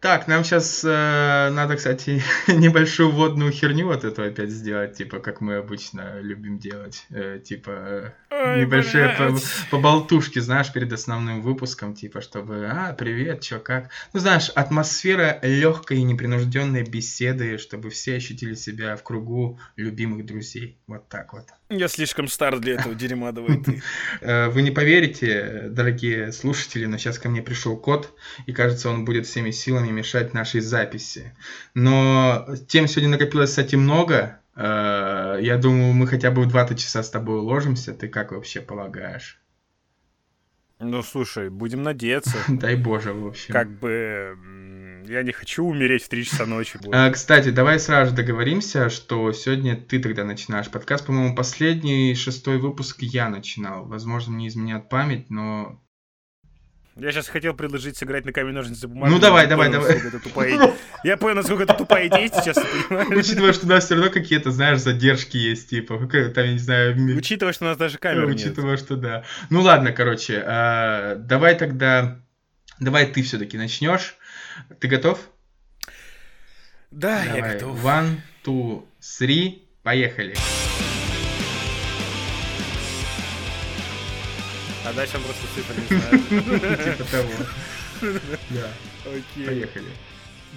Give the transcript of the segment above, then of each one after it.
Так, нам сейчас э, надо, кстати, небольшую водную херню вот эту опять сделать, типа, как мы обычно любим делать. Э, типа, Ой, небольшие по- блядь. поболтушки, знаешь, перед основным выпуском, типа, чтобы, а, привет, чё, как? Ну, знаешь, атмосфера легкой и непринужденной беседы, чтобы все ощутили себя в кругу любимых друзей. Вот так вот. Я слишком стар для этого дерьма, давай ты. Э, Вы не поверите, дорогие слушатели, но сейчас ко мне пришел кот, и кажется, он будет всеми силами мешать нашей записи. Но тем сегодня накопилось, кстати, много. Э, Я думаю, мы хотя бы в 20 часа с тобой уложимся. Ты как вообще полагаешь? Ну, слушай, будем надеяться. Дай боже, в общем. Как бы я не хочу умереть в 3 часа ночи. А, Кстати, давай сразу договоримся, что сегодня ты тогда начинаешь подкаст. По-моему, последний шестой выпуск я начинал. Возможно, мне изменят память, но Я сейчас хотел предложить сыграть на камень ножницы бумагу. Ну, давай, давай, давай. это тупая. Я понял, насколько это тупая идея сейчас? Учитывая, что у нас все равно какие-то, знаешь, задержки есть, типа, там, я не знаю, Учитывая, что у нас даже камеры учитывая, что да. Ну ладно, короче, а, давай тогда, давай ты все-таки начнешь. Ты готов? Да, я готов. One, two, three, поехали. А дальше он просто цифры не знает. Типа того. Да, Окей. поехали.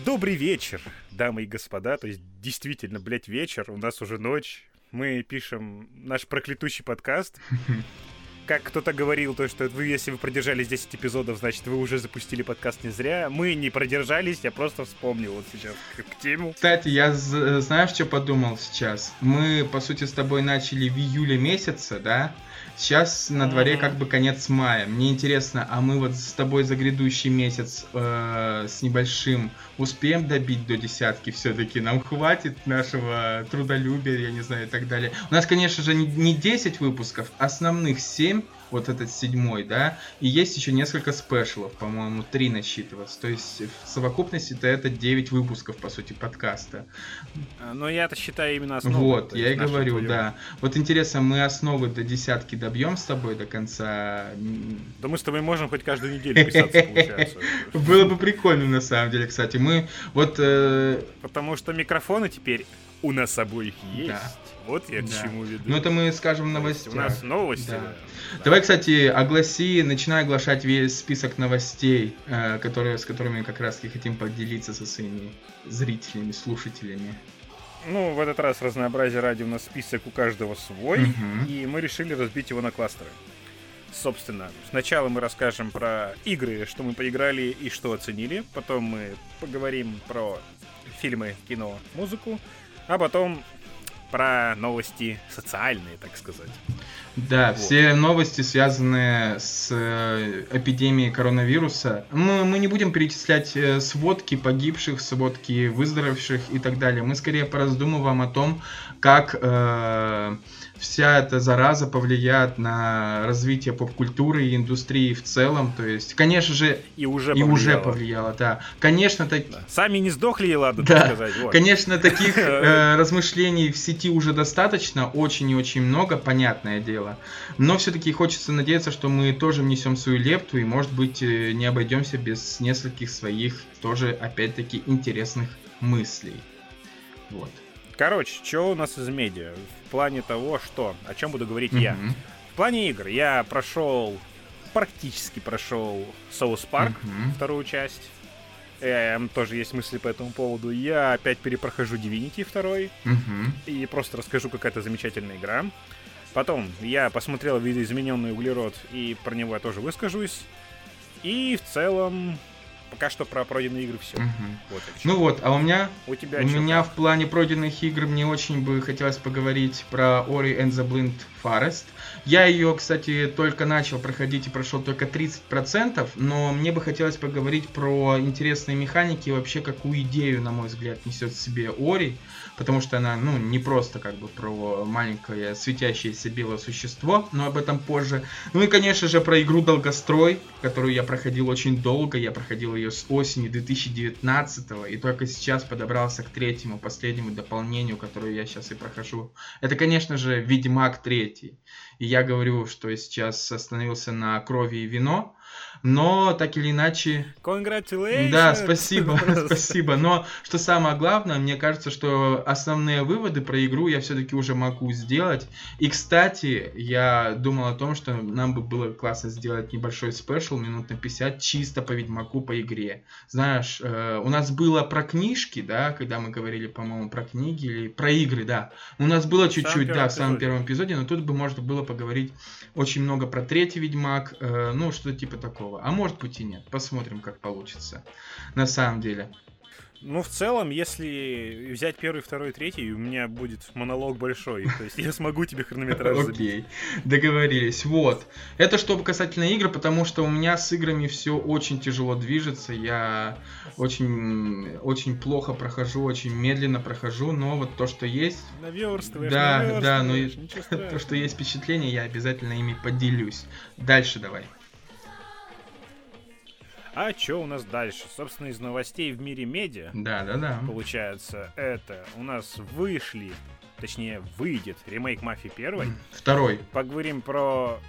Добрый вечер, дамы и господа. То есть, действительно, блядь, вечер. У нас уже ночь. Мы пишем наш проклятущий подкаст. Как кто-то говорил, то, что вы, если вы продержались 10 эпизодов, значит, вы уже запустили подкаст не зря. Мы не продержались, я просто вспомнил вот сейчас к, к тему. Кстати, я знаешь, что подумал сейчас? Мы, по сути, с тобой начали в июле месяце, да? Сейчас на дворе как бы конец мая. Мне интересно, а мы вот с тобой за грядущий месяц э, с небольшим успеем добить до десятки все-таки? Нам хватит нашего трудолюбия, я не знаю, и так далее. У нас, конечно же, не, не 10 выпусков, основных 7, вот этот седьмой, да, и есть еще несколько спешалов, по-моему, 3 насчитываться. То есть в совокупности-то это 9 выпусков, по сути, подкаста. А, Но я-то считаю именно основу. Вот, я и говорю, твою. да. Вот интересно, мы основы до десятки добьем с тобой до конца? Да мы с тобой можем хоть каждую неделю писаться, получается. Было бы прикольно, на самом деле, кстати. Мы вот... э, Потому что микрофоны теперь у нас обоих есть. Да. Вот я Да. к чему веду. ну, это мы скажем новостях. У нас новости. Да. да. Давай, кстати, огласи, начинай оглашать весь список новостей, э, которые, с которыми как раз-таки хотим поделиться со своими зрителями, слушателями. Ну, в этот раз разнообразие ради у нас список у каждого свой, Мгм. и мы решили разбить его на кластеры. Собственно, сначала мы расскажем про игры, что мы поиграли и что оценили. Потом мы поговорим про фильмы, кино, музыку. А потом про новости социальные, так сказать. Да, Вот. все новости, связанные с э, эпидемией коронавируса. Мы, мы не будем перечислять э, сводки погибших, сводки выздоровевших и так далее. Мы скорее пораздумываем о том, как э, вся эта зараза повлияет на развитие поп-культуры и индустрии в целом. То есть, конечно же, И уже и уже повлияло. повлияло, да. Конечно, так, Да. Сами не сдохли, и ладно, Да. так сказать. вот. Конечно, таких э, размышлений в сети уже достаточно, очень и очень много, понятное дело. Но все-таки хочется надеяться, что мы тоже внесем свою лепту и, может быть, э, не обойдемся без нескольких своих тоже, опять-таки, интересных мыслей. Вот. Короче, что у нас из медиа? В плане того, что, о чем буду говорить я. Мгм. В плане игр я прошел, практически прошел Соус Парк, Мгм. вторую часть. Эм, тоже есть мысли по этому поводу. Я опять перепрохожу Divinity 2 Мгм. и просто расскажу, какая это замечательная игра. Потом я посмотрел видоизмененный углерод и про него я тоже выскажусь. И в целом пока что про пройденные игры все. Мгм. Вот. Ну вот, а у меня у тебя У меня в плане пройденных игр мне очень бы хотелось поговорить про Ori and the Blind Forest. Я ее, кстати, только начал проходить и прошел только 30%, но мне бы хотелось поговорить про интересные механики и вообще какую идею, на мой взгляд, несет в себе Ори, потому что она, ну, не просто как бы про маленькое светящееся белое существо, но об этом позже. Ну и, конечно же, про игру Долгострой, которую я проходил очень долго, я проходил ее с осени 2019 и только сейчас подобрался к третьему, последнему дополнению, которое я сейчас и прохожу. Это, конечно же, Ведьмак 3. И я говорю, что я сейчас остановился на Крови и Вино, Но так или иначе... Congratulations! Да, спасибо, спасибо. Но что самое главное, мне кажется, что основные выводы про игру я все-таки уже могу сделать. И, кстати, я думал о том, что нам бы было классно сделать небольшой спешл, минут на 50, чисто по Ведьмаку, по игре. Знаешь, э, у нас было про книжки, да, когда мы говорили, по-моему, про книги или про игры, да. У нас было чуть-чуть, да, в самом первом эпизоде, но тут бы можно было поговорить очень много про третий Ведьмак, э, ну, что-то типа такого. А может быть и нет. Посмотрим, как получится. На самом деле. Ну, в целом, если взять первый, второй, третий, у меня будет монолог большой. То есть я смогу тебе хронометраж Окей, договорились. Вот. Это чтобы касательно игр, потому что у меня с играми все очень тяжело движется. Я очень, очень плохо прохожу, очень медленно прохожу, но вот то, что есть... Наверстываешь, Да, да, но то, что есть впечатление, я обязательно ими поделюсь. Дальше давай. А что у нас дальше? Собственно, из новостей в мире медиа. Да, да, да. Получается, это у нас вышли, точнее, выйдет ремейк Мафии первой. Второй. Поговорим про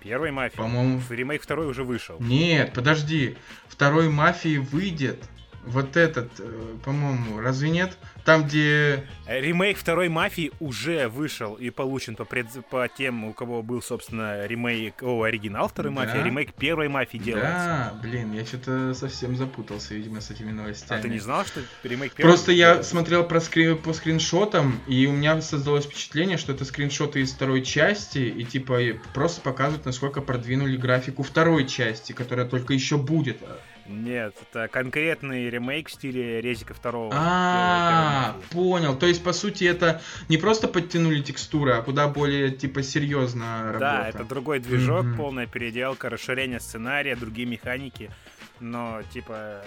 первой Мафии. По-моему... Ремейк второй уже вышел. Нет, подожди. Второй Мафии выйдет вот этот, э, по-моему, разве нет? Там, где... Ремейк второй мафии уже вышел и получен по, пред... по тем, у кого был, собственно, ремейк, о, оригинал второй да? мафии, а ремейк первой мафии делается. Да, блин, я что-то совсем запутался, видимо, с этими новостями. А ты не знал, что ремейк первой Просто я смотрел про скрин... по скриншотам, и у меня создалось впечатление, что это скриншоты из второй части, и типа просто показывают, насколько продвинули графику второй части, которая только еще будет. Нет, это конкретный ремейк в стиле Резика второго. А, понял. То есть, по сути, это не просто подтянули текстуры, а куда более, типа, серьезно работа. Да, это другой движок, полная переделка, расширение сценария, другие механики. Но, типа,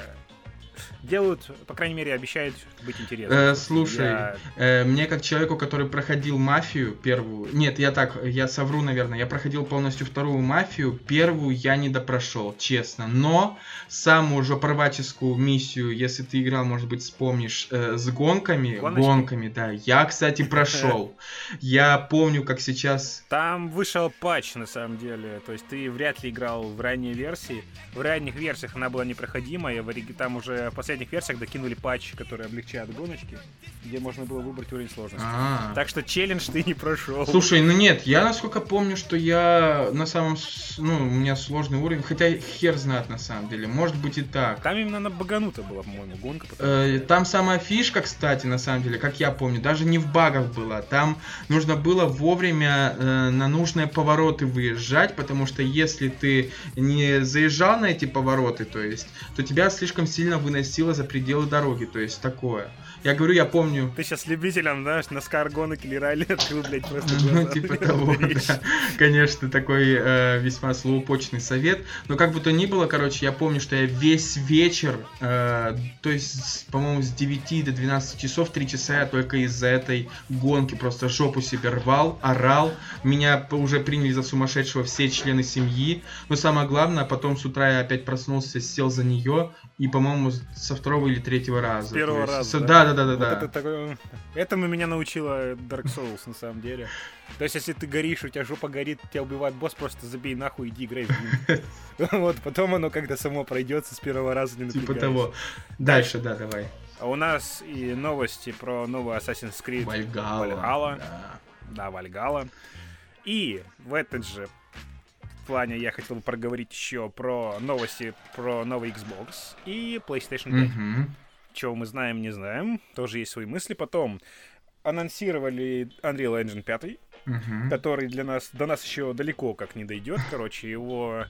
делают, по крайней мере, обещают быть интересным. Э, слушай, я... э, мне как человеку, который проходил мафию первую, нет, я так, я совру, наверное, я проходил полностью вторую мафию, первую я не допрошел, честно, но самую уже прорваческую миссию, если ты играл, может быть, вспомнишь, э, с гонками, Гоночки? гонками, да, я, кстати, прошел. Я помню, как сейчас... Там вышел патч, на самом деле, то есть ты вряд ли играл в ранней версии. В ранних версиях она была непроходимая, в там уже в последних версиях докинули патч, который облегчает гоночки, где можно было выбрать уровень сложности. А-а-а. Так что челлендж ты не прошел. Слушай, ну нет, я насколько помню, что я на самом, ну, у меня сложный уровень, хотя хер знает на самом деле, может быть и так. Там именно на баганута была, по-моему, гонка. Э, там самая фишка, кстати, на самом деле, как я помню, даже не в багах была, там нужно было вовремя э, на нужные повороты выезжать, потому что если ты не заезжал на эти повороты, то есть, то тебя слишком сильно выносило за пределы дороги, то есть такое. Я говорю, я помню. Ты сейчас любителям, знаешь, на скар гонок или ралли открыл, блядь, просто Ну, типа того, да. Конечно, такой э, весьма злоупочный совет. Но как бы то ни было, короче, я помню, что я весь вечер, э, то есть, по-моему, с 9 до 12 часов, 3 часа я только из-за этой гонки просто жопу себе рвал, орал. Меня уже приняли за сумасшедшего все члены семьи. Но самое главное, потом с утра я опять проснулся, сел за нее, и, по-моему, со второго или третьего раза. С первого есть, раза. Да, да, да, да, да. Вот это такое... Этому меня научила Dark Souls, на самом деле. То есть, если ты горишь, у тебя жопа горит, тебя убивает босс, просто забей нахуй, иди играй в Вот, потом оно когда само пройдется с первого раза не Типа того. Дальше, да, давай. А у нас и новости про новый Assassin's Creed Valhalla. Да, Вальгала. И в этот же плане я хотел бы проговорить еще про новости про новый Xbox и PlayStation 5. Mm-hmm. Чего мы знаем, не знаем. Тоже есть свои мысли. Потом анонсировали Unreal Engine 5, uh-huh. который для нас до нас еще далеко как не дойдет. Короче, его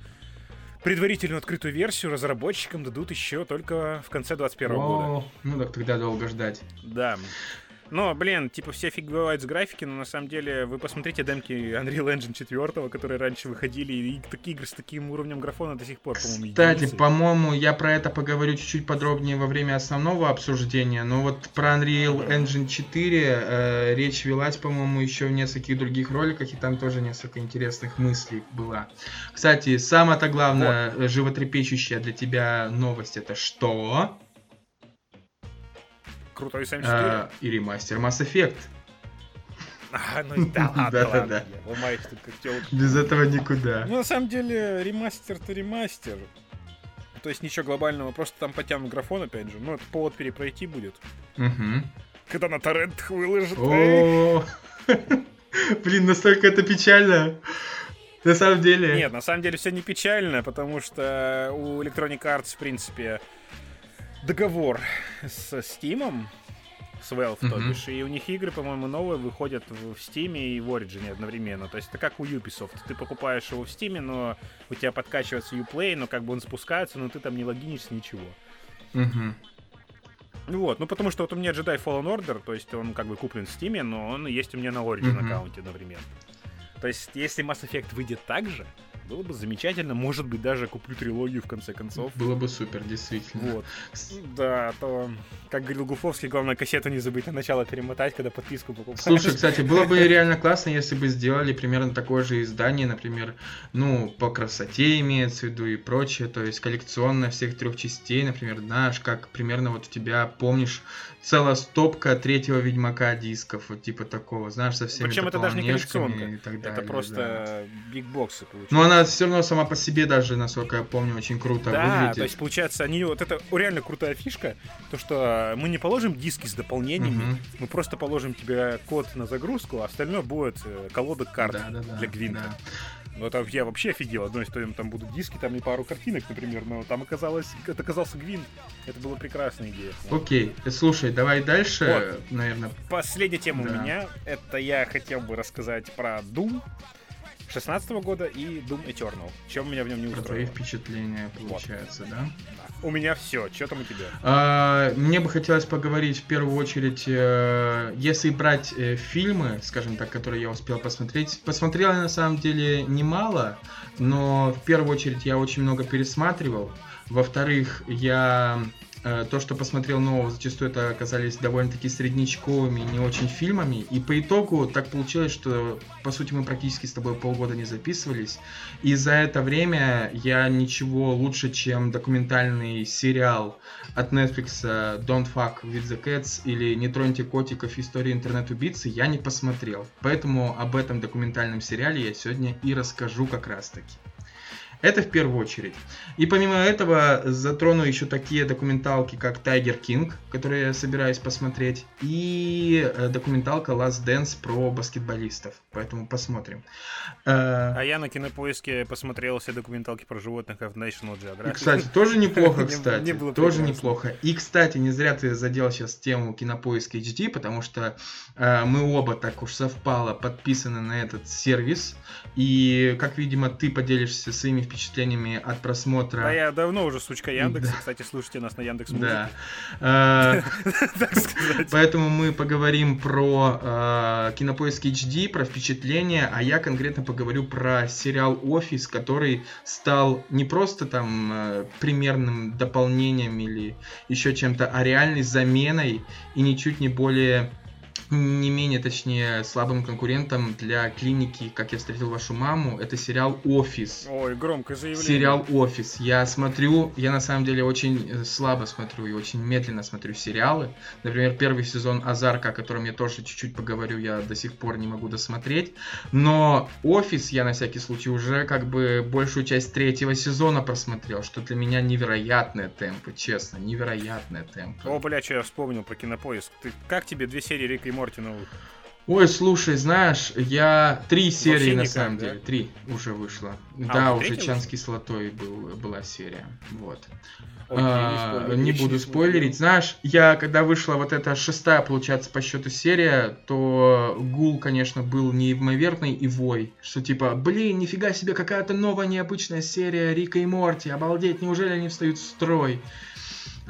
предварительную открытую версию разработчикам дадут еще только в конце 2021 года. Ну так тогда долго ждать. Да. Но, блин, типа все фиговают с графики, но на самом деле вы посмотрите демки Unreal Engine 4, которые раньше выходили, и такие игры с таким уровнем графона до сих пор, по-моему, Кстати, по-моему, я про это поговорю чуть-чуть подробнее во время основного обсуждения, но вот про Unreal Engine 4 э, речь велась, по-моему, еще в нескольких других роликах, и там тоже несколько интересных мыслей была. Кстати, самое-то главное, вот. животрепещущая для тебя новость, это что? Крутой 74. А, и ремастер Mass Effect. А, ну да ладно, Да, да, ладно. да. я Ломаюсь тут как телка. Без этого никуда. Ну, на самом деле, ремастер-то ремастер. То есть ничего глобального, просто там потянут графон, опять же. Ну, это повод перепройти будет. Мгм. Когда на торрентах выложат. О, Блин, настолько это печально. На самом деле. Нет, на самом деле все не печально, потому что у Electronic Arts, в принципе, договор с Steam, с Valve, то Мгм. бишь, и у них игры, по-моему, новые выходят в Steam и в Origin одновременно. То есть это как у Ubisoft. Ты покупаешь его в Steam, но у тебя подкачивается Uplay, но как бы он спускается, но ты там не логинишься, ничего. Ну Вот, ну потому что вот у меня Jedi Fallen Order, то есть он как бы куплен в Steam, но он есть у меня на Origin Мгм. аккаунте одновременно. То есть, если Mass Effect выйдет так же, было бы замечательно, может быть, даже куплю трилогию в конце концов. Было бы супер, действительно. Вот. Да, а то, как говорил Гуфовский, главное кассету не забыть на начало перемотать, когда подписку покупаешь. Слушай, кстати, было бы реально классно, если бы сделали примерно такое же издание, например, ну, по красоте имеется в виду и прочее, то есть коллекционно всех трех частей, например, знаешь, как примерно вот у тебя, помнишь, целая стопка третьего Ведьмака дисков, вот типа такого, знаешь, со всеми Причем это даже не коллекционка. и так Это далее, да. просто бигбоксы получаются. Но она все равно сама по себе даже, насколько я помню, очень круто Да, выглядит. то есть получается, они вот это реально крутая фишка, то что мы не положим диски с дополнениями, Мгм. мы просто положим тебе код на загрузку, а остальное будет э, колода карт Да, да, да, для Гвинта. да. Ну это я вообще офигел. Одной историей там будут диски, там и пару картинок, например, но там оказалось, это оказался Гвинт. Это была прекрасная идея. Окей, слушай, давай дальше, Вот. наверное. Последняя тема Да. у меня, это я хотел бы рассказать про Doom 16 года и Doom Eternal. Чем меня в нем не Про твои устроило? впечатления, получается, да? Да. У меня все. Что там у тебя? А, Мне бы хотелось поговорить в первую очередь, э, если брать э, фильмы, скажем так, которые я успел посмотреть. Посмотрел я на самом деле немало, но в первую очередь я очень много пересматривал. Во-вторых, я то, что посмотрел нового, зачастую это оказались довольно-таки среднячковыми, не очень фильмами. И по итогу так получилось, что, по сути, мы практически с тобой полгода не записывались. И за это время я ничего лучше, чем документальный сериал от Netflix э, Don't Fuck with the Cats или Не троньте котиков. История интернет-убийцы я не посмотрел. Поэтому об этом документальном сериале я сегодня и расскажу как раз таки. Это в первую очередь. И помимо этого затрону еще такие документалки, как Tiger King, которые я собираюсь посмотреть, и э, документалка Last Dance про баскетболистов. Поэтому посмотрим. Э, А я на кинопоиске посмотрел все документалки про животных в National И, Geographic. кстати, тоже неплохо, кстати. тоже неплохо. И, кстати, не зря ты задел сейчас тему Кинопоиска HD, потому что э, мы оба так уж совпало подписаны на этот сервис. И, как видимо, ты поделишься своими впечатлениями от просмотра. Да я давно уже сучка Яндекса. Да. Кстати, слушайте нас на Яндекс Да. Э. Поэтому мы поговорим про э, Кинопоиск HD, про впечатления, а я конкретно поговорю про сериал Офис, который стал не просто там э, примерным дополнением или еще чем-то, а реальной заменой и ничуть не более не менее, точнее, слабым конкурентом для клиники «Как я встретил вашу маму» это сериал «Офис». Ой, громкое заявление. Сериал «Офис». Я смотрю, я на самом деле очень слабо смотрю и очень медленно смотрю сериалы. Например, первый сезон «Азарка», о котором я тоже чуть-чуть поговорю, я до сих пор не могу досмотреть. Но «Офис» я на всякий случай уже как бы большую часть третьего сезона просмотрел, что для меня невероятные темпы, честно, невероятные темпы. О, бля, что я вспомнил про кинопоиск. Ты как тебе две серии Рика и Морти новых? Ой, слушай, знаешь, я три серии на никак, самом да? деле, три уже вышло. А, да, уже Чан с кислотой был, была серия. Вот. Окей, А, не еще буду не спойлерить. Знаешь, я когда вышла вот эта шестая, получается, по счету серия, то гул, конечно, был неимоверный и вой. Что типа, блин, нифига себе, какая-то новая необычная серия Рика и Морти, обалдеть, неужели они встают в строй?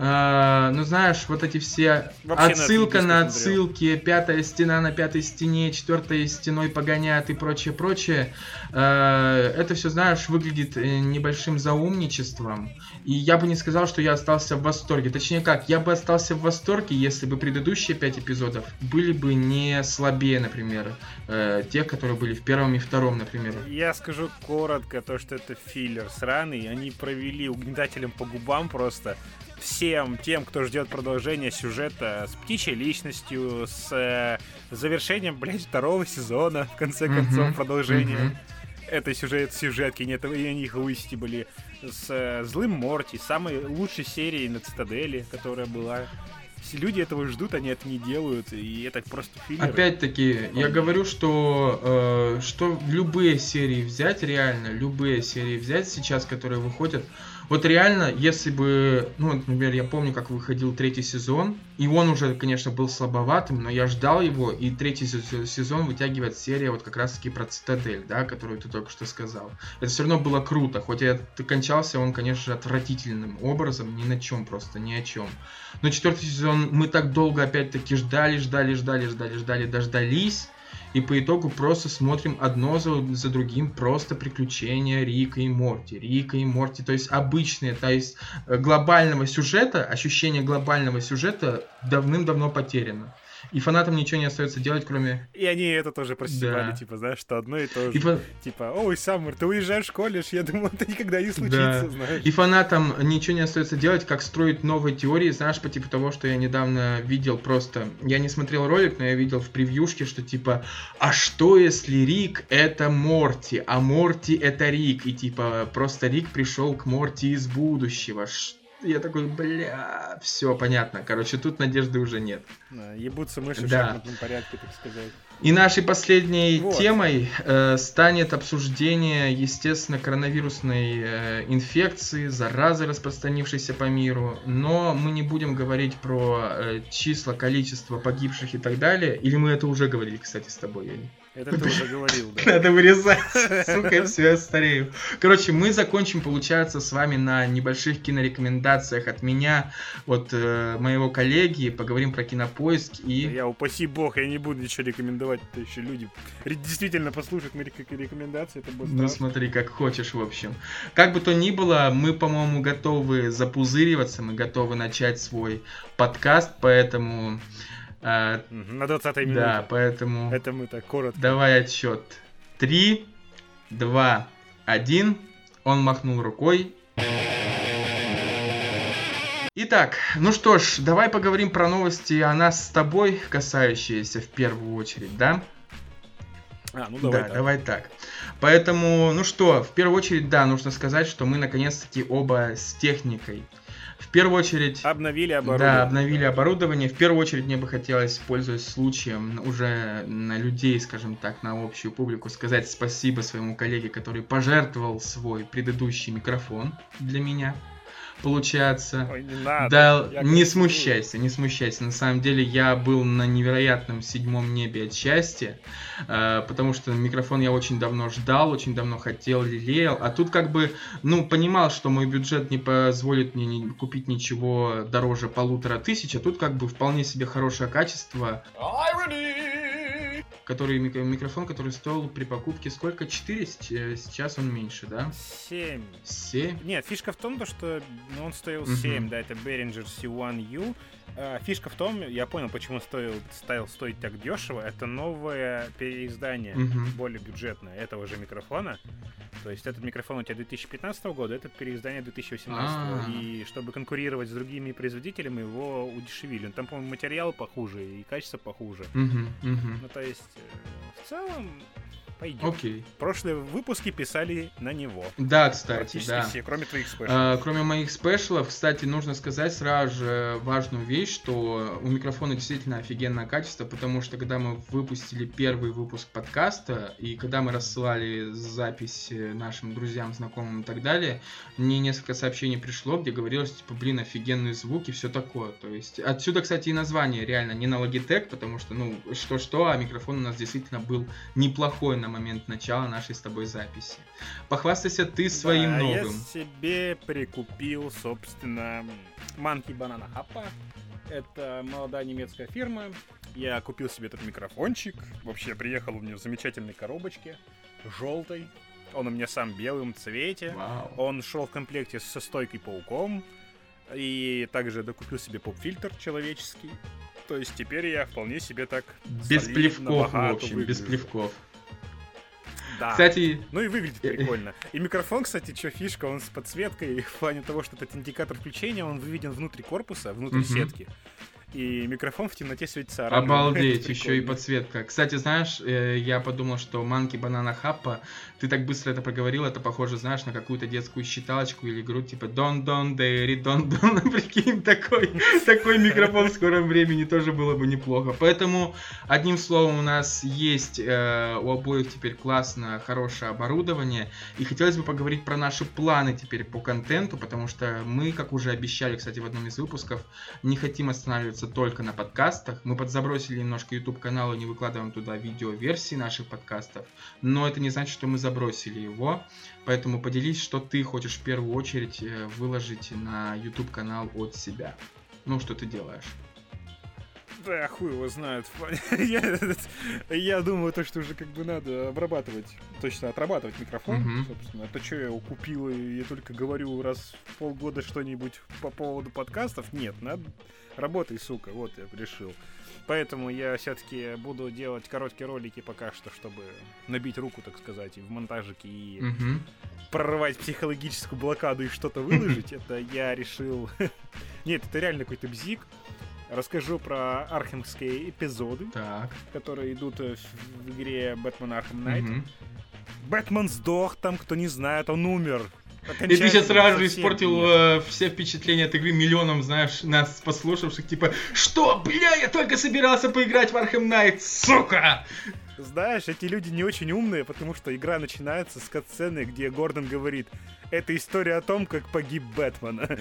А, ну знаешь, вот эти все Вообще отсылка на отсылки, пятая стена на пятой стене, четвертая стеной погонят и прочее, прочее. А, это все, знаешь, выглядит э, небольшим заумничеством. И я бы не сказал, что я остался в восторге. Точнее как, я бы остался в восторге, если бы предыдущие пять эпизодов были бы не слабее, например, э, тех, которые были в первом и втором, например. Я скажу коротко, то, что это филлер сраный. Они провели угнетателем по губам просто. Всем тем, кто ждет продолжения сюжета с птичьей личностью, с э, завершением, блядь, второго сезона, в конце концов, продолжения. этой сюжет, сюжетки, нет, и они их были. С э, Злым Морти, самой лучшей серией на Цитадели, которая была. Все люди этого ждут, они это не делают, и это просто фильм. Опять-таки, я говорю, что э, что любые серии взять, реально, любые серии взять сейчас, которые выходят, вот реально, если бы, ну, например, я помню, как выходил третий сезон, и он уже, конечно, был слабоватым, но я ждал его, и третий сезон вытягивает серия вот как раз-таки про Цитадель, да, которую ты только что сказал. Это все равно было круто, хоть и кончался он, конечно отвратительным образом, ни на чем просто, ни о чем. Но четвертый сезон мы так долго опять-таки ждали, ждали, ждали, ждали, ждали, дождались, и по итогу просто смотрим одно за, за другим просто приключения Рика и Морти. Рика и Морти, то есть обычные, то есть э, глобального сюжета, ощущение глобального сюжета давным-давно потеряно. И фанатам ничего не остается делать, кроме... И они это тоже просевали, да. типа, знаешь, что одно и то же. И фа... Типа, ой, Саммер, ты уезжаешь в колледж, я думал, это никогда не случится, да. знаешь. И фанатам ничего не остается делать, как строить новые теории, знаешь, по типу того, что я недавно видел просто... Я не смотрел ролик, но я видел в превьюшке, что типа, а что если Рик это Морти, а Морти это Рик? И типа, просто Рик пришел к Морти из будущего. Что я такой, бля, все понятно. Короче, тут надежды уже нет. Ебутся мыши да. в шахматном порядке, так сказать. И нашей последней вот. темой э, станет обсуждение, естественно, коронавирусной э, инфекции, заразы, распространившейся по миру. Но мы не будем говорить про э, числа, количество погибших и так далее. Или мы это уже говорили, кстати, с тобой, Яни? Это ты уже говорил, да. Надо вырезать. Сука, я все, старею. Короче, мы закончим, получается, с вами на небольших кинорекомендациях от меня, от э, моего коллеги. Поговорим про кинопоиск и... Я, упаси бог, я не буду ничего рекомендовать. Это еще люди действительно послушают мои рекомендации. Это будет ну смотри, как хочешь, в общем. Как бы то ни было, мы, по-моему, готовы запузыриваться, мы готовы начать свой подкаст, поэтому... А, на 20 минуте. Да, поэтому... Это мы так коротко. Давай отсчет. Три, два, один. Он махнул рукой. Итак, ну что ж, давай поговорим про новости о нас с тобой, касающиеся в первую очередь, да? А, ну давай да, так. давай так. Поэтому, ну что, в первую очередь, да, нужно сказать, что мы наконец-таки оба с техникой в первую очередь... Обновили оборудование. Да, обновили оборудование. В первую очередь мне бы хотелось, пользуясь случаем, уже на людей, скажем так, на общую публику, сказать спасибо своему коллеге, который пожертвовал свой предыдущий микрофон для меня получается. Ой, не надо. Да, я не смущайся, не смущайся. На самом деле я был на невероятном седьмом небе от счастья, э, потому что микрофон я очень давно ждал, очень давно хотел, лелеял. А тут как бы, ну, понимал, что мой бюджет не позволит мне не купить ничего дороже полутора тысяч, а тут как бы вполне себе хорошее качество. Irony! Который микрофон, который стоил при покупке сколько? 4? Э, сейчас он меньше, да? 7. 7? Нет, фишка в том, что ну, он стоил 7, угу. да, это Behringer C1U. А, фишка в том, я понял, почему стоил, стал стоить так дешево. Это новое переиздание, угу. более бюджетное этого же микрофона. То есть этот микрофон у тебя 2015 года, это переиздание 2018. А-а-а. И чтобы конкурировать с другими производителями, его удешевили. Там, по-моему, материал похуже и качество похуже. Угу, угу. Ну, то есть, э, в целом, пойдет. Окей. Прошлые выпуски писали на него. Да, кстати, да. все, кроме твоих спешлов. А, кроме моих спешлов, кстати, нужно сказать сразу же важную вещь, что у микрофона действительно офигенное качество, потому что когда мы выпустили первый выпуск подкаста, и когда мы рассылали запись нашим друзьям, знакомым и так далее, мне несколько сообщений пришло, где говорилось, типа, блин, офигенные звуки, все такое. То есть, отсюда, кстати, и название реально не на Logitech, потому что, ну, что-что, а микрофон у нас действительно был неплохой на момент начала нашей с тобой записи. Похвастайся ты своим да, новым. Я себе прикупил, собственно, Monkey Banana Happa. Это молодая немецкая фирма. Я купил себе этот микрофончик. Вообще приехал у меня в замечательной коробочке, желтой. Он у меня сам белым цвете. Вау. Он шел в комплекте со стойкой пауком. И также докупил себе поп-фильтр человеческий. То есть теперь я вполне себе так без плевков, в общем, выгляжу. без плевков. Да. Кстати... Ну и выглядит прикольно. И микрофон, кстати, что фишка, он с подсветкой в плане того, что этот индикатор включения, он выведен внутри корпуса, внутри сетки и микрофон в темноте светится оранжевым. Обалдеть, еще и подсветка. Кстати, знаешь, э, я подумал, что манки банана хаппа, ты так быстро это проговорил, это похоже, знаешь, на какую-то детскую считалочку или игру, типа Дон Дон Дэри Дон Дон, прикинь, такой, такой микрофон в скором времени тоже было бы неплохо. Поэтому, одним словом, у нас есть э, у обоих теперь классно, хорошее оборудование, и хотелось бы поговорить про наши планы теперь по контенту, потому что мы, как уже обещали, кстати, в одном из выпусков, не хотим останавливаться останавливаться только на подкастах. Мы подзабросили немножко YouTube канал и не выкладываем туда видео-версии наших подкастов, но это не значит, что мы забросили его. Поэтому поделись, что ты хочешь в первую очередь э, выложить на YouTube канал от себя. Ну, что ты делаешь. Да, хуй его знает. я, я думаю, то, что уже как бы надо обрабатывать, точно отрабатывать микрофон, uh-huh. собственно. Это что я его купил, и я только говорю раз в полгода что-нибудь по поводу подкастов. Нет, надо... Работай, сука, вот я решил. Поэтому я все-таки буду делать короткие ролики пока что, чтобы набить руку, так сказать, и в монтажике и uh-huh. прорвать психологическую блокаду и что-то выложить. Это я решил... Нет, это реально какой-то бзик. Расскажу про архемские эпизоды, так. которые идут в, в игре Архем Найт. Угу. Бэтмен сдох там, кто не знает, он умер. И ты сейчас сразу же испортил э, все впечатления от игры миллионам, знаешь, нас послушавших, типа, что, бля, я только собирался поиграть в Архем Найт, сука! Знаешь, эти люди не очень умные, потому что игра начинается с катсцены, где Гордон говорит, это история о том, как погиб Бэтмен.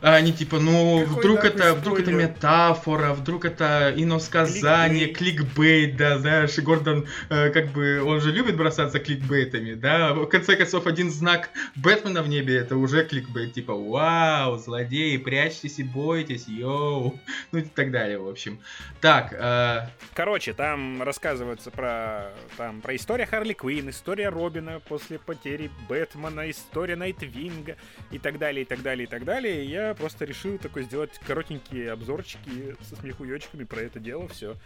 А они типа, ну, вдруг это, вдруг это метафора, вдруг это иносказание, кликбейт, да, знаешь, Гордон, э, как бы, он же любит бросаться кликбейтами, да, в конце концов, один знак Бэтмена в небе, это уже кликбейт, типа, вау, злодеи, прячьтесь и бойтесь, йоу, ну и так далее, в общем. Так, э... Короче, там рассказывается про, там, про история Харли Квинн, история Робина после потери Бэтмена, Бэтмена, история Найтвинга и так далее, и так далее, и так далее. И я просто решил такой сделать коротенькие обзорчики со смехуёчками про это дело, все.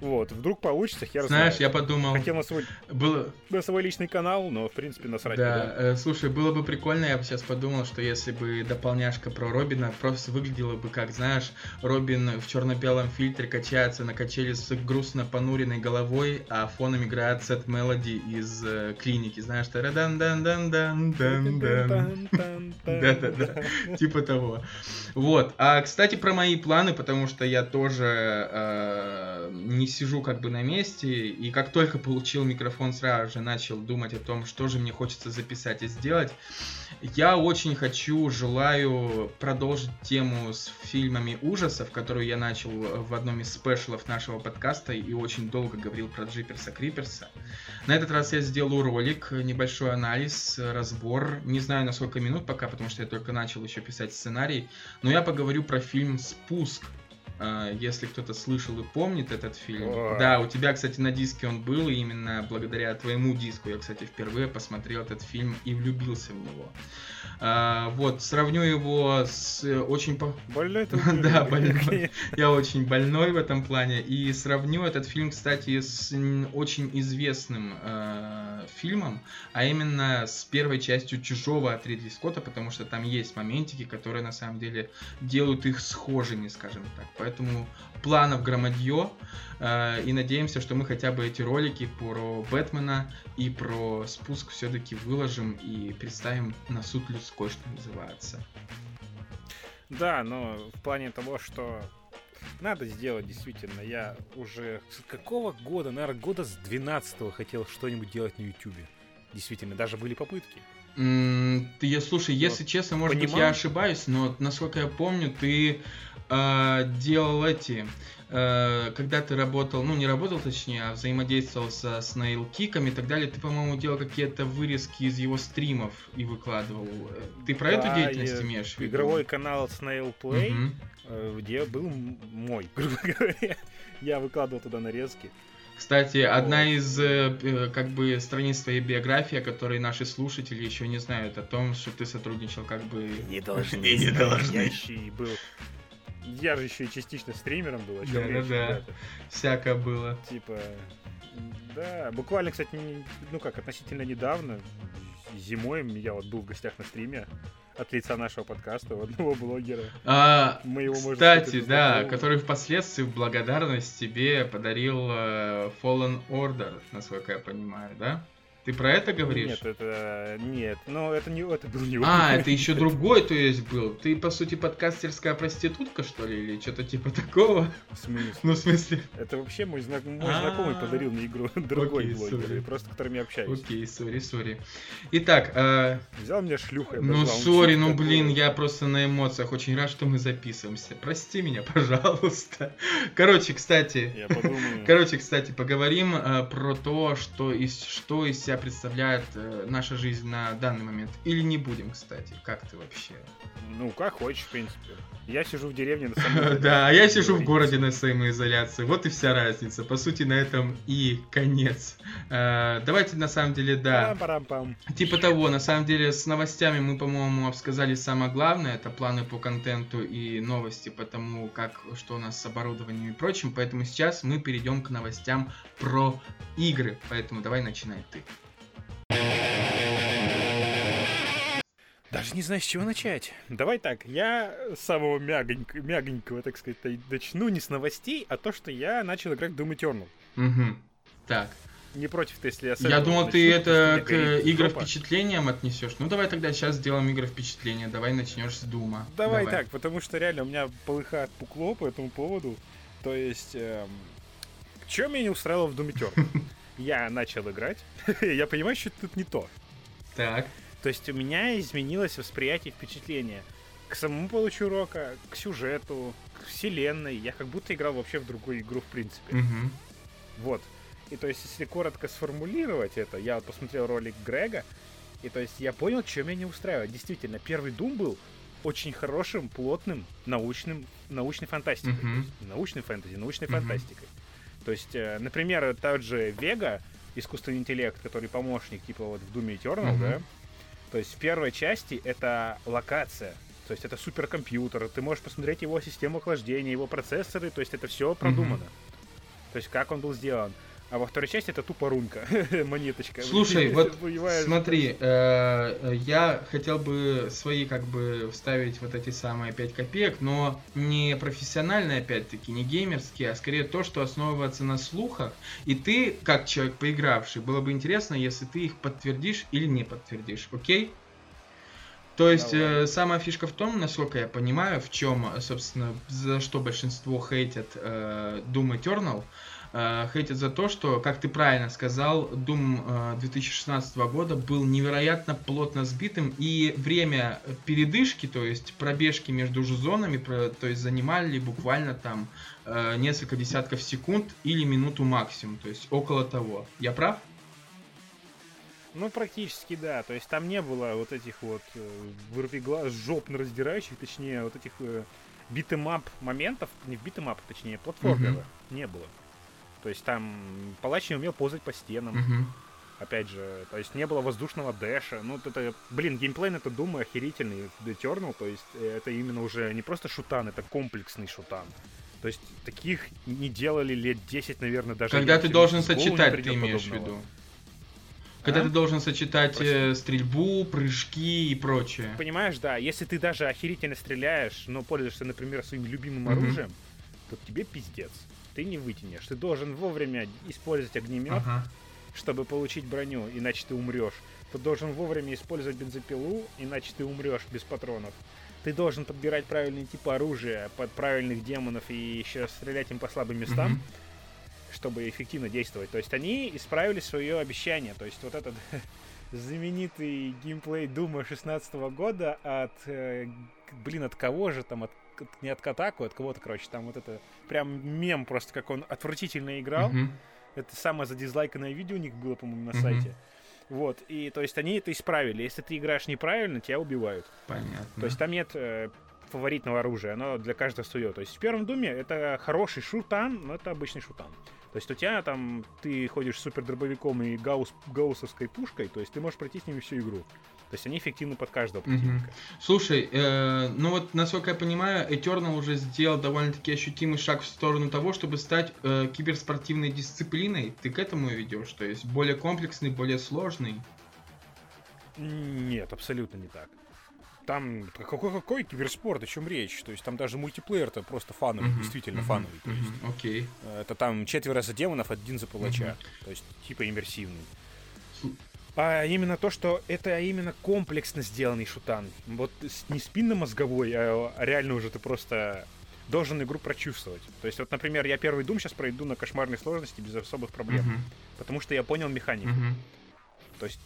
Вот, вдруг получится, хер Знаешь, знает. я подумал... Хотел на свой, было... на свой личный канал, но, в принципе, насрать. Да, э, слушай, было бы прикольно, я бы сейчас подумал, что если бы дополняшка про Робина просто выглядела бы как, знаешь, Робин в черно-белом фильтре качается на качели с грустно понуренной головой, а фоном играет сет мелоди из э, клиники, знаешь, тарадан дан дан дан дан дан Да-да-да, типа того. Вот, а, кстати, про мои планы, потому что я тоже э, не не сижу как бы на месте, и как только получил микрофон, сразу же начал думать о том, что же мне хочется записать и сделать. Я очень хочу, желаю продолжить тему с фильмами ужасов, которую я начал в одном из спешлов нашего подкаста и очень долго говорил про Джиперса Криперса. На этот раз я сделаю ролик, небольшой анализ, разбор. Не знаю на сколько минут пока, потому что я только начал еще писать сценарий, но я поговорю про фильм «Спуск», если кто-то слышал и помнит этот фильм. О. Да, у тебя, кстати, на диске он был, и именно благодаря твоему диску я, кстати, впервые посмотрел этот фильм и влюбился в него. А, вот, сравню его с э, очень... Больной ты? Да, больной. Я очень больной в этом плане. И сравню этот фильм, кстати, с очень известным э, фильмом, а именно с первой частью «Чужого» от Ридли Скотта, потому что там есть моментики, которые на самом деле делают их схожими, скажем так. Поэтому планов громадье. Э, и надеемся, что мы хотя бы эти ролики про Бэтмена и про спуск все-таки выложим и представим на суд людской, что называется. Да, но в плане того, что надо сделать действительно. Я уже с какого года, наверное, года с 12 хотел что-нибудь делать на YouTube. Действительно, даже были попытки. ты, я, слушай, если вот. честно, может Понимал? быть, я ошибаюсь, но насколько я помню, ты делал эти, э, когда ты работал, ну не работал точнее, а взаимодействовал со Snail Киком и так далее, ты, по-моему, делал какие-то вырезки из его стримов и выкладывал. Ты про да, эту деятельность имеешь в виду? Игровой канал Snail Play, угу. где был мой, грубо говоря. Я выкладывал туда нарезки. Кстати, одна из э, э, как бы страниц твоей биографии, о которой наши слушатели еще не знают, о том, что ты сотрудничал как бы... Не должны, не должны. был я же еще и частично стримером был. Да, да, да. Всякое было. Типа, да, буквально, кстати, не, ну как, относительно недавно, зимой я вот был в гостях на стриме от лица нашего подкаста у одного блогера. А, Мы его, кстати, сказать, да, который впоследствии в благодарность тебе подарил uh, Fallen Order, насколько я понимаю, да? Ты про это говоришь? Нет, это нет. Но это не это был не А, это еще другой, то есть был. Ты по сути подкастерская проститутка, что ли, или что-то типа такого? В смысле? Ну, в смысле? Это вообще мой, знак... мой знакомый подарил мне игру другой блогер, просто которым я общаюсь. Окей, сори, сори. Итак, э, взял меня шлюхой. Ну, сори, ну блин, я просто на эмоциях очень рад, что мы записываемся. Прости меня, пожалуйста. Короче, кстати. Я подумаю. Короче, кстати, поговорим э, про то, что из что из себя себя представляет э, наша жизнь на данный момент. Или не будем, кстати. Как ты вообще? Ну, как хочешь, в принципе. Я сижу в деревне на самоизоляции. Да, а я сижу в городе на самоизоляции. Вот и вся разница. По сути, на этом и конец. Э, давайте, на самом деле, да. Типа того, на самом деле, с новостями мы, по-моему, обсказали самое главное. Это планы по контенту и новости по тому, как, что у нас с оборудованием и прочим. Поэтому сейчас мы перейдем к новостям про игры. Поэтому давай начинай ты. Даже не знаю, с чего начать. Давай так, я с самого мягонького, мягонького, так сказать, начну не с новостей, а то, что я начал играть Doom Eternal. Угу. Так. Не против ты, если я Я думал, начну, ты это к игры впечатлениям отнесешь. Ну давай тогда сейчас сделаем игры впечатления. Давай начнешь с Дума. Давай, давай так, потому что реально у меня полыхает пукло по этому поводу. То есть, эм, что меня не устраивало в Doom Eternal? Я начал играть, я понимаю, что тут не то. Так. То есть у меня изменилось восприятие впечатления к самому получу урока, к сюжету, к вселенной. Я как будто играл вообще в другую игру, в принципе. Угу. Вот. И то есть, если коротко сформулировать это, я вот посмотрел ролик Грега, и то есть я понял, что меня не устраивает. Действительно, первый Doom был очень хорошим, плотным, научным, научной фантастикой. Uh-huh. Научной фэнтези, научной uh-huh. фантастикой. То есть, э, например, тот же Вега, искусственный интеллект, который помощник, типа вот в Doom Eternal, uh-huh. да? То есть в первой части это локация, то есть это суперкомпьютер, ты можешь посмотреть его систему охлаждения, его процессоры, то есть это все продумано. Mm-hmm. То есть как он был сделан. А во второй части это тупо рунка, монеточка. Слушай, вот смотри, э, я хотел бы свои как бы вставить вот эти самые 5 копеек, но не профессиональные опять-таки, не геймерские, а скорее то, что основывается на слухах. И ты, как человек поигравший, было бы интересно, если ты их подтвердишь или не подтвердишь, окей? То есть э, самая фишка в том, насколько я понимаю, в чем, собственно, за что большинство хейтят э, Doom Eternal, э, хейтят за то, что, как ты правильно сказал, Doom э, 2016 года был невероятно плотно сбитым, и время передышки, то есть пробежки между зонами, то есть занимали буквально там э, несколько десятков секунд или минуту максимум, то есть около того. Я прав? Ну, практически, да. То есть там не было вот этих вот э, вырви глаз, жопно раздирающих, точнее, вот этих э, beat 'em up моментов, не в beat 'em up, точнее, платформеров uh-huh. не было. То есть там палач не умел ползать по стенам. Uh-huh. Опять же, то есть не было воздушного дэша. Ну, это, блин, геймплей это, думаю, охерительный в Eternal. То есть это именно уже не просто шутан, это комплексный шутан. То есть таких не делали лет 10, наверное, даже. Когда ты должен сочетать, ты имеешь в виду. Когда а? ты должен сочетать э, стрельбу, прыжки и прочее. Понимаешь, да. Если ты даже охерительно стреляешь, но пользуешься, например, своим любимым mm-hmm. оружием, то тебе пиздец. Ты не вытянешь. Ты должен вовремя использовать огнемет, ага. чтобы получить броню, иначе ты умрешь. Ты должен вовремя использовать бензопилу, иначе ты умрешь без патронов. Ты должен подбирать правильные типы оружия под правильных демонов и еще стрелять им по слабым местам. Mm-hmm чтобы эффективно действовать. То есть они исправили свое обещание. То есть вот этот знаменитый геймплей Дума 16 года от, э, блин, от кого же там, от, не от Катаку, от кого-то, короче, там вот это прям мем просто, как он отвратительно играл. Mm-hmm. Это самое задизлайканное видео у них было, по-моему, на mm-hmm. сайте. Вот, и то есть они это исправили. Если ты играешь неправильно, тебя убивают. Понятно. То есть там нет э, фаворитного оружия, оно для каждого свое. То есть в первом Думе это хороший шутан, но это обычный шутан. То есть у тебя там, ты ходишь супер дробовиком и гаусс, гауссовской пушкой, то есть ты можешь пройти с ними всю игру. То есть они эффективны под каждого противника. Угу. Слушай, э, ну вот, насколько я понимаю, Eternal уже сделал довольно-таки ощутимый шаг в сторону того, чтобы стать э, киберспортивной дисциплиной. Ты к этому ведешь? То есть более комплексный, более сложный? Нет, абсолютно не так. Там какой, какой киберспорт, о чем речь? То есть там даже мультиплеер-то просто фановый, uh-huh, действительно uh-huh, фановый. То есть, uh-huh, okay. Это там четверо за демонов, один за палача. Uh-huh. То есть типа иммерсивный. А именно то, что это именно комплексно сделанный шутан. Вот не спинно-мозговой, а реально уже ты просто должен игру прочувствовать. То есть, вот, например, я первый Дум сейчас пройду на кошмарной сложности без особых проблем. Uh-huh. Потому что я понял механику. Uh-huh. То есть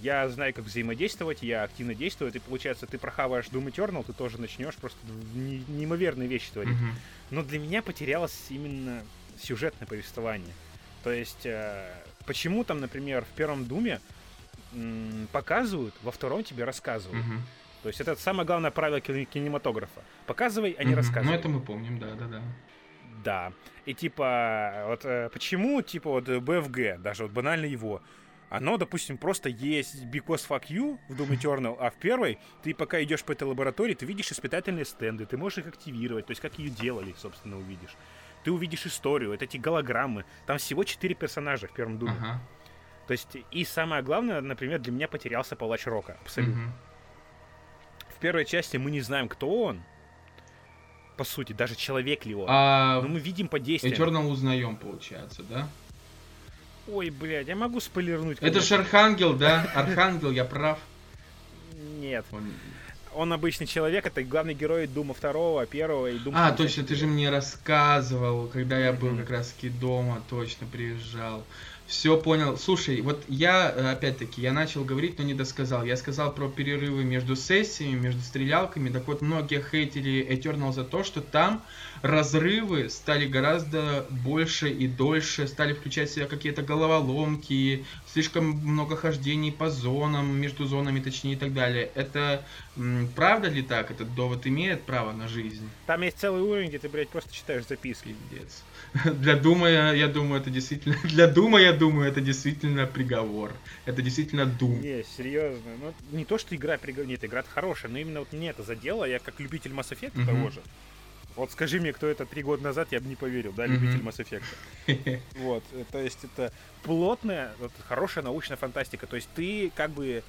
я знаю, как взаимодействовать, я активно действую, и получается, ты прохаваешь Doom Eternal, ты тоже начнешь просто неимоверные вещи творить. Uh-huh. Но для меня потерялось именно сюжетное повествование. То есть, э, почему там, например, в первом Думе показывают, во втором тебе рассказывают. Uh-huh. То есть это самое главное правило кинематографа. Показывай, а не uh-huh. рассказывай. Ну это мы помним, да, да, да. Да. И типа, вот э, почему, типа, вот BFG, даже вот банально его, оно, допустим, просто есть because fuck you в Doom Eternal, а в первой ты пока идешь по этой лаборатории, ты видишь испытательные стенды, ты можешь их активировать, то есть как ее делали, собственно, увидишь. Ты увидишь историю, это эти голограммы. Там всего четыре персонажа в первом Думе. Ага. То есть, и самое главное, например, для меня потерялся палач Рока. Абсолютно. Угу. В первой части мы не знаем, кто он. По сути, даже человек ли он. А... Но мы видим по действиям. Eternal узнаем, получается, да? Ой, блядь, я могу спойлернуть. Это же Архангел, да? Архангел, я прав. Нет. Он... Он обычный человек, это главный герой Дума второго, первого и Дума. А, точно, ты же мне рассказывал, когда я был как раз таки дома, точно приезжал. Все понял. Слушай, вот я, э, опять-таки, я начал говорить, но не досказал. Я сказал про перерывы между сессиями, между стрелялками. Так вот, многие хейтили Eternal за то, что там разрывы стали гораздо больше и дольше, стали включать в себя какие-то головоломки, слишком много хождений по зонам, между зонами, точнее, и так далее. Это м, правда ли так? Этот довод имеет право на жизнь? Там есть целый уровень, где ты, блядь, просто читаешь записки. Пиздец. Для Дума, я думаю, это действительно... Для Дума, я думаю, это действительно приговор. Это действительно Дум. Не, серьезно. Ну, не то, что игра приговор... Нет, игра хорошая, но именно вот мне это задело. Я как любитель Mass Effect mm-hmm. того же. Вот скажи мне, кто это три года назад, я бы не поверил, да, любитель. Mass Effect. Вот, э, то есть это плотная, вот, хорошая научная фантастика. То есть ты как бы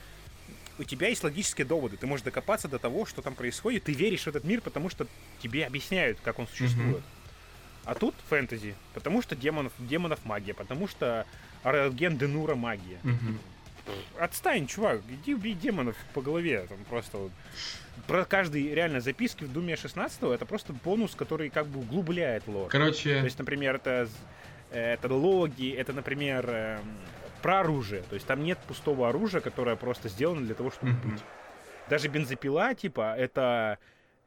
у тебя есть логические доводы, ты можешь докопаться до того, что там происходит, ты веришь в этот мир, потому что тебе объясняют, как он существует. А тут фэнтези, потому что демонов, демонов магия, потому что Арген Денура магия. Отстань, чувак, иди убей демонов по голове. Там просто вот. Про каждый реально записки в Думе 16 это просто бонус, который как бы углубляет лор. Короче. То есть, например, это, это логи, это, например, э, про оружие. То есть там нет пустого оружия, которое просто сделано для того, чтобы быть. Даже бензопила, типа, это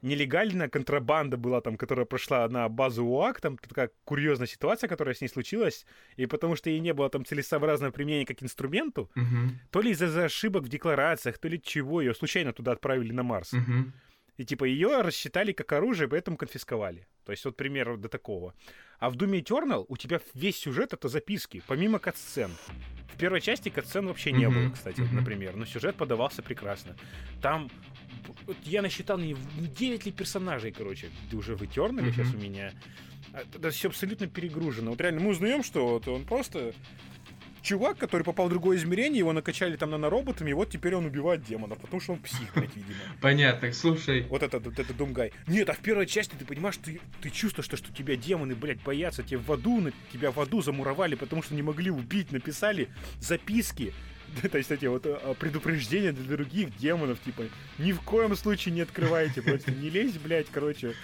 нелегальная контрабанда была там, которая прошла на базу УАК, там такая курьезная ситуация, которая с ней случилась, и потому что ей не было там целесообразного применения как инструменту, угу. то ли из-за ошибок в декларациях, то ли чего, ее случайно туда отправили на Марс. Угу. И типа ее рассчитали как оружие, поэтому конфисковали. То есть вот пример до такого. А в Doom Eternal у тебя весь сюжет это записки, помимо катсцен. В первой части катсцен вообще не mm-hmm. было, кстати, mm-hmm. например, но сюжет подавался прекрасно. Там я насчитал не, не 9 ли персонажей, короче, уже в Eternal mm-hmm. сейчас у меня. А, это все абсолютно перегружено. Вот реально мы узнаем, что вот он просто чувак, который попал в другое измерение, его накачали там нанороботами, и вот теперь он убивает демонов, потому что он псих, блядь, видимо. Понятно, слушай. Вот это, вот это Думгай. Нет, а в первой части ты понимаешь, ты, ты чувствуешь, что, что тебя демоны, блядь, боятся, тебе в аду, на, тебя в аду замуровали, потому что не могли убить, написали записки, то есть эти вот а, предупреждения для других демонов, типа, ни в коем случае не открывайте, просто не лезь, блядь, короче,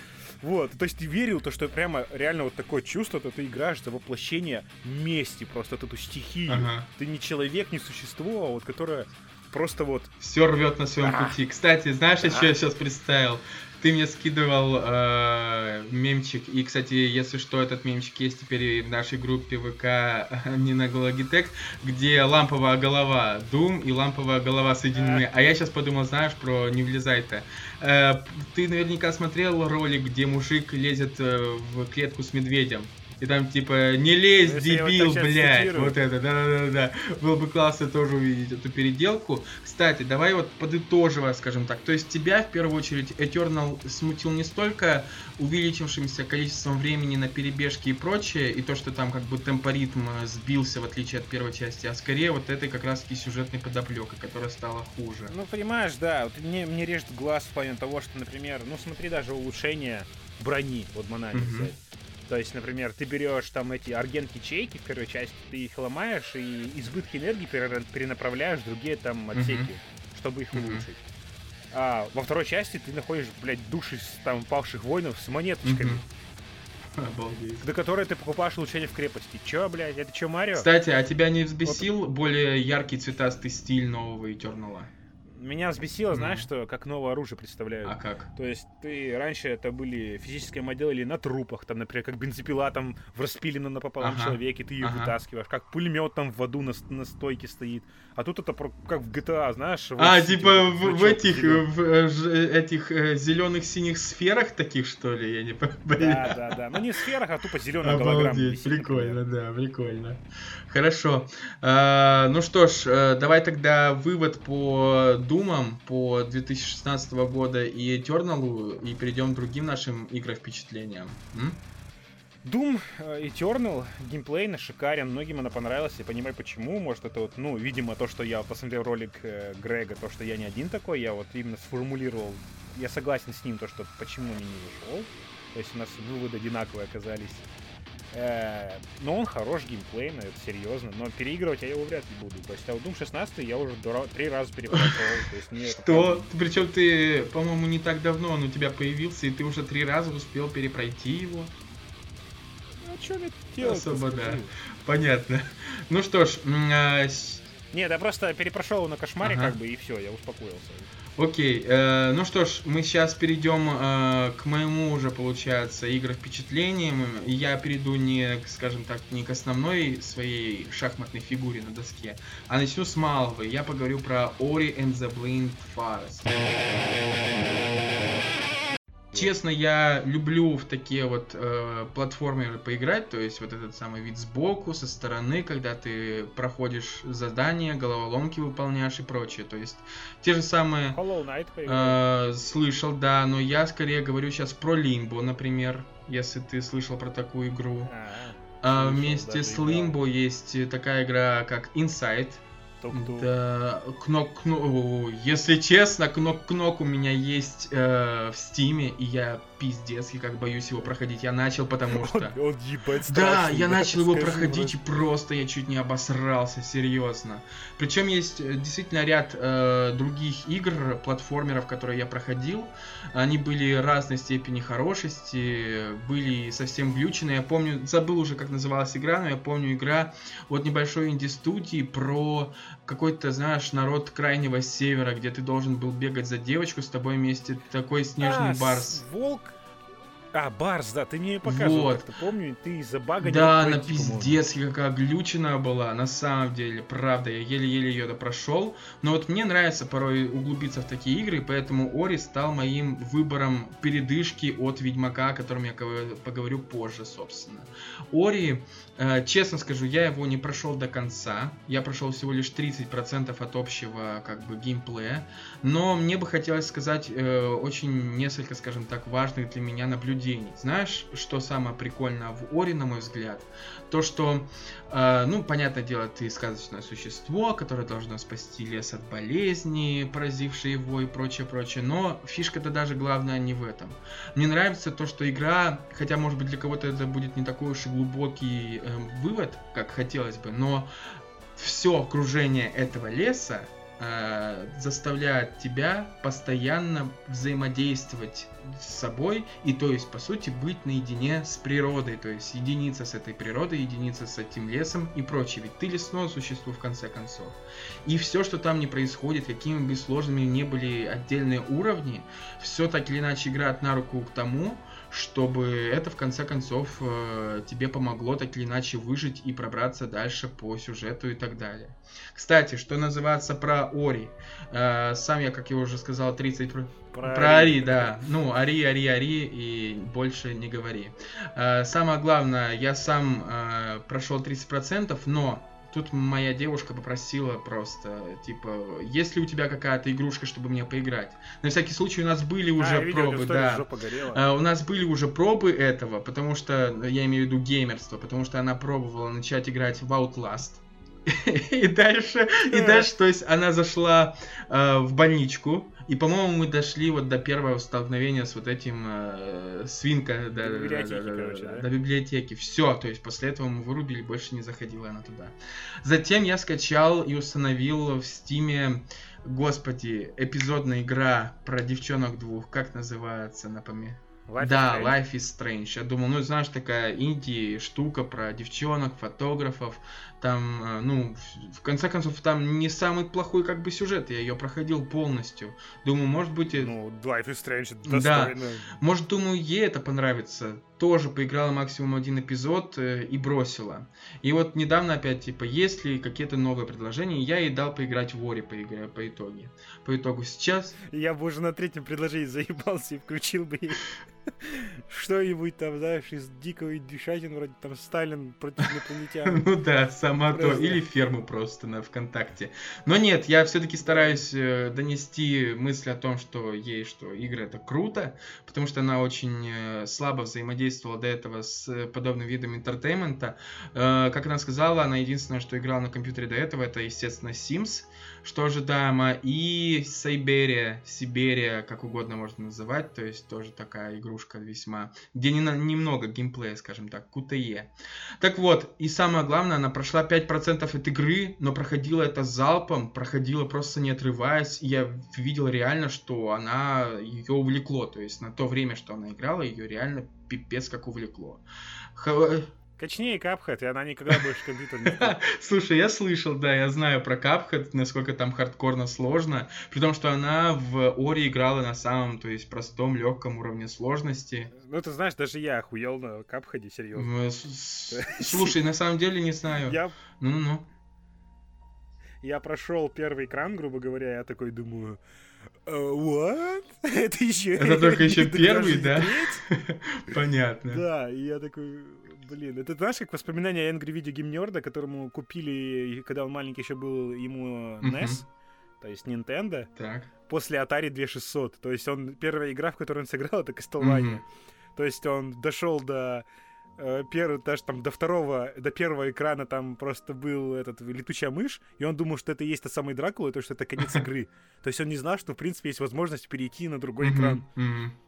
вот, то есть ты верил, то, что прямо реально вот такое чувство, то ты играешь за воплощение мести, просто эту стихию. Ага. Ты не человек, не существо, а вот которое просто вот... Все рвет на своем а. пути. Кстати, знаешь, а. что я сейчас представил? Ты мне скидывал э, мемчик, и, кстати, если что, этот мемчик есть теперь и в нашей группе ВК не на Гологитек, где ламповая голова Doom и ламповая голова соединены. А я сейчас подумал, знаешь, про «Не влезай-то». Э, ты наверняка смотрел ролик, где мужик лезет э, в клетку с медведем. И там типа не лезь, ну, дебил, блядь. Вот это, да-да-да. Было бы классно тоже увидеть эту переделку. Кстати, давай вот подытоживая, скажем так. То есть тебя в первую очередь Eternal смутил не столько увеличившимся количеством времени на перебежки и прочее, и то, что там как бы темпоритм сбился в отличие от первой части, а скорее вот этой как раз таки сюжетной подоплекой, которая стала хуже. Ну, понимаешь, да, вот мне, мне режет глаз в плане того, что, например, ну смотри, даже улучшение брони, вот Монами mm-hmm. взять. То есть, например, ты берешь там эти аргент-ячейки в первой части, ты их ломаешь и избытки энергии перенаправляешь в другие там отсеки, mm-hmm. чтобы их улучшить. Mm-hmm. А во второй части ты находишь, блядь, души там павших воинов с монеточками. Mm-hmm. Обалдеть. До которой ты покупаешь улучшение в крепости. Чё, блядь, это чё, Марио? Кстати, а тебя не взбесил вот. более яркий цветастый стиль нового Этернала? Меня взбесило, mm. знаешь, что как новое оружие представляют. А как? То есть ты раньше это были физические модели на трупах, там, например, как бензопила там в распиленном напополам ага. человеке, ты ее ага. вытаскиваешь, как пулемет там в аду на, на стойке стоит. А тут это про, как в GTA, знаешь? А, типа в, в этих, в, в, этих э, зеленых синих сферах таких, что ли, я не понимаю. Да, да, да. Ну не сферах, а тупо зеленая голограмма. Прикольно, да, прикольно. Хорошо. А, ну что ж, э, давай тогда вывод по Думам по 2016 года и Eternal, и перейдем к другим нашим игровпечатлениям. М? Doom э, Eternal геймплейно шикарен, многим она понравилась, я понимаю почему, может это вот, ну, видимо, то, что я посмотрел ролик э, Грега, то, что я не один такой, я вот именно сформулировал, я согласен с ним, то, что почему он не вышел, то есть у нас выводы одинаковые оказались. Э, но он хорош геймплейно, это серьезно. Но переигрывать я его вряд ли буду. То есть а Doom 16 я уже три раза перепрошел. Что? Причем ты, по-моему, не так давно он у тебя появился, и ты уже три раза успел перепройти его. Ну, а что мне делать? Особо, да. Понятно. Ну что ж, а... Нет, я просто перепрошел на кошмаре, ага. как бы, и все, я успокоился. Окей, э, ну что ж, мы сейчас перейдем э, к моему уже, получается, игры впечатлениям. Я перейду не, скажем так, не к основной своей шахматной фигуре на доске, а начну с малого. Я поговорю про Ori and the Blind Forest. Честно, я люблю в такие вот э, платформеры поиграть, то есть вот этот самый вид сбоку, со стороны, когда ты проходишь задания, головоломки выполняешь и прочее. То есть те же самые... Hollow Knight э, Слышал, да, но я скорее говорю сейчас про Limbo, например, если ты слышал про такую игру. А, а, вместе с Limbo есть такая игра, как Inside, да, кнок, кнок, если честно, кнок, кнок у меня есть э, в стиме, и я пиздец, я как боюсь его проходить. Я начал, потому что... Он, он ебать Да, я начал его проходить, и просто я чуть не обосрался, серьезно. Причем есть э, действительно ряд э, других игр, платформеров, которые я проходил. Они были разной степени хорошести, были совсем глюченные. Я помню, забыл уже, как называлась игра, но я помню игра от небольшой инди-студии про какой-то, знаешь, народ крайнего севера, где ты должен был бегать за девочку с тобой вместе, такой снежный а, барс. Волк а, Барс, да, ты мне показывал, вот. как помню, ты из-за бага Да, она пиздец, какая глюченная была, на самом деле, правда, я еле-еле ее допрошел. Но вот мне нравится порой углубиться в такие игры, поэтому Ори стал моим выбором передышки от Ведьмака, о котором я поговорю позже, собственно. Ори честно скажу, я его не прошел до конца. Я прошел всего лишь 30% от общего как бы геймплея. Но мне бы хотелось сказать э, очень несколько, скажем так, важных для меня наблюдений. Знаешь, что самое прикольное в Ори, на мой взгляд? То, что, э, ну, понятное дело, ты сказочное существо, которое должно спасти лес от болезни, поразившей его и прочее, прочее. Но фишка-то даже главная не в этом. Мне нравится то, что игра, хотя, может быть, для кого-то это будет не такой уж и глубокий э, вывод, как хотелось бы, но все окружение этого леса э, заставляет тебя постоянно взаимодействовать с собой и то есть по сути быть наедине с природой, то есть единиться с этой природой, единиться с этим лесом и прочее. Ведь ты лесное существо в конце концов. И все, что там не происходит, какими бы сложными ни были отдельные уровни, все так или иначе играет на руку к тому, чтобы это в конце концов э, тебе помогло так или иначе выжить и пробраться дальше по сюжету и так далее. Кстати, что называется про Ори. Э, сам я, как я уже сказал, 30... Про, про Ари, да. Ну, Ари, Ари, Ари и больше не говори. Э, самое главное, я сам прошел 30%, но Тут моя девушка попросила просто, типа, есть ли у тебя какая-то игрушка, чтобы мне поиграть? На всякий случай у нас были уже а, пробы, видел, да. А, у нас были уже пробы этого, потому что, я имею в виду геймерство, потому что она пробовала начать играть в Outlast. И дальше, и дальше, то есть она зашла э, в больничку, и, по-моему, мы дошли вот до первого столкновения с вот этим э, свинка до, до, библиотеки, до, короче, да? до библиотеки. Все, то есть после этого мы вырубили, больше не заходила она туда. Затем я скачал и установил в стиме, господи, эпизодная игра про девчонок двух, как называется, напомню. Life да, is Life is Strange. Я думал, ну, знаешь, такая инди штука про девчонок, фотографов. Там, э, ну, в конце концов, там не самый плохой как бы сюжет. Я ее проходил полностью. Думаю, может быть... Ну, Life is Strange достойно. Да. Может, думаю, ей это понравится. Тоже поиграла максимум один эпизод э, и бросила. И вот недавно опять, типа, есть ли какие-то новые предложения, я ей дал поиграть в Ори по игре, по итоге. По итогу сейчас... Я бы уже на третьем предложении заебался и включил бы ей что-нибудь там, знаешь, из дикого дешатин, вроде там Сталин против инопланетян. Ну да, сама то. Или ферму просто на ВКонтакте. Но нет, я все-таки стараюсь э, донести мысль о том, что ей, что игры это круто, потому что она очень э, слабо взаимодействовала до этого с подобным видом entertainment а. Э, как она сказала, она единственное, что играла на компьютере до этого, это, естественно, Sims что ожидаемо, и Syberia, Сибирия, как угодно можно называть, то есть тоже такая игрушка весьма, где не, немного геймплея, скажем так, QTE. Так вот, и самое главное, она прошла 5% от игры, но проходила это залпом, проходила просто не отрываясь, и я видел реально, что она, ее увлекло, то есть на то время, что она играла, ее реально пипец как увлекло. Качнее Капхат, и она никогда больше компьютер не Слушай, я слышал, да, я знаю про Капхат, насколько там хардкорно сложно, при том, что она в Ори играла на самом, то есть простом, легком уровне сложности. Ну, ты знаешь, даже я охуел на Капхаде, серьезно. Слушай, на самом деле не знаю. Я... Ну-ну-ну. Я прошел первый экран, грубо говоря, я такой думаю, «Э, what? Это еще... Это только еще первый, да? Понятно. Да, и я такой, Блин, это знаешь, как воспоминание Angry Video Game Nerd, которому купили, когда он маленький еще был, ему NES, то есть Nintendo, так. после Atari 2600. То есть он, первая игра, в которой он сыграл, это Castlevania. То есть он дошел до э, первый, даже там до второго, до первого экрана там просто был этот летучая мышь, и он думал, что это и есть тот самый Дракула, то что это конец игры. То есть он не знал, что в принципе есть возможность перейти на другой экран.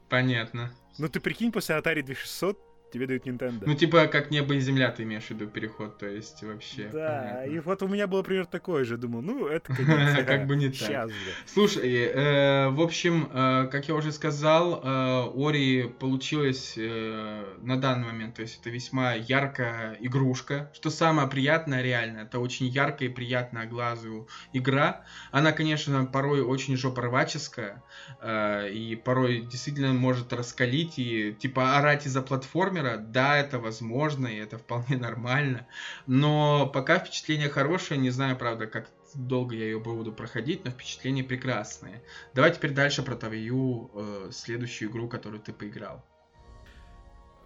Понятно. Ну ты прикинь, после Atari 2600 тебе дают Nintendo. Ну, типа, как небо и земля ты имеешь в виду переход, то есть вообще. Да, понятно. и вот у меня было примерно такое же, думал, ну, это, как бы не так. Слушай, э, в общем, э, как я уже сказал, э, Ори получилась на данный момент, то есть это весьма яркая игрушка, что самое приятное реально, это очень яркая и приятная глазу игра. Она, конечно, порой очень жопорваческая, и порой действительно может раскалить и, типа, орать из-за платформы, платформера, да, это возможно, и это вполне нормально, но пока впечатление хорошее, не знаю, правда, как долго я ее буду проходить, но впечатления прекрасные. Давай теперь дальше про твою э, следующую игру, которую ты поиграл.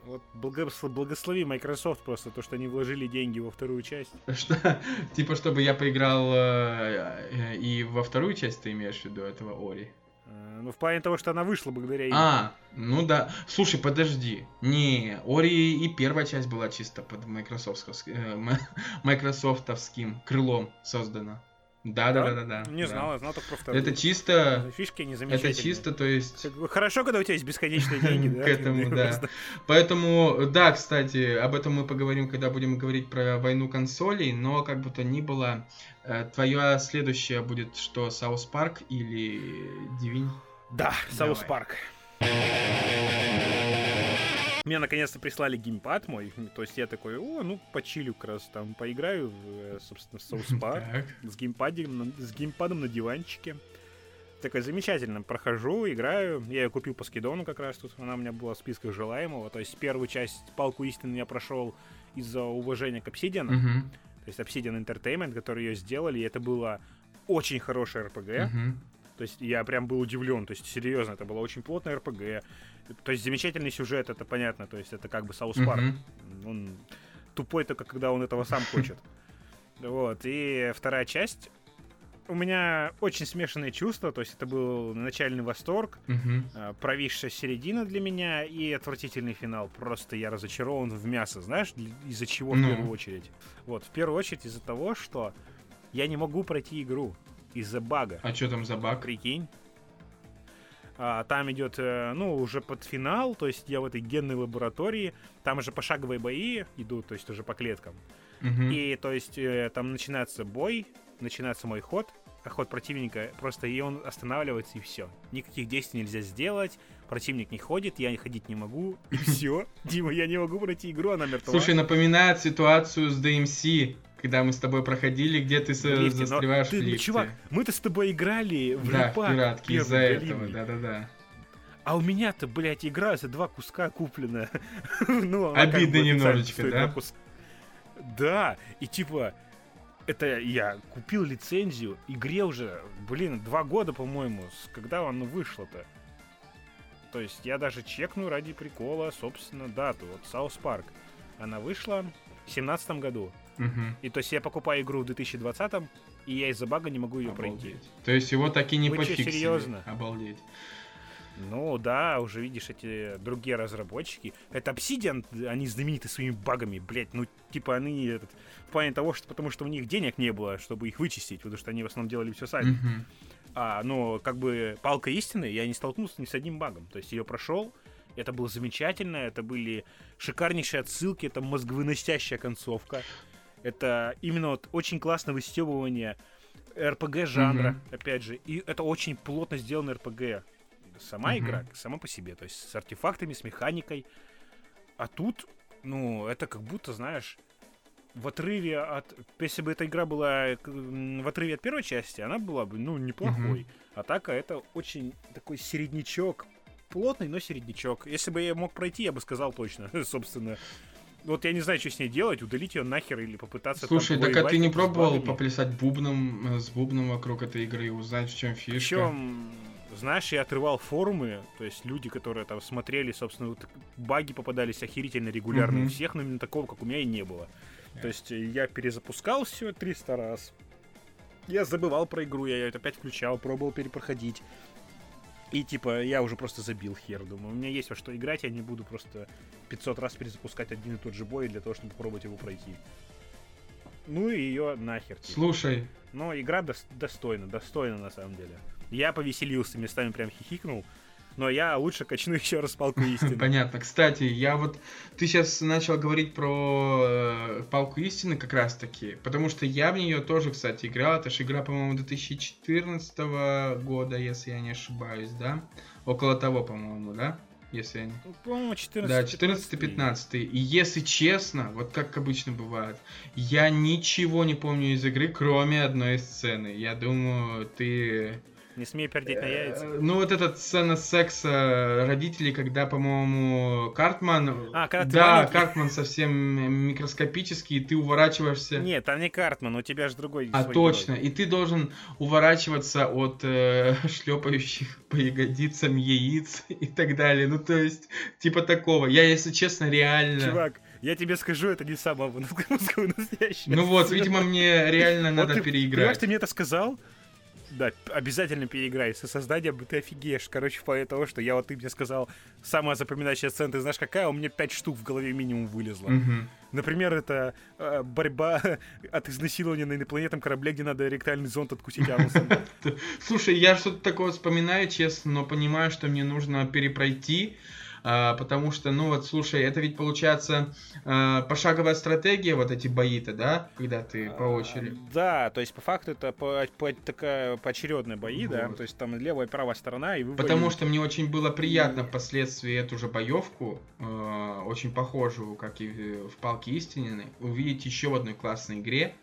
Вот благослови Microsoft просто то, что они вложили деньги во вторую часть. Что? Типа, чтобы я поиграл э, э, и во вторую часть ты имеешь в виду этого Ори? Ну, в плане того, что она вышла благодаря им. А, ну да. Слушай, подожди. Не, Ори и первая часть была чисто под э, майкрософтовским крылом создана. Да, да, да, да, да. Не да. знал, я знал только про вторую. Это чисто... Фишки не Это чисто, то есть... Хорошо, когда у тебя есть бесконечные деньги, да? К этому, да. Поэтому, да, кстати, об этом мы поговорим, когда будем говорить про войну консолей, но как бы то ни было, э, твоя следующая будет что, South Park или Divinity? Да, South Park. Мне наконец-то прислали геймпад мой. То есть я такой, о, ну, почилю как раз там, поиграю, в, э, собственно, в South Park с, геймпадом, с геймпадом на диванчике. Такой замечательно. Прохожу, играю. Я ее купил по скидону как раз тут. Она у меня была в списках желаемого. То есть первую часть Палку истины я прошел из-за уважения к Obsidian. Мгм. То есть Obsidian Entertainment, которые ее сделали. И это было очень хорошее RPG. Мгм. То есть я прям был удивлен. То есть серьезно, это было очень плотное RPG. То есть замечательный сюжет, это понятно. То есть это как бы South Park. Мгм. Он тупой только когда он этого сам хочет. Вот. И вторая часть. У меня очень смешанные чувства. То есть это был начальный восторг, а, провисшая середина для меня и отвратительный финал. Просто я разочарован в мясо. Знаешь, из-за чего в Ну. первую очередь? Вот, в первую очередь из-за того, что я не могу пройти игру из-за бага. А что там за баг? Прикинь. А, там идет, э, ну, уже под финал, то есть я в этой генной лаборатории, там уже пошаговые бои идут, то есть уже по клеткам. Мгм. И, то есть, э, там начинается бой, начинается мой ход, а ход противника, просто и он останавливается, и все. Никаких действий нельзя сделать, противник не ходит, я ходить не могу, и все. Дима, я не могу пройти игру, она мертва. Слушай, напоминает ситуацию с DMC, когда мы с тобой проходили, где ты лифте, но застреваешь ты, в ну, лифте. чувак, мы-то с тобой играли в да, пиратке первый, из-за этого, да-да-да. А у меня-то, блядь, игра за два куска куплена. ну, она как Обидно бы немножечко, да? кус- Да, и типа, это я купил лицензию, игре уже, блин, два года, по-моему, с когда она вышла-то. То есть я даже чекну ради прикола, собственно, дату. Вот South Park. Она вышла в семнадцатом году. И то есть я покупаю игру в 2020 и я из-за бага не могу ее пройти. То есть его так и не Вы пофиксили. серьезно? Обалдеть. Ну да, уже видишь эти другие разработчики. Это Obsidian, они знамениты своими багами, блять. Ну, типа они этот, в плане того, что потому что у них денег не было, чтобы их вычистить, потому что они в основном делали все сами. Мгм. А, ну, как бы палка истины, я не столкнулся ни с одним багом. То есть ее прошел, это было замечательно, это были шикарнейшие отсылки, это мозговыносящая концовка. Это именно вот очень классное выстебывание РПГ жанра, Мгм. опять же. И это очень плотно сделанный РПГ. Сама Мгм. игра, сама по себе, то есть с артефактами, с механикой. А тут, ну, это как будто, знаешь, в отрыве от... Если бы эта игра была в отрыве от первой части, она была бы, ну, неплохой. А так, а это очень такой середнячок. Плотный, но середнячок. Если бы я мог пройти, я бы сказал точно, собственно. Вот я не знаю, что с ней делать, удалить ее нахер или попытаться... Слушай, так а ты не пробовал поплясать бубном, э, с бубном вокруг этой игры и узнать, в чем фишка? Причем, знаешь, я отрывал форумы, то есть люди, которые там смотрели, собственно, вот баги попадались охерительно регулярно у всех, но именно такого, как у меня, и не было. То есть э, я перезапускал все 300 раз. Я забывал про игру, я ее опять включал, пробовал перепроходить. И типа я уже просто забил хер, думаю, у меня есть во что играть, я не буду просто 500 раз перезапускать один и тот же бой для того, чтобы попробовать его пройти. Ну и ее нахер. типа. Слушай, Но игра дос- достойна, достойна на самом деле. Я повеселился, местами прям хихикнул. Но я лучше качну еще раз палку истины. Понятно. Кстати, я вот... Ты сейчас начал говорить про э, Палку Истины как раз таки, потому что я в нее тоже, кстати, играл. Это же игра, по-моему, 2014 года, если я не ошибаюсь, да? Около того, по-моему, да? Если я не... Ну, По-моему, 14 Да, 14-15. И если честно, вот как обычно бывает, я ничего не помню из игры, кроме одной сцены. Я думаю, ты... Не смей пердеть на яйца. Э, Ну, вот эта сцена секса родителей, когда, по-моему, Картман... А, когда ты Да, маленький. Картман совсем микроскопический, и ты уворачиваешься... Нет, там не Картман, у тебя же другой А точно, герой. и ты должен уворачиваться от э, шлепающих по ягодицам яиц и так далее. Ну, то есть, типа такого. Я, если честно, реально... Чувак, я тебе скажу, это не самое настоящее. Ну вот, видимо, мне реально надо ты- Понимаешь, переиграть. ты мне это сказал? Да, обязательно переиграй. Со созданием ты офигеешь. Короче, в плане того, что я вот ты мне сказал, самая запоминающая сцена, ты знаешь какая? У меня пять штук в голове минимум вылезло. Мгм. Например, это э, борьба от изнасилования на инопланетном корабле, где надо ректальный зонд откусить анусом. Слушай, я что-то такое вспоминаю, честно, но понимаю, что мне нужно перепройти. А, потому что, ну вот, слушай, это ведь получается а, пошаговая стратегия, вот эти бои-то, да? Когда ты по очереди. А, Да, то есть по факту это по- по- такая поочередная бои, да, Вот. то есть там левая и правая сторона, и вы Потому воюете. что мне очень было приятно впоследствии эту же боевку, очень похожую, как и в Палке Истинины, увидеть еще в одной классной игре.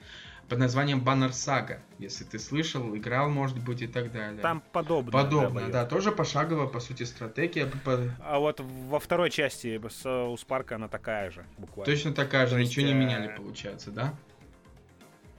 Под названием Banner Saga. Если ты слышал, играл, может быть, и так далее. Там подобно. Подобно, да, да тоже пошагово, по сути, стратегия. А вот во второй части у Спарка она такая же, буквально. Точно такая же, То ничего есть, не меняли, получается, да?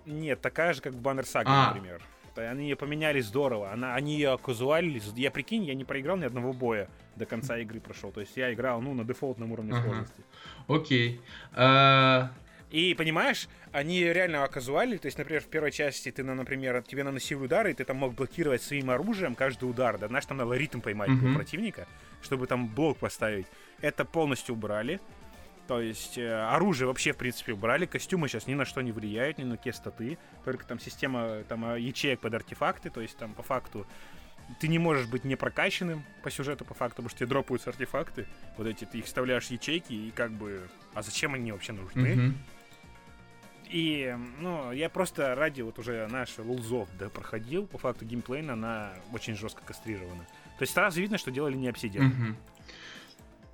Нет, такая же, как в Banner Saga, а. например. Они ее поменяли здорово. Она, они ее казуалили. Я прикинь, я не проиграл ни одного боя до конца игры прошел. То есть я играл, ну, на дефолтном уровне ага. сложности. Окей. А... И понимаешь, они реально оказуали, то есть, например, в первой части ты, например, тебе наносили удары, и ты там мог блокировать своим оружием каждый удар, да, знаешь, там надо ритм поймать mm-hmm. противника, чтобы там блок поставить. Это полностью убрали. То есть э, оружие вообще, в принципе, убрали, костюмы сейчас ни на что не влияют, ни на какие статы, только там система там, э, ячеек под артефакты, то есть там по факту ты не можешь быть не прокачанным по сюжету, по факту, потому что тебе дропаются артефакты, вот эти, ты их вставляешь в ячейки, и как бы, а зачем они вообще нужны? Mm-hmm. И, ну, я просто ради вот уже наших лулзов да, проходил, по факту геймплейна она очень жестко кастрирована. То есть сразу видно, что делали не обсидиан. Mm-hmm.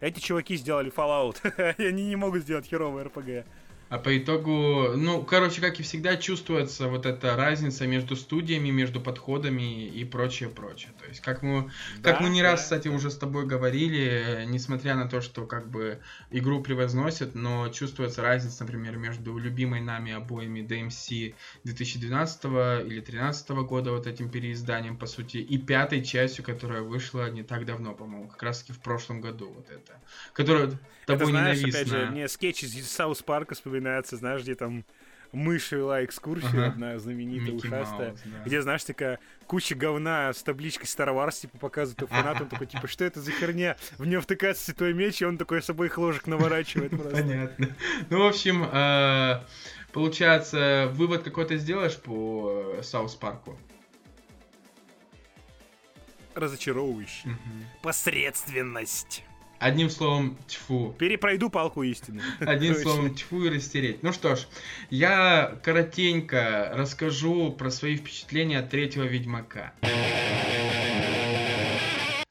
Эти чуваки сделали Fallout, они не могут сделать херовый RPG. А по итогу, ну, короче, как и всегда, чувствуется вот эта разница между студиями, между подходами и прочее, прочее. То есть, как мы, да, как мы не да, раз, кстати, да. уже с тобой говорили, несмотря на то, что как бы игру превозносят, но чувствуется разница, например, между любимой нами обоими DMC 2012 или 2013 года, вот этим переизданием, по сути, и пятой частью, которая вышла не так давно, по-моему, как раз таки в прошлом году, вот это. Которая тобой это, знаешь, ненавистная. опять же, мне скетч из South Park а вспоминается, знаешь, где там мышь вела экскурсию, ага. одна знаменитая, Микки ушастая, Маус, да. где, знаешь, такая куча говна с табличкой Star Wars, типа, показывают фанатам, такой, типа, что это за херня? В нее втыкается святой меч, и он такой с обоих ложек наворачивает просто. Понятно. Ну, в общем, э, получается, вывод какой-то сделаешь по South Park у? Разочаровывающий. Посредственность. Одним словом, тьфу. Перепройду палку истины. Одним словом, тьфу и растереть. Ну что ж, я коротенько расскажу про свои впечатления от третьего Ведьмака.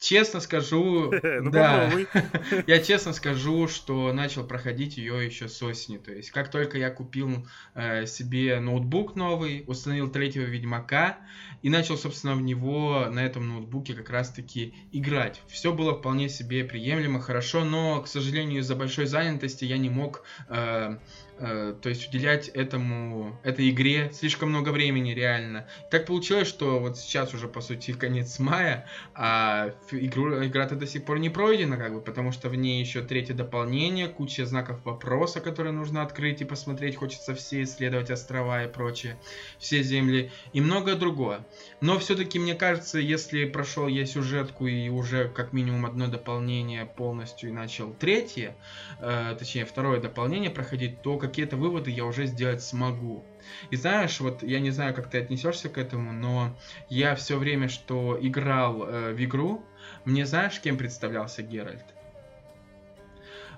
Честно скажу, ну, да, я честно скажу, что начал проходить ее еще с осени. То есть, как только я купил э, себе ноутбук новый, установил третьего Ведьмака и начал, собственно, в него на этом ноутбуке как раз-таки играть. Все было вполне себе приемлемо, хорошо, но, к сожалению, из-за большой занятости я не мог э, то есть уделять этому, этой игре слишком много времени реально. Так получилось, что вот сейчас уже по сути конец мая, а игру, игра-то до сих пор не пройдена, как бы, потому что в ней еще третье дополнение, куча знаков вопроса, которые нужно открыть и посмотреть, хочется все исследовать острова и прочее, все земли и многое другое. Но все-таки мне кажется, если прошел я сюжетку и уже как минимум одно дополнение полностью и начал третье, э, точнее второе дополнение проходить, то какие-то выводы я уже сделать смогу. И знаешь, вот я не знаю, как ты отнесешься к этому, но я все время, что играл э, в игру, мне знаешь, кем представлялся Геральт?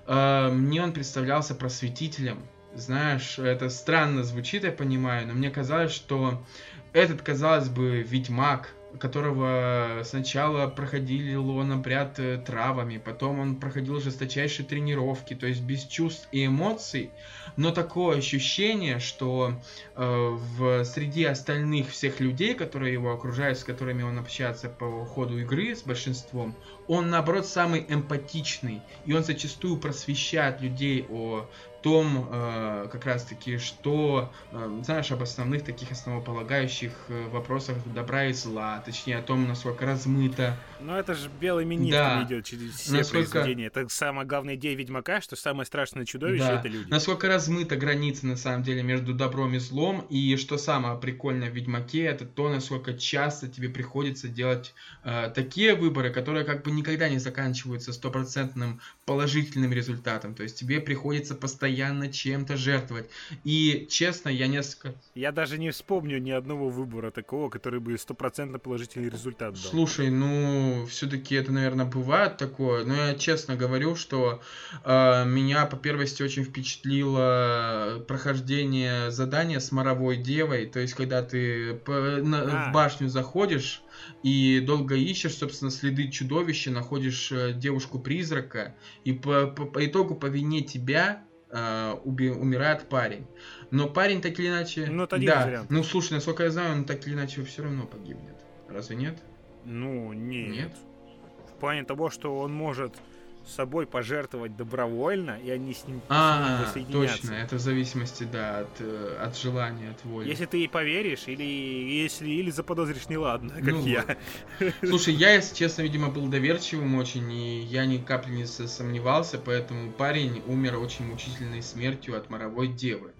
Э, мне он представлялся просветителем. Знаешь, это странно звучит, я понимаю, но мне казалось, что этот, казалось бы, ведьмак, которого сначала проходили он обряд э, травами, потом он проходил жесточайшие тренировки, то есть без чувств и эмоций, но такое ощущение, что э, в среди остальных всех людей, которые его окружают, с которыми он общается по ходу игры, с большинством, он наоборот самый эмпатичный, и он зачастую просвещает людей о том, э, как раз-таки, что, э, знаешь, об основных таких основополагающих э, вопросах добра и зла, точнее о том, насколько размыто. Ну это же белый минит да. идет через все насколько... произведения. Это самая главная идея Ведьмака, что самое страшное чудовище да. это люди. Насколько размыта граница на самом деле между добром и злом, и что самое прикольное в Ведьмаке, это то, насколько часто тебе приходится делать э, такие выборы, которые как бы никогда не заканчиваются стопроцентным положительным результатом. То есть тебе приходится постоянно постоянно чем-то жертвовать. И, честно, я несколько... Я даже не вспомню ни одного выбора такого, который бы стопроцентно положительный результат дал. Слушай, ну, все-таки это, наверное, бывает такое, но я честно говорю, что э, меня по первости очень впечатлило прохождение задания с моровой девой, то есть, когда ты по, на, а. в башню заходишь, и долго ищешь, собственно, следы чудовища, находишь э, девушку-призрака, и по, по, по итогу по вине тебя э, уби- умирает парень. Но парень так или иначе... Ну, это один да. вариант. Ну, слушай, насколько я знаю, он так или иначе все равно погибнет. Разве нет? Ну, нет. Нет? В плане того, что он может собой пожертвовать добровольно, и они с ним, А, точно, это в зависимости, да, от, э, от желания, от воли. Если ты ей поверишь, или если или заподозришь неладно, как Ну я. Слушай, я, если честно, видимо, был доверчивым очень, и я ни капли не со- сомневался, поэтому парень умер очень мучительной смертью от моровой девы.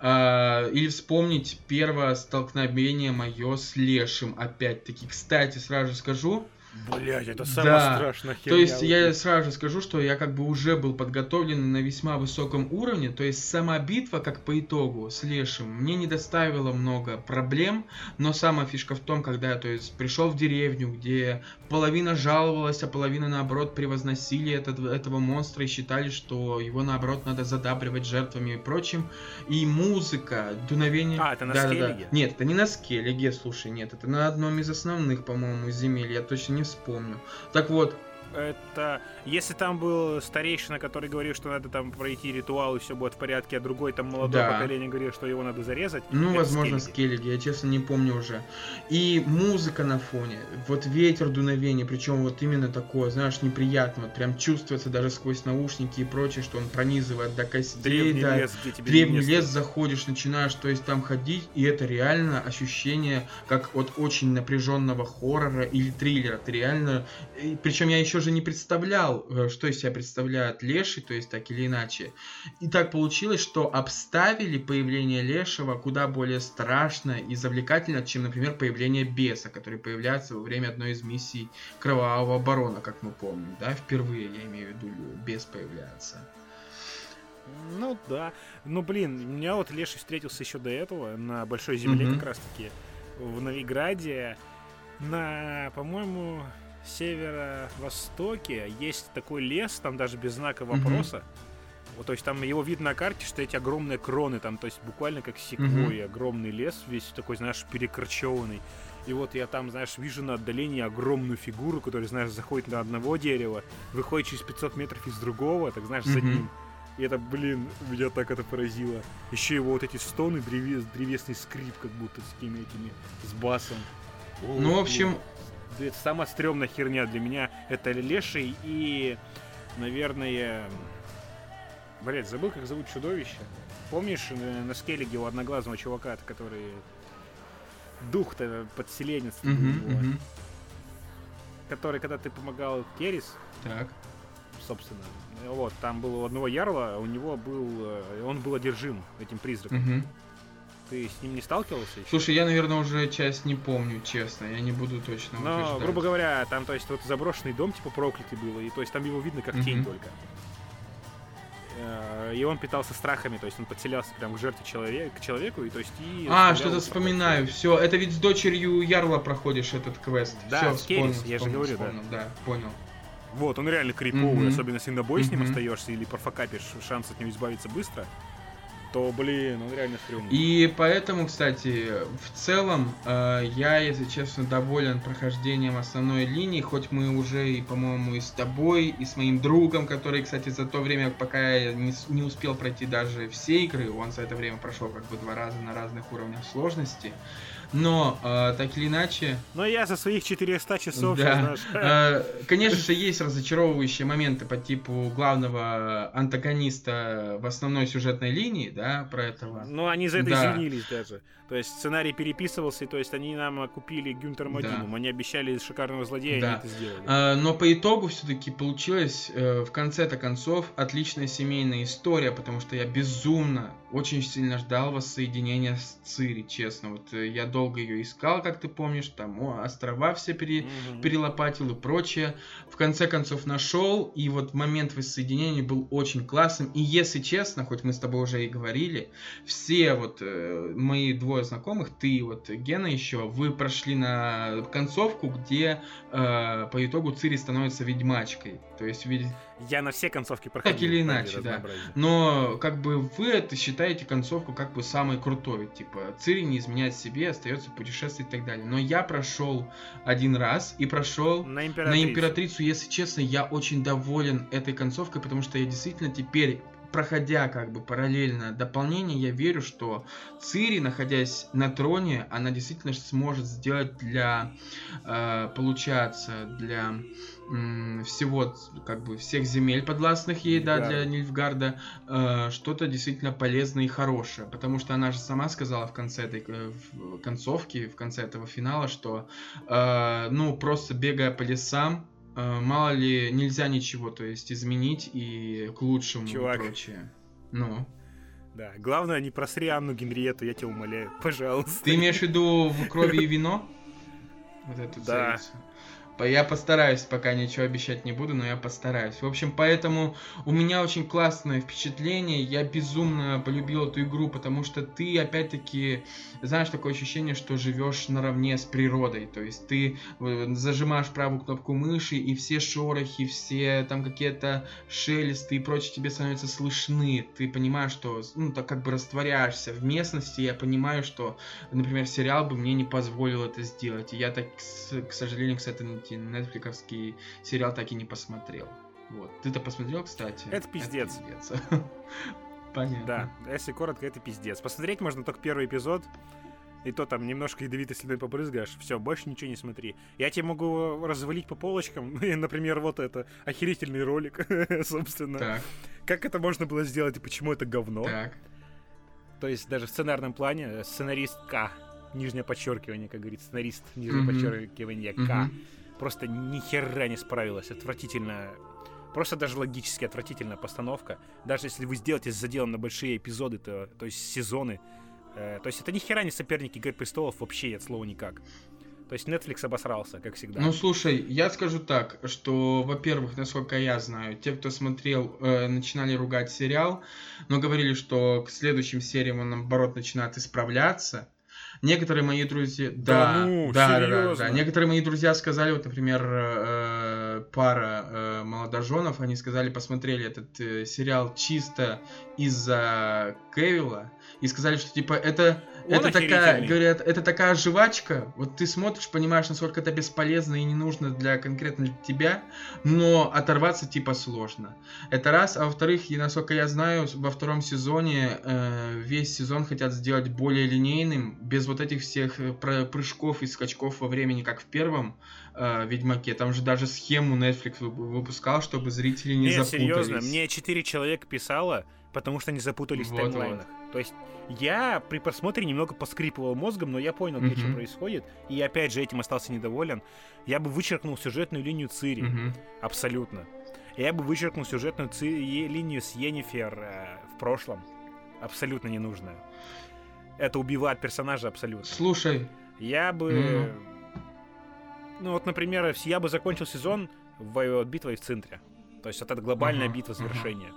А, или вспомнить первое столкновение мое с Лешим, опять-таки. Кстати, сразу скажу, Блять, это Да. самая страшная херня. то есть вот я сразу же скажу, что я как бы уже был подготовлен на весьма высоком уровне, то есть сама битва, как по итогу, с Лешим, мне не доставила много проблем, но самая фишка в том, когда я, то есть, пришел в деревню, где половина жаловалась, а половина, наоборот, превозносили этот, этого монстра и считали, что его, наоборот, надо задабривать жертвами и прочим, и музыка, дуновение... А, это на Да-да-да. Скеллиге? Нет, это не на Скеллиге, слушай, нет, это на одном из основных, по-моему, земель, я точно не вспомню. Так вот, Это если там был старейшина, который говорил, что надо там пройти ритуал и все будет в порядке, а другой там молодое Да. поколение говорил, что его надо зарезать. Ну, возможно, Скеллиги. Скеллиги, я честно не помню уже. И музыка на фоне, вот ветер, дуновение, причем вот именно такое, знаешь, неприятно, вот прям чувствуется даже сквозь наушники и прочее, что он пронизывает до костей, Древний да. лес, где тебе Древний лес заходишь, начинаешь, то есть там ходить, и это реально ощущение, как от очень напряженного хоррора или триллера. Ты реально, причем я еще же не представлял, э, что из себя представляет Леший, то есть так или иначе. И так получилось, что обставили появление Лешего куда более страшно и завлекательно, чем, например, появление Беса, который появляется во время одной из миссий Кровавого Барона, как мы помним, да, впервые, я имею в виду, Бес появляется. Ну да. Ну блин, у меня вот Леший встретился еще до этого на Большой Земле Мгм. как раз таки в Новиграде. На, по-моему, северо-востоке есть такой лес, там даже без знака вопроса. Вот, то есть там его видно на карте, что эти огромные кроны, там, то есть буквально как секвой, огромный лес, весь такой, знаешь, перекорчеванный. И вот я там, знаешь, вижу на отдалении огромную фигуру, которая, знаешь, заходит на одного дерева, выходит через 500 метров из другого, так, знаешь, за Мгм. ним. И это, блин, меня так это поразило. Еще его вот эти стоны, древес, древесный скрип, как будто с какими этими, с басом. О, Ну, в общем, Это самая стрёмная херня для меня. Это леший и, наверное... Блять, забыл, как зовут чудовище. Помнишь э, на скеллиге у одноглазого чувака, который... Дух-то подселенец его, мгм. который, когда ты помогал Керис, Так. собственно, вот, там был у одного ярла, а у него был... э, Он был одержим этим призраком. Мгм. Ты с ним не сталкивался еще? Слушай, я, наверное, уже часть не помню, честно. Я не буду точно Но, утверждать. грубо говоря, там, то есть, вот заброшенный дом, типа, проклятый был, и, то есть, там его видно как тень Мгм. только. Э, И он питался страхами, то есть, он подселялся прям к жертве человека, к человеку, и, то есть, и... А, что-то вспоминаю. Все, это ведь с дочерью Ярла проходишь этот квест. Да, Всё, с Керрис, вспомнил, я же вспомнил, говорю, да. вспомнил, да. понял. Вот, он реально криповый, Мгм. особенно если на бой с ним остаешься или профокапишь шанс от него избавиться быстро, то, блин, он реально стрёмный. И поэтому, кстати, в целом, э, я, если честно, доволен прохождением основной линии, хоть мы уже, и, по-моему, и с тобой, и с моим другом, который, кстати, за то время, пока я не, не успел пройти даже все игры, он за это время прошел как бы два раза на разных уровнях сложности. Но, э, так или иначе, Но я за своих 400 часов, Да. знаешь, Э, Конечно же, есть разочаровывающие моменты по типу главного антагониста в основной сюжетной линии, да, про этого. Ну, они за это Да. извинились даже. То есть сценарий переписывался, то есть они нам купили Гюнтер Мадином. Да. Они обещали шикарного злодея, Да. они это сделали. Э, Но по итогу все-таки получилась э, в конце-то концов отличная семейная история, потому что я безумно, очень сильно ждал воссоединения с Цири, честно. Вот э, я долго ее искал, как ты помнишь, там острова все пере... Мгм. перелопатил и прочее. В конце концов нашел, и вот момент воссоединения был очень классным. И если честно, хоть мы с тобой уже и говорили, все вот э, мои двое знакомых, ты и вот Гена еще, вы прошли на концовку, где э, по итогу Цири становится ведьмачкой. То есть, ведь Я на все концовки проходил. Так или иначе, да. но как бы вы это считаете концовку как бы самой крутой. Типа Цири не изменяет себе, остается путешествовать и так далее. Но я прошел один раз и прошел На на императрицу. императрицу, если честно, я очень доволен этой концовкой, потому что я действительно теперь проходя как бы параллельно дополнение, я верю, что Цири, находясь на троне, она действительно сможет сделать для, э, получается, для всего, как бы, всех земель подвластных ей, да, для Нильфгарда, э, что-то действительно полезное и хорошее. Потому что она же сама сказала в конце этой э, в концовки, в конце этого финала, что, э, ну, просто бегая по лесам, э, мало ли, нельзя ничего, то есть, изменить и к лучшему Чувак. и прочее. Ну. Да, главное, не просри Анну Генриету, я тебя умоляю, пожалуйста. Ты имеешь в виду в крови и вино? Вот эту Да. царицу. Я постараюсь, пока ничего обещать не буду, но я постараюсь. В общем, поэтому у меня очень классное впечатление. Я безумно полюбил эту игру, потому что ты, опять-таки, знаешь, такое ощущение, что живешь наравне с природой. То есть ты э, зажимаешь правую кнопку мыши, и все шорохи, все там какие-то шелесты и прочее тебе становятся слышны. Ты понимаешь, что, ну, так как бы растворяешься в местности. Я понимаю, что например, сериал бы мне не позволил это сделать. И я так, к сожалению, кстати, нетфликовский сериал так и не посмотрел. Вот. Ты-то посмотрел, кстати? Это пиздец. пиздец. Понятно. Да, если коротко, это пиздец. Посмотреть можно только первый эпизод, и то там немножко ядовитой слюной побрызгаешь, все, больше ничего не смотри. Я тебе могу развалить по полочкам, например, вот это охерительный ролик, собственно. Так, Как это можно было сделать и почему это говно? так. То есть даже в сценарном плане э, сценарист К, нижнее подчеркивание, как говорит сценарист, нижнее Мгм. подчеркивание К, Мгм. Просто ни хера не справилась. Отвратительно. Просто даже логически отвратительная постановка. Даже если вы сделаете с заделом на большие эпизоды, то, то есть сезоны. э, то есть это ни хера не соперники Игры престолов вообще от слова никак. То есть Netflix обосрался, как всегда. Ну, слушай, я скажу так, что, во-первых, насколько я знаю, те, кто смотрел, э, начинали ругать сериал, но говорили, что к следующим сериям он, наоборот, начинает исправляться. Некоторые мои друзья... Да Да, ну, да, да, да, серьезно? да. Некоторые мои друзья сказали, вот, например, э, пара э, молодоженов, они сказали, посмотрели этот э, сериал чисто из-за Кевилла, и сказали, что, типа, это... Это такая, говорят, это такая жвачка. Вот ты смотришь, понимаешь, насколько это бесполезно и не нужно для конкретно для тебя, но оторваться типа сложно. Это раз, а во-вторых, и насколько я знаю, во втором сезоне э, весь сезон хотят сделать более линейным, без вот этих всех э, прыжков и скачков во времени, как в первом э, Ведьмаке. Там же даже схему Netflix вы- выпускал, чтобы зрители не Нет, запутались. серьезно, мне четыре человека писало, потому что они запутались в Вот-вот. таймлайнах. То есть я при просмотре немного поскрипывал мозгом, но я понял, где Мгм. что происходит. И опять же этим остался недоволен. Я бы вычеркнул сюжетную линию Цири. Мгм. Абсолютно. Я бы вычеркнул сюжетную ци- линию с Йеннифер э, в прошлом. Абсолютно ненужная. Это убивает персонажа абсолютно. Слушай, Я бы... Ну вот, например, я бы закончил сезон в- битвой в центре. То есть вот эта глобальная Ага, битва завершения.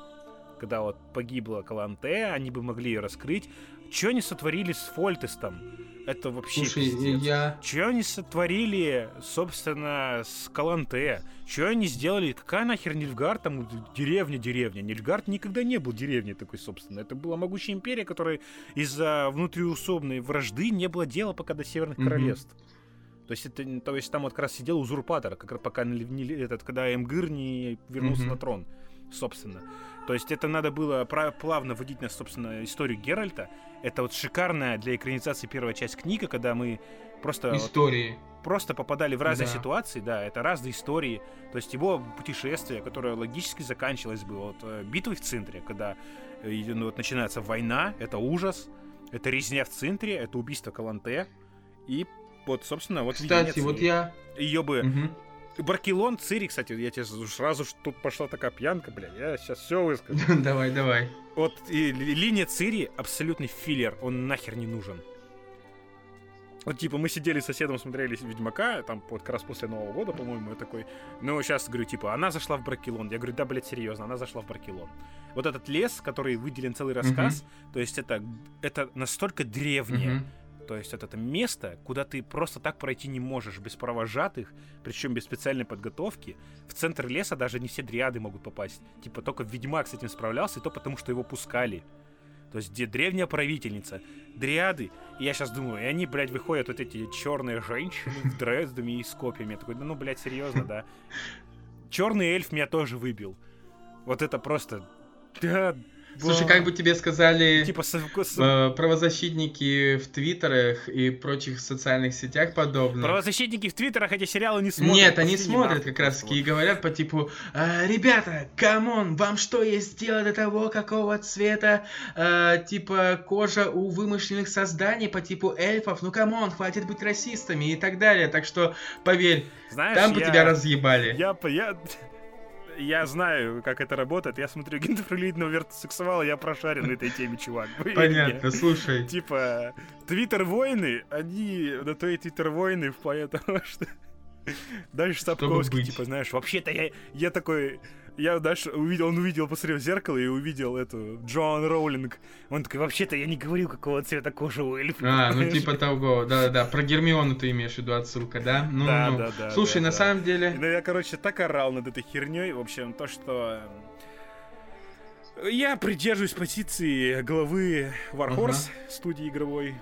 Когда вот погибла Каланте, они бы могли ее раскрыть. Что они сотворили с Фольтестом? Это вообще слушай, пиздец. я... Что они сотворили, собственно, с Каланте? Что они сделали? Какая нахер Нильфгард там деревня, деревня? Нильфгард никогда не был деревней такой, собственно. Это была могучая империя, которая из-за внутриусобной вражды не было дела пока до Северных Мгм. Королевств. То есть, это, то есть там вот как раз сидел узурпатор, как пока не, не- этот, когда Эмгыр не вернулся Мгм. на трон, собственно. То есть это надо было плавно вводить на, собственно, историю Геральта. Это вот шикарная для экранизации первая часть книга, когда мы просто, вот Истории. просто попадали в разные Да. ситуации, да, это разные истории. То есть его путешествие, которое логически заканчивалось бы вот э, битвой в центре, когда э, ну, вот начинается война, это ужас, это резня в центре, это убийство Каланте, и вот, собственно, вот Кстати, вот я... Ее бы... Мгм. Баркелон, Цири, кстати, я тебе сразу ж тут пошла такая пьянка, бля, я сейчас все выскажу. Давай, давай. Вот и ли- линия Цири абсолютный филлер, он нахер не нужен. Вот типа мы сидели с соседом, смотрели Ведьмака, там вот как раз после Нового года, по-моему, я такой, ну сейчас говорю, типа, она зашла в Баркелон. Я говорю, да, блядь, серьезно, она зашла в Баркелон. Вот этот лес, который выделен целый рассказ, то есть это, это настолько древнее, Мгм. То есть это, это место, куда ты просто так пройти не можешь без провожатых, причем без специальной подготовки. В центр леса даже не все дриады могут попасть. Типа только Ведьмак с этим справлялся, и то потому, что его пускали. То есть где древняя правительница, дриады. И я сейчас думаю, и они, блядь, выходят вот эти черные женщины в дрездами и с копьями. Я такой, ну, блядь, серьезно, да. Черный эльф меня тоже выбил. Вот это просто... Да, Слушай, как бы тебе сказали Типа с- э, правозащитники в твиттерах и прочих социальных сетях подобных? Правозащитники в Твиттерах эти сериалы не смотрят. Нет, они смотрят как раз таки и говорят по типу «Э, Ребята, come on, вам что есть дело до того, какого цвета э, типа кожа у вымышленных созданий по типу эльфов? Ну come on, хватит быть расистами и так далее. Так что, поверь. Знаешь, там бы тебя разъебали. Я, я, я знаю, как это работает. Я смотрю гендерфлюидного вертосексуала, я прошарен на этой теме, чувак. Понятно, слушай. Типа, твиттер-войны, они на то и твиттер-войны в плане того, что... Дальше Сапковский, типа, знаешь, вообще-то я, я такой... Я дальше увидел, он увидел, посмотрел в зеркало и увидел эту Джоан Роулинг. Он такой, вообще-то я не говорил, какого цвета кожи у эльфа. А, ну типа того, да-да-да. Про Гермиону ты имеешь в виду отсылка, да? Ну, Да, ну. да, да, Слушай, да, на да. самом деле... Ну, я, короче, так орал над этой херней. В общем, то, что... э, Я придерживаюсь позиции главы Warhorse студии игровой.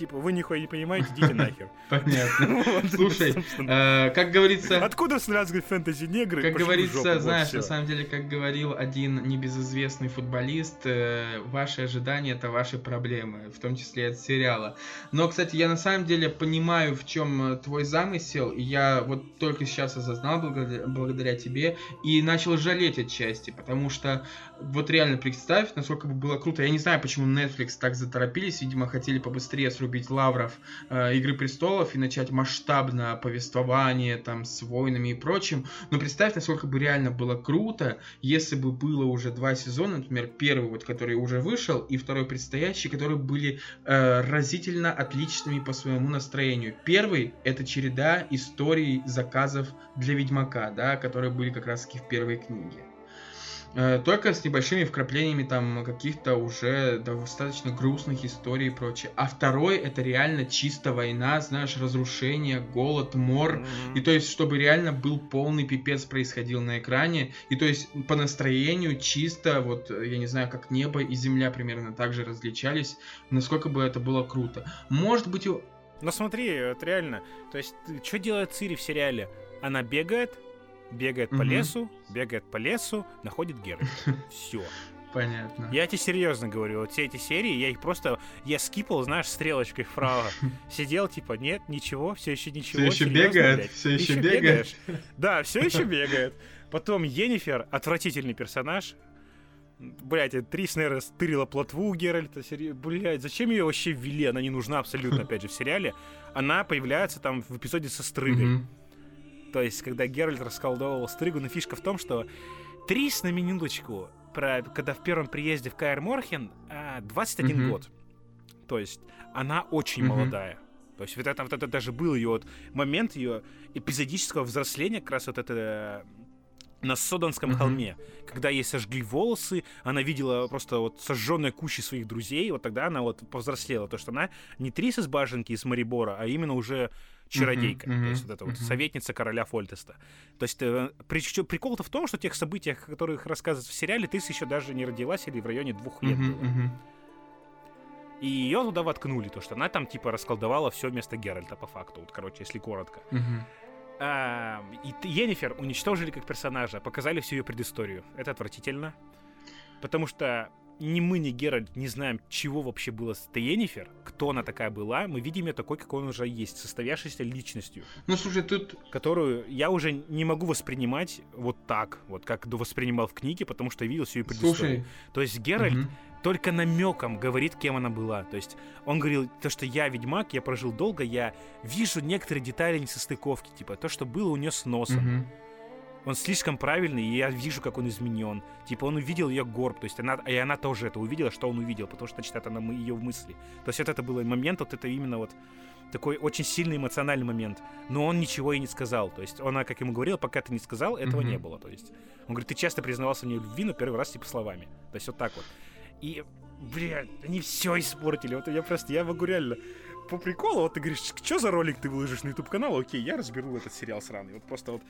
Типа, вы нихуя не понимаете, идите нахер. Понятно. Слушай, э, как говорится... Откуда сразу фэнтези негры? Как говорится, знаешь, на самом деле, как говорил один небезызвестный футболист, э, ваши ожидания это ваши проблемы, в том числе от сериала. Но, кстати, я на самом деле понимаю, в чем твой замысел, и я вот только сейчас осознал благодаря, тебе и начал жалеть отчасти, потому что вот реально представь, насколько бы было круто. Я не знаю, почему Netflix так заторопились, видимо, хотели побыстрее срубить лавров э, Игры престолов и начать масштабно повествование там с войнами и прочим. Но представь, насколько бы реально было круто, если бы было уже два сезона, например, первый вот, который уже вышел, и второй предстоящий, которые были э, разительно отличными по своему настроению. Первый это череда историй заказов для Ведьмака, да, которые были как раз таки в первой книге. Э, Только с небольшими вкраплениями там каких-то уже достаточно грустных историй и прочее. А второй это реально чисто война, знаешь, разрушение, голод, мор. Мгм. И то есть, чтобы реально был полный пипец происходил на экране. И то есть, по настроению чисто, вот, я не знаю, как небо и земля примерно так же различались. Насколько бы это было круто. Может быть, у- Ну смотри, вот реально. То есть, что делает Цири в сериале? Она бегает, бегает по лесу, бегает по лесу, находит Геральта. Все. понятно. Я тебе серьезно говорю, вот все эти серии, я их просто, я скипал, знаешь, стрелочкой вправо. Сидел, типа, нет, ничего, все еще ничего. Ещё серьезно, бегает? блядь? Ещё ещё бегает? бегаешь? Да, все еще бегает. Потом Енифер, отвратительный персонаж. Блять, Трис, наверное, стырила плотву у Геральта. Блять, зачем ее вообще ввели? Она не нужна абсолютно, опять же, в сериале. Она появляется там в эпизоде со Стрыгой. То есть, когда Геральт расколдовывал Стрыгу, но фишка в том, что Трис на минуточку, про, когда в первом приезде в Каэр Морхен, а, 21 Мгм. год. То есть, она очень Мгм. молодая. То есть, вот это, вот это даже был ее вот момент ее эпизодического взросления, как раз вот это э, на Соданском Мгм. холме, когда ей сожгли волосы, она видела просто вот сожженные кучи своих друзей, вот тогда она вот повзрослела, то что она не Трис из Баженки, из Марибора, а именно уже чародейка, Мгм, то есть вот эта вот мгм. советница короля Фольтеста. То есть э, причем прикол-то в том, что тех событиях, о которых рассказывают в сериале, Трис еще даже не родилась или в районе двух лет была. мгм. И ее туда воткнули, то что она там типа расколдовала все вместо Геральта по факту, вот короче, если коротко. А, и Йеннифер уничтожили как персонажа, показали всю ее предысторию. Это отвратительно. Потому что ни мы, ни Геральт не знаем, чего вообще было с этой Йеннифер, кто она такая была. Мы видим ее такой, какой она уже есть, состоявшейся личностью, Ну, слушай, тут которую я уже не могу воспринимать вот так, вот как воспринимал в книге, потому что видел всю ее предысторию. Слушай, То есть Геральт мгм. только намеком говорит, кем она была. То есть он говорил, то, что я ведьмак, я прожил долго, я вижу некоторые детали несостыковки, типа то, что было у нее с носом. Мгм. Он слишком правильный, и я вижу, как он изменен. Типа он увидел ее горб, то есть она, и она тоже это увидела, что он увидел, потому что читает она ее в мысли. То есть вот это был момент, вот это именно вот такой очень сильный эмоциональный момент. Но он ничего и не сказал. То есть она, как ему говорила, пока ты не сказал, этого Мгм. не было. То есть он говорит, ты часто признавался мне в любви, но первый раз типа словами. То есть вот так вот. И, блядь, они все испортили. Вот я просто, я могу реально по приколу, вот ты говоришь, что за ролик ты выложишь на YouTube канал, окей, я разберу этот сериал сраный. Вот просто вот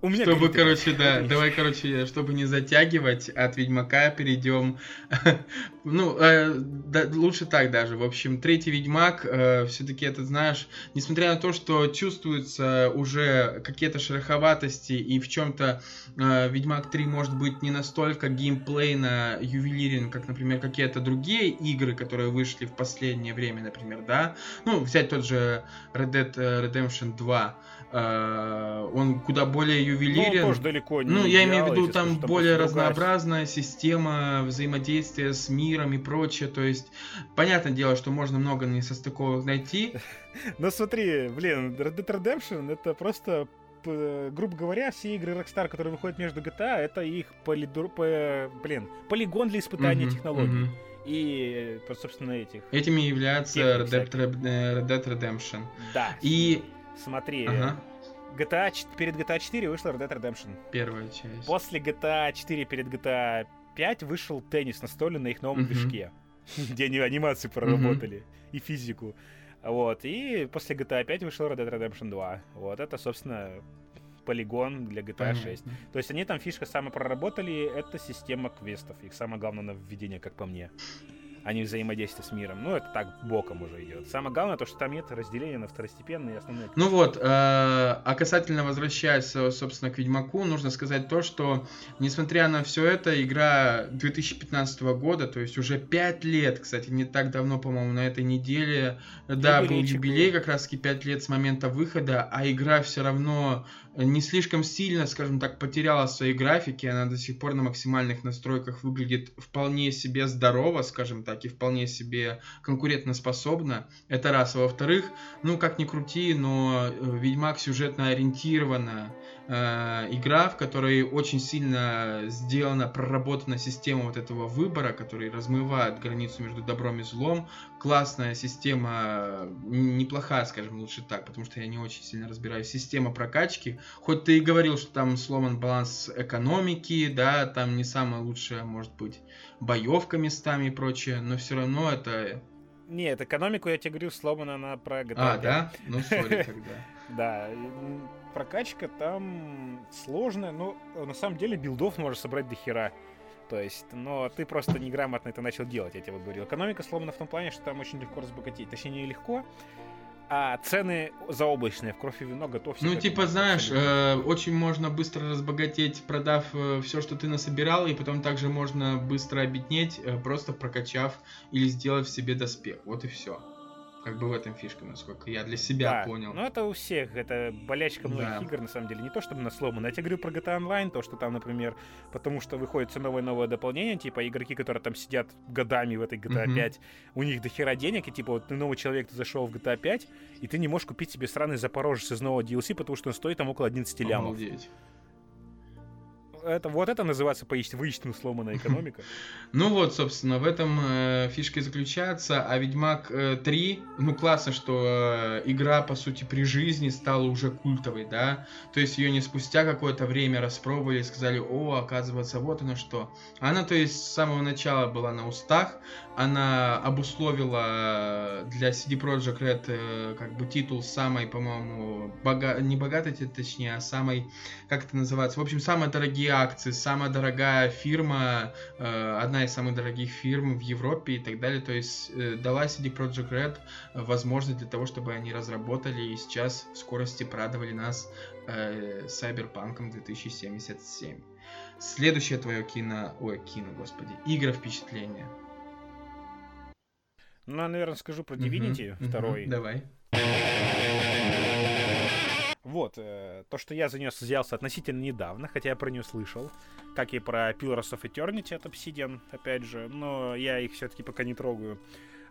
У меня чтобы, короче, да, давай, короче, чтобы не затягивать, от Ведьмака перейдем. ну, э, да, лучше так даже. В общем, третий Ведьмак, э, все-таки это, знаешь, несмотря на то, что чувствуются уже какие-то шероховатости и в чем-то э, Ведьмак 3 может быть не настолько геймплейно ювелирен, как, например, какие-то другие игры, которые вышли в последнее время, например, да. Ну, взять тот же Red Dead э, Redemption 2 Э, он куда более ювелирен. Ну, тоже далеко не Ну, я имею в виду, там более разнообразная система взаимодействия с миром и прочее. То есть, понятное дело, что можно много несостыковок найти. Но смотри, блин, Red Dead Redemption это просто грубо говоря, все игры Rockstar, которые выходят между GTA, это их полидур, по, блин, полигон для испытания uh-huh, технологий. Uh-huh. И, собственно, этих. Этими является Red Dead, Red Dead Redemption. Да. И Смотри, ага. GTA, перед GTA 4 вышла Red Dead Redemption. Первая часть. После GTA 4 перед GTA 5 вышел теннис настольный на их новом uh-huh. движке, где они анимации проработали uh-huh. и физику. Вот, и после GTA 5 вышел Red Dead Redemption 2. Вот, это, собственно, полигон для GTA Понятно. 6. То есть они там фишка самое проработали, это система квестов. Их самое главное нововведение, как по мне а не взаимодействие с миром. Ну, это так боком уже идет. Самое главное, то, что там нет разделения на второстепенные и основные. Ну вот, э, а касательно возвращаясь, собственно, к Ведьмаку, нужно сказать то, что, несмотря на все это, игра 2015 года, то есть уже 5 лет, кстати, не так давно, по-моему, на этой неделе, да, был юбилей как раз-таки 5 лет с момента выхода, а игра все равно не слишком сильно, скажем так, потеряла свои графики, она до сих пор на максимальных настройках выглядит вполне себе здорово, скажем так, и вполне себе конкурентоспособна. Это раз. А во-вторых, ну, как ни крути, но э, Ведьмак сюжетно ориентирована э, игра, в которой очень сильно сделана, проработана система вот этого выбора, который размывает границу между добром и злом. Классная система, неплохая, скажем лучше так, потому что я не очень сильно разбираюсь. Система прокачки. Хоть ты и говорил, что там сломан баланс экономики, да, там не самая лучшая, может быть, боевка местами и прочее, но все равно это нет, экономику, я тебе говорю, сломана она про GTA. А, да? Ну, сори тогда. Да, прокачка там сложная, но на самом деле билдов можно собрать до хера. То есть, но ты просто неграмотно это начал делать, я тебе вот говорил. Экономика сломана в том плане, что там очень легко разбогатеть. Точнее, не легко, а цены заоблачные, в кровь и вино готов. Ну, типа, знаешь, э, очень можно быстро разбогатеть, продав э, все, что ты насобирал, и потом также можно быстро обеднеть, э, просто прокачав или сделав себе доспех. Вот и все. Как бы в этом фишка, насколько я для себя да, понял. Ну, это у всех. Это болячка многих да. игр, на самом деле. Не то, чтобы на сломано. Я тебе говорю про GTA Online, то, что там, например, потому что выходит все новое новое дополнение, типа игроки, которые там сидят годами в этой GTA mm-hmm. 5, у них до хера денег, и типа вот ты новый человек, ты зашел в GTA 5, и ты не можешь купить себе сраный Запорожец из нового DLC, потому что он стоит там около 11 лямов. Обалдеть это, вот это называется воистину сломанная экономика. Ну вот, собственно, в этом э, фишка и заключается. А Ведьмак э, 3, ну классно, что э, игра, по сути, при жизни стала уже культовой, да? То есть ее не спустя какое-то время распробовали и сказали, о, оказывается, вот оно что. Она, то есть, с самого начала была на устах, она обусловила для CD Projekt Red э, как бы титул самой, по-моему, бога... не богатой, точнее, а самой, как это называется, в общем, самые дорогие акции, самая дорогая фирма, э, одна из самых дорогих фирм в Европе и так далее, то есть э, дала CD Projekt Red возможность для того, чтобы они разработали и сейчас в скорости порадовали нас Cyberpunk 2077. Следующее твое кино, ой, кино, господи, игра впечатления. Ну, я, наверное, скажу про Divinity uh-huh, второй. Uh-huh, давай. Вот, э, то, что я за нее взялся относительно недавно, хотя я про нее слышал, как и про Pillars of Eternity от Obsidian, опять же, но я их все-таки пока не трогаю.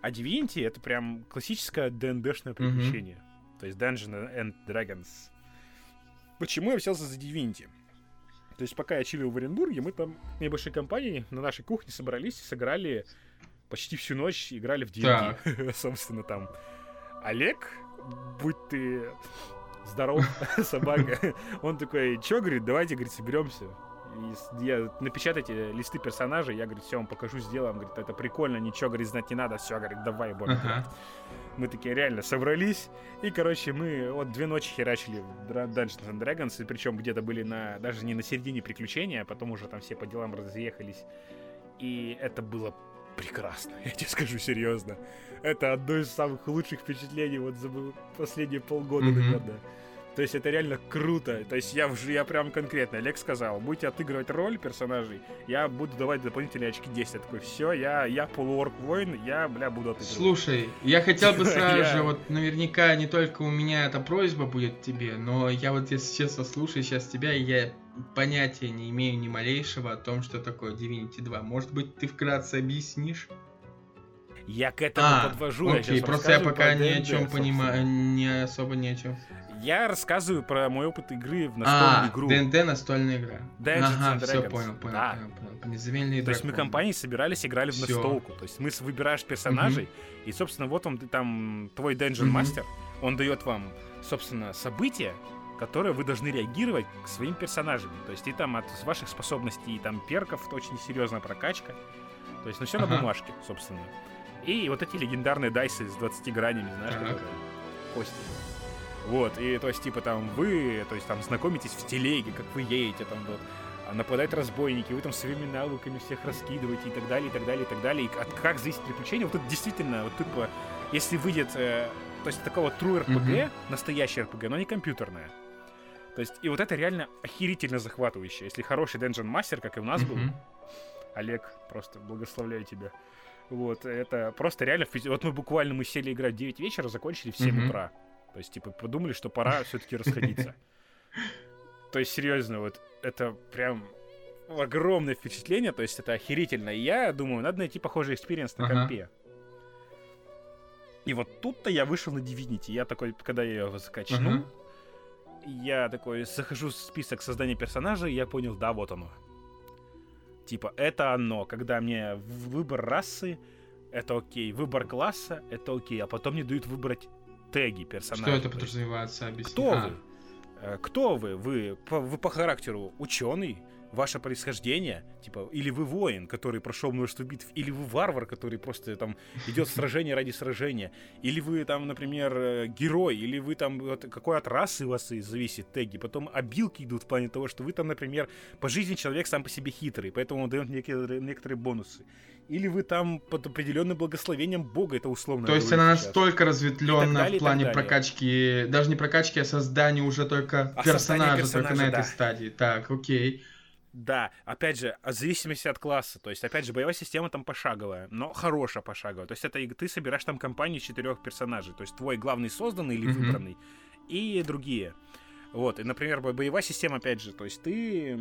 А Divinity это прям классическое ДНДшное приключение. Mm-hmm. То есть Dungeons and Dragons. Почему я взялся за Divinity? То есть пока я чилил в Оренбурге, мы там небольшой компанией на нашей кухне собрались и сыграли почти всю ночь играли в D&D. Собственно, там Олег, будь ты здоров, собака. Он такой, чё, говорит, давайте, говорит, соберемся. И я, напечатайте листы персонажей, я, говорит, все вам покажу, сделаем. Говорит, это прикольно, ничего, говорит, знать не надо. Все, говорит, давай, будем ага. Мы такие реально собрались. И, короче, мы вот две ночи херачили в Dungeons and Dragons. И причем где-то были на даже не на середине приключения, а потом уже там все по делам разъехались. И это было прекрасно, я тебе скажу серьезно. Это одно из самых лучших впечатлений вот за последние полгода, mm-hmm. наверное. То есть это реально круто. То есть я, я прям конкретно, Олег сказал, будете отыгрывать роль персонажей, я буду давать дополнительные очки 10. Я такой, все, я, я полуорк воин, я, бля, буду отыгрывать. Слушай, я хотел бы сразу же, вот наверняка не только у меня эта просьба будет тебе, но я вот если честно слушаю сейчас тебя, и я понятия не имею ни малейшего о том, что такое Divinity 2. Может быть, ты вкратце объяснишь? Я к этому а, подвожу. Окей, я просто я пока ни о чем понимаю, не особо не о чем. Я рассказываю про мой опыт игры в настольную а, игру. ДНД настольная игра. Dungeons ага, все, понял, понял, да. понял, понял. Подземельные То есть мы компанией собирались, играли в настолку. То есть мы выбираешь персонажей, угу. и, собственно, вот он, ты там, твой Dungeon Master, угу. он дает вам, собственно, события, которые вы должны реагировать к своим персонажам. То есть и там от ваших способностей, и там перков очень серьезная прокачка. То есть, ну все ага. на бумажке, собственно. И вот эти легендарные дайсы с 20 гранями, знаешь, так. которые кости. Вот, и то есть, типа, там вы, то есть, там, знакомитесь в телеге, как вы едете, там, вот, а нападают разбойники, вы там своими навыками всех раскидываете и так далее, и так далее, и так далее. И от как зависит приключение, вот это действительно, вот, типа, если выйдет, э, то есть, такого true RPG, mm-hmm. настоящий RPG, но не компьютерное. То есть, и вот это реально охерительно захватывающе. Если хороший Dungeon Master, как и у нас mm-hmm. был, Олег, просто благословляю тебя. Вот, это просто реально... Вот мы буквально мы сели играть в 9 вечера, закончили в 7 mm-hmm. утра. То есть, типа, подумали, что пора все-таки расходиться. То есть, серьезно, вот это прям огромное впечатление, то есть это охерительно. И я думаю, надо найти похожий experience на компе. И вот тут-то я вышел на Divinity. Я такой, когда я его закачнул, я такой захожу в список создания персонажа, и я понял, да, вот оно. Типа, это оно, когда мне выбор расы, это окей, выбор класса, это окей, а потом мне дают выбрать теги персонажа. Что это подразумевается? Объясни. Кто а. вы? Э, кто вы? Вы по, вы по характеру ученый, ваше происхождение, типа, или вы воин, который прошел множество битв, или вы варвар, который просто там идет в сражение ради сражения, или вы там, например, э, герой, или вы там, вот, какой от расы у вас и зависит теги. Потом обилки идут в плане того, что вы там, например, по жизни человек сам по себе хитрый, поэтому он дает некоторые, некоторые бонусы. Или вы там под определенным благословением Бога, это условно. То есть она настолько разветвленная в плане прокачки, даже не прокачки, а создания уже только а персонажа, персонажа, только на да. этой стадии. Так, окей. Да, опять же, в зависимости от класса. То есть, опять же, боевая система там пошаговая, но хорошая пошаговая. То есть, это ты собираешь там компанию четырех персонажей. То есть, твой главный созданный или mm-hmm. выбранный, и другие. Вот, и, например, боевая система, опять же, то есть ты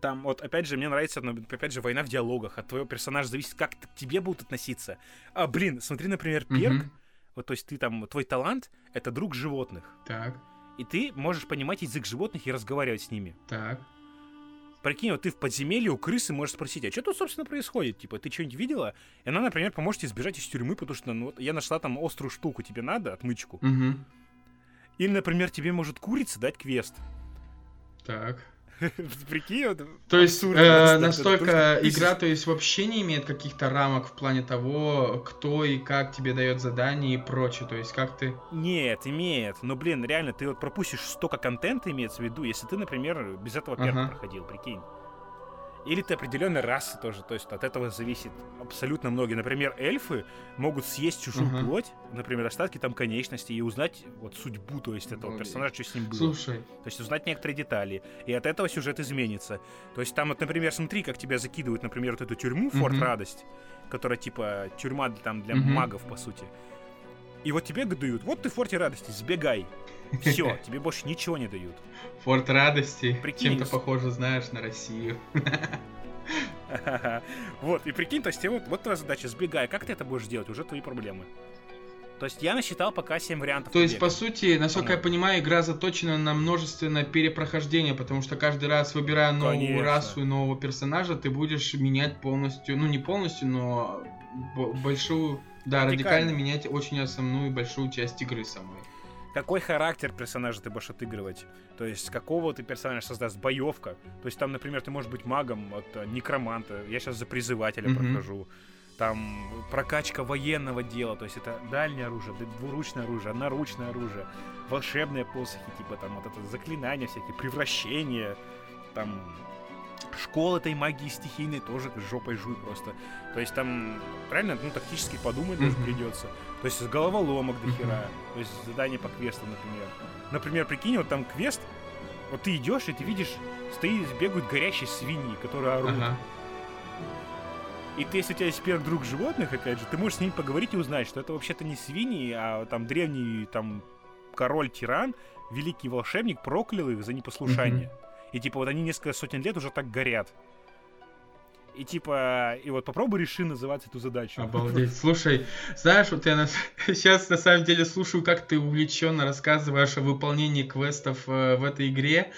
там вот, опять же, мне нравится, ну, опять же, война в диалогах. От твоего персонажа зависит, как к тебе будут относиться. А, блин, смотри, например, перк. Mm-hmm. Вот, то есть ты там, твой талант — это друг животных. Так. И ты можешь понимать язык животных и разговаривать с ними. Так. Прикинь, вот ты в подземелье у крысы можешь спросить, а что тут, собственно, происходит? Типа, ты что-нибудь видела? И она, например, поможет избежать из тюрьмы, потому что ну, вот я нашла там острую штуку, тебе надо, отмычку. Угу. Или, например, тебе может курица дать квест. Так. Прикинь, То есть э, настолько игра, то есть вообще не имеет каких-то рамок в плане того, кто и как тебе дает задания и прочее. То есть как ты... Нет, имеет. Но, блин, реально, ты вот пропустишь столько контента, имеется в виду, если ты, например, без этого первого проходил, прикинь. Или ты определенной расы тоже, то есть от этого зависит абсолютно многие. Например, эльфы могут съесть чужую uh-huh. плоть, например, остатки там конечностей, и узнать вот судьбу, то есть этого персонажа, что с ним было. Слушай. То есть узнать некоторые детали. И от этого сюжет изменится. То есть там вот, например, смотри, как тебя закидывают, например, вот эту тюрьму, Форт uh-huh. Радость, которая типа тюрьма там для uh-huh. магов, по сути. И вот тебе дают, вот ты в Форте Радости, сбегай. Все, тебе больше ничего не дают. Форт радости. Прикинь. Чем-то похоже, знаешь, на Россию. Вот, и прикинь, то есть вот, вот твоя задача, сбегай. Как ты это будешь делать? Уже твои проблемы. То есть я насчитал пока 7 вариантов. То есть, по сути, насколько я понимаю, игра заточена на множественное перепрохождение, потому что каждый раз, выбирая новую Конечно. расу и нового персонажа, ты будешь менять полностью, ну не полностью, но большую, да, радикально, радикально менять очень основную большую часть игры самой. Какой характер персонажа ты будешь отыгрывать. То есть, какого ты персонажа создаст, боевка. То есть, там, например, ты можешь быть магом от э, некроманта. Я сейчас за призывателя mm-hmm. прохожу. Там прокачка военного дела, то есть это дальнее оружие, двуручное оружие, одноручное оружие, волшебные посохи, типа там вот это заклинания всякие, превращения, там школа этой магии стихийной тоже жопой жуй просто. То есть там правильно, ну, тактически подумать mm-hmm. даже придется. То есть головоломок до хера. Mm-hmm. То есть задание по квесту, например. Например, прикинь, вот там квест, вот ты идешь, и ты видишь, стоит, бегают горящие свиньи, которые орут. Uh-huh. И ты, если у тебя есть перк друг животных, опять же, ты можешь с ними поговорить и узнать, что это вообще-то не свиньи, а там древний там король-тиран, великий волшебник проклял их за непослушание. Mm-hmm. И типа вот они несколько сотен лет уже так горят. И типа, и вот попробуй реши называть эту задачу. Обалдеть. Слушай, знаешь, вот я на... сейчас на самом деле слушаю, как ты увлеченно рассказываешь о выполнении квестов э, в этой игре.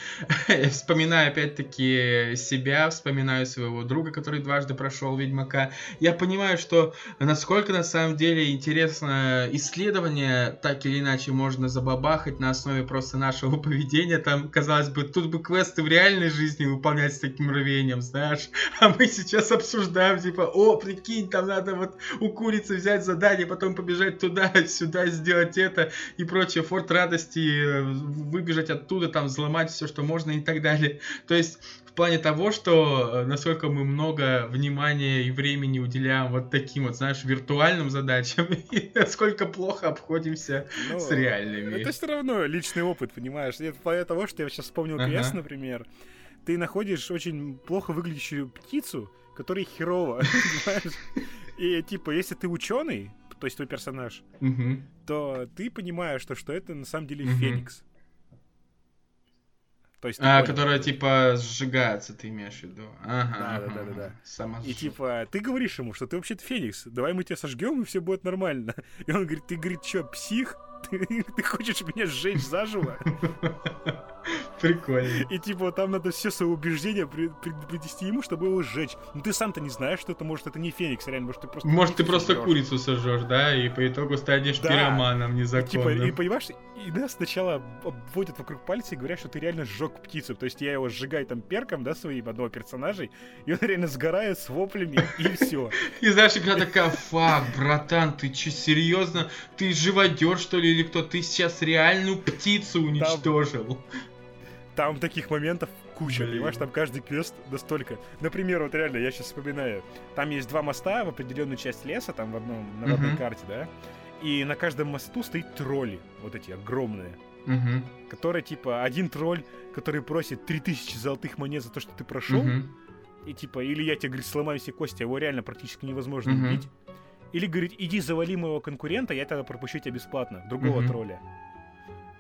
вспоминаю опять-таки себя, вспоминаю своего друга, который дважды прошел Ведьмака. Я понимаю, что насколько на самом деле интересно исследование, так или иначе можно забабахать на основе просто нашего поведения. Там, казалось бы, тут бы квесты в реальной жизни выполнять с таким рвением, знаешь. А мы сейчас сейчас обсуждаем, типа, о, прикинь, там надо вот у курицы взять задание, потом побежать туда, сюда, сделать это и прочее, форт радости, э, выбежать оттуда, там, взломать все, что можно и так далее. То есть, в плане того, что э, насколько мы много внимания и времени уделяем вот таким вот, знаешь, виртуальным задачам, и насколько плохо обходимся ну, с реальными. Это все равно личный опыт, понимаешь? Это в плане того, что я сейчас вспомнил ага. например, ты находишь очень плохо выглядящую птицу, который херово, понимаешь? И типа, если ты ученый, то есть твой персонаж, то ты понимаешь, что, что это на самом деле Феникс. То есть, а, понял, которая что... типа сжигается, ты имеешь в виду. Ага, да, ага, да, да, да, да. И типа, ты говоришь ему, что ты вообще-то Феникс, давай мы тебя сожгем, и все будет нормально. И он говорит, ты, говорит, что, псих? Ты, ты хочешь меня сжечь заживо? Прикольно. И типа там надо все свои убеждения привести ему, чтобы его сжечь. Ну ты сам-то не знаешь, что это может это не Феникс, реально, может ты просто. Может ты просто сожжешь. курицу сожжешь, да, и по итогу станешь да. пироманом незаконным. Типа, и понимаешь, и нас сначала обводят вокруг пальца и говорят, что ты реально сжег птицу. То есть я его сжигаю там перком, да, своим одного персонажей, и он реально сгорает с воплями, и все. И знаешь, игра такая, фак, братан, ты че, серьезно? Ты живодер, что ли, или кто? Ты сейчас реальную птицу уничтожил. Там таких моментов куча, Блин. понимаешь, там каждый квест настолько. Например, вот реально, я сейчас вспоминаю, там есть два моста в определенную часть леса, там в одном, на одной uh-huh. карте, да, и на каждом мосту стоит тролли, вот эти огромные, uh-huh. которые, типа, один тролль, который просит 3000 золотых монет за то, что ты прошел, uh-huh. и, типа, или я тебе, говорит, сломаю все кости, а его реально практически невозможно uh-huh. убить, или, говорит, иди завали моего конкурента, я тогда пропущу тебя бесплатно, другого uh-huh. тролля.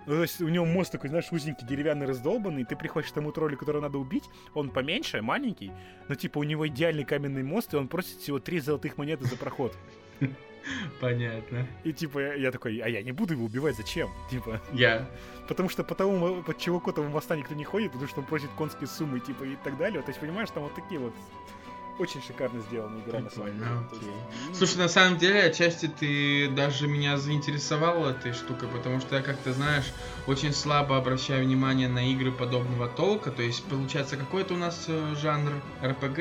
Ну, то есть у него мост такой, знаешь, узенький, деревянный, раздолбанный, ты приходишь к тому троллю, которого надо убить, он поменьше, маленький, но типа у него идеальный каменный мост, и он просит всего три золотых монеты за проход. Понятно. И типа я, такой, а я не буду его убивать, зачем? Типа. Я. Потому что по тому, под чуваку того моста никто не ходит, потому что он просит конские суммы, типа, и так далее. То есть, понимаешь, там вот такие вот очень шикарно сделана игра на самом деле. Есть, Слушай, на самом деле, отчасти ты даже меня заинтересовал этой штукой, потому что я, как ты знаешь, очень слабо обращаю внимание на игры подобного толка. То есть, получается, какой это у нас э, жанр? РПГ?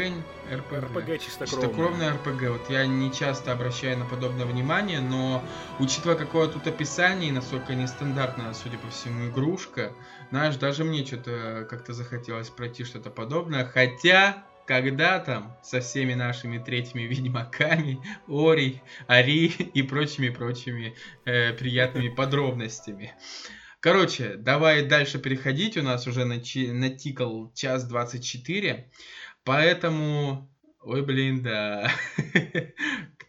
РПГ. РПГ чистокровный. Чистокровный РПГ. Вот я не часто обращаю на подобное внимание, но учитывая какое тут описание и насколько нестандартная, судя по всему, игрушка, знаешь, даже мне что-то как-то захотелось пройти что-то подобное. Хотя когда там со всеми нашими третьими ведьмаками, Ори, Ари и прочими-прочими э, приятными подробностями. Короче, давай дальше переходить. У нас уже начи- натикал час 24. Поэтому... Ой, блин, да.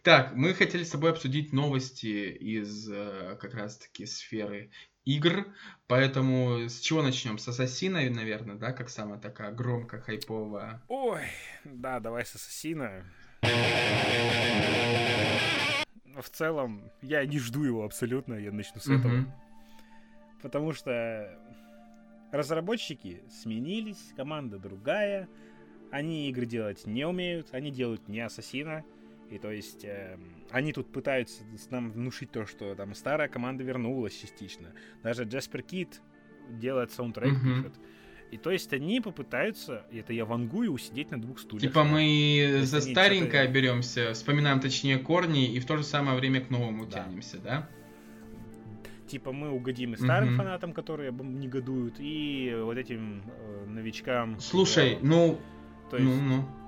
Так, мы хотели с тобой обсудить новости из э, как раз-таки сферы игр, поэтому с чего начнем? С Ассасина, наверное, да, как самая такая громко хайповая. Ой, да, давай с Ассасина. В целом, я не жду его абсолютно, я начну с этого. Потому что разработчики сменились, команда другая, они игры делать не умеют, они делают не Ассасина, И то есть э, они тут пытаются нам внушить то, что там старая команда вернулась частично. Даже Джаспер Кит делает саундтрек, mm-hmm. пишет. И то есть они попытаются, и это я вангую, усидеть на двух стульях. Типа мы за старенькое беремся, вспоминаем точнее корни, и в то же самое время к новому да. тянемся, да? Типа мы угодим и старым mm-hmm. фанатам, которые негодуют, и вот этим э, новичкам. Слушай, да, ну... То есть... Ну, ну.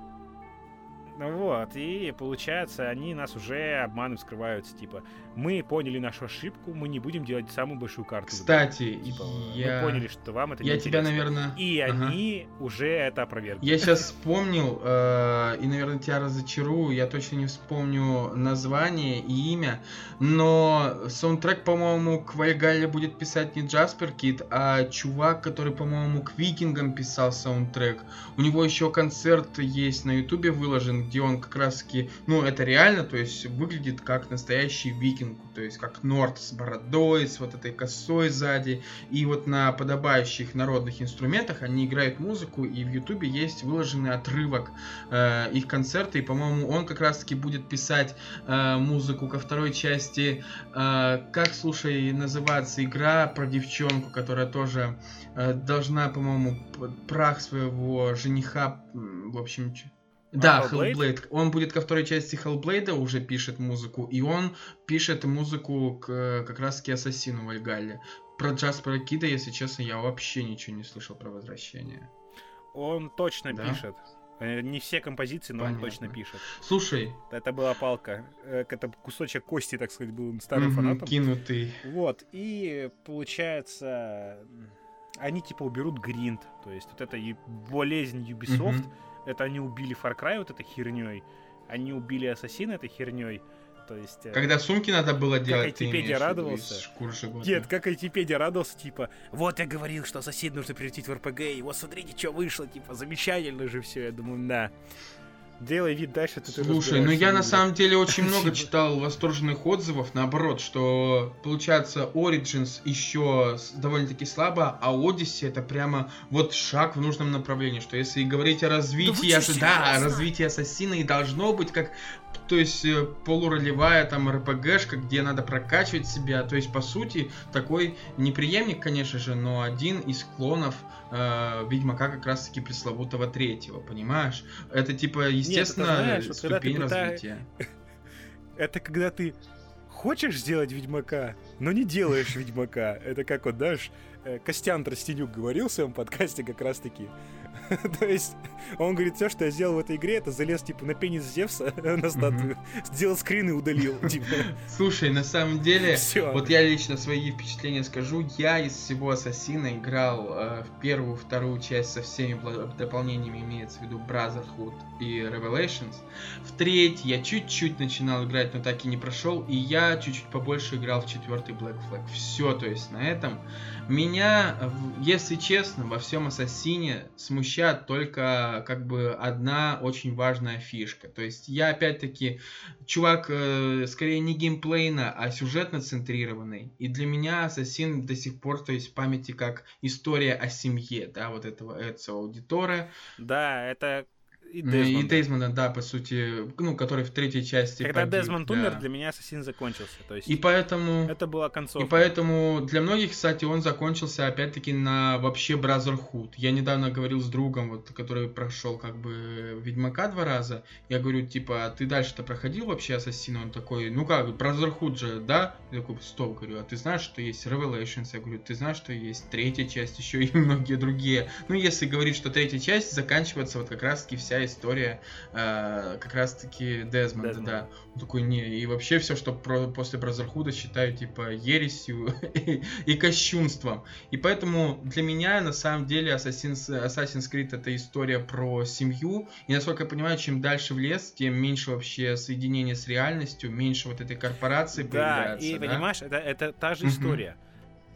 Вот, и получается, они нас уже обманом скрываются, типа, мы поняли нашу ошибку, мы не будем делать самую большую карту. Кстати, типа, я... мы поняли, что вам это Я тебя, наверное... И ага. они уже это опровергли. Я сейчас вспомнил, э, и, наверное, тебя разочарую, я точно не вспомню название и имя, но саундтрек, по-моему, к Вальгалле будет писать не Джаспер Кит, а чувак, который, по-моему, к Викингам писал саундтрек. У него еще концерт есть на Ютубе выложен, где он как раз таки, ну, это реально, то есть выглядит как настоящий викинг, то есть как Норд с бородой, с вот этой косой сзади, и вот на подобающих народных инструментах они играют музыку, и в ютубе есть выложенный отрывок э, их концерта, и, по-моему, он как раз таки будет писать э, музыку ко второй части, э, как, слушай, называется игра про девчонку, которая тоже э, должна, по-моему, прах своего жениха, в общем, да, Hellblade? Hellblade. Он будет ко второй части Hellblade уже пишет музыку, и он пишет музыку к как раз к Ассасину Вальгалле. Про Джаспера Кида, если честно, я вообще ничего не слышал про возвращение. Он точно да? пишет. Э, не все композиции, но Понятно. он точно пишет. Слушай. Это была палка. Э, это кусочек кости, так сказать, был старым угу, фанатом. Кинутый. Вот. И получается, они типа уберут гринд. То есть вот это болезнь Ubisoft. Угу это они убили Far Cry вот этой херней, они убили Ассасина этой херней. То есть, э, Когда сумки надо было делать, как Айтипедия радовался. Нет, как Айтипедия радовался, типа, вот я говорил, что Ассасин нужно превратить в РПГ, и вот смотрите, что вышло, типа, замечательно же все. Я думаю, да. Делай вид дальше, ты Слушай, ну я на самом деле очень много читал восторженных отзывов, наоборот, что получается Origins еще довольно-таки слабо, а Odyssey это прямо вот шаг в нужном направлении, что если говорить о развитии, да, да развитии Ассасина и должно быть как то есть э, полуролевая там РПГшка, где надо прокачивать себя, то есть по сути такой неприемник, конечно же, но один из клонов э, Ведьмака как раз таки пресловутого третьего, понимаешь? Это типа, естественно, Нет, знаешь, вот ступень развития. Это когда ты хочешь сделать Ведьмака, но не делаешь Ведьмака. Это как вот, знаешь, э, Костян Тростенюк говорил в своем подкасте как раз-таки. То есть он говорит, все, что я сделал в этой игре, это залез типа на пенис Зевса на статую, сделал скрин и удалил. Типа. Слушай, на самом деле, вот я лично свои впечатления скажу. Я из всего Ассасина играл э, в первую, вторую часть со всеми дополнениями, имеется в виду Brotherhood и Revelations. В третий я чуть-чуть начинал играть, но так и не прошел. И я чуть-чуть побольше играл в четвертый Black Flag. Все, то есть на этом. Меня, если честно, во всем Ассасине смущает только как бы одна очень важная фишка. То есть я опять-таки чувак э, скорее не геймплейно, а сюжетно центрированный. И для меня Ассасин до сих пор, то есть в памяти как история о семье, да, вот этого Эдсо Аудитора. Да, это и Дезмонда. И Дезмонда, да, по сути, ну, который в третьей части Когда погиб, Дезмонд да. умер, для меня Ассасин закончился. То есть и поэтому... Это была концовка. И поэтому для многих, кстати, он закончился опять-таки на вообще Brotherhood. Я недавно говорил с другом, вот, который прошел как бы Ведьмака два раза. Я говорю, типа, а ты дальше-то проходил вообще Ассасина? Он такой, ну как, Brotherhood же, да? Я такой, стоп, говорю, а ты знаешь, что есть Revelations? Я говорю, ты знаешь, что есть третья часть, еще и многие другие. Ну, если говорить, что третья часть заканчивается вот как раз-таки вся история э, как раз-таки Дезмонда, Дезмонд. да. Он такой, не, и вообще все, что про, после Бразерхуда считаю, типа, ересью и, и кощунством. И поэтому для меня, на самом деле, Assassin's, Assassin's Creed это история про семью. И, насколько я понимаю, чем дальше в лес, тем меньше вообще соединения с реальностью, меньше вот этой корпорации да, появляется. И, да, и понимаешь, это, это та же история.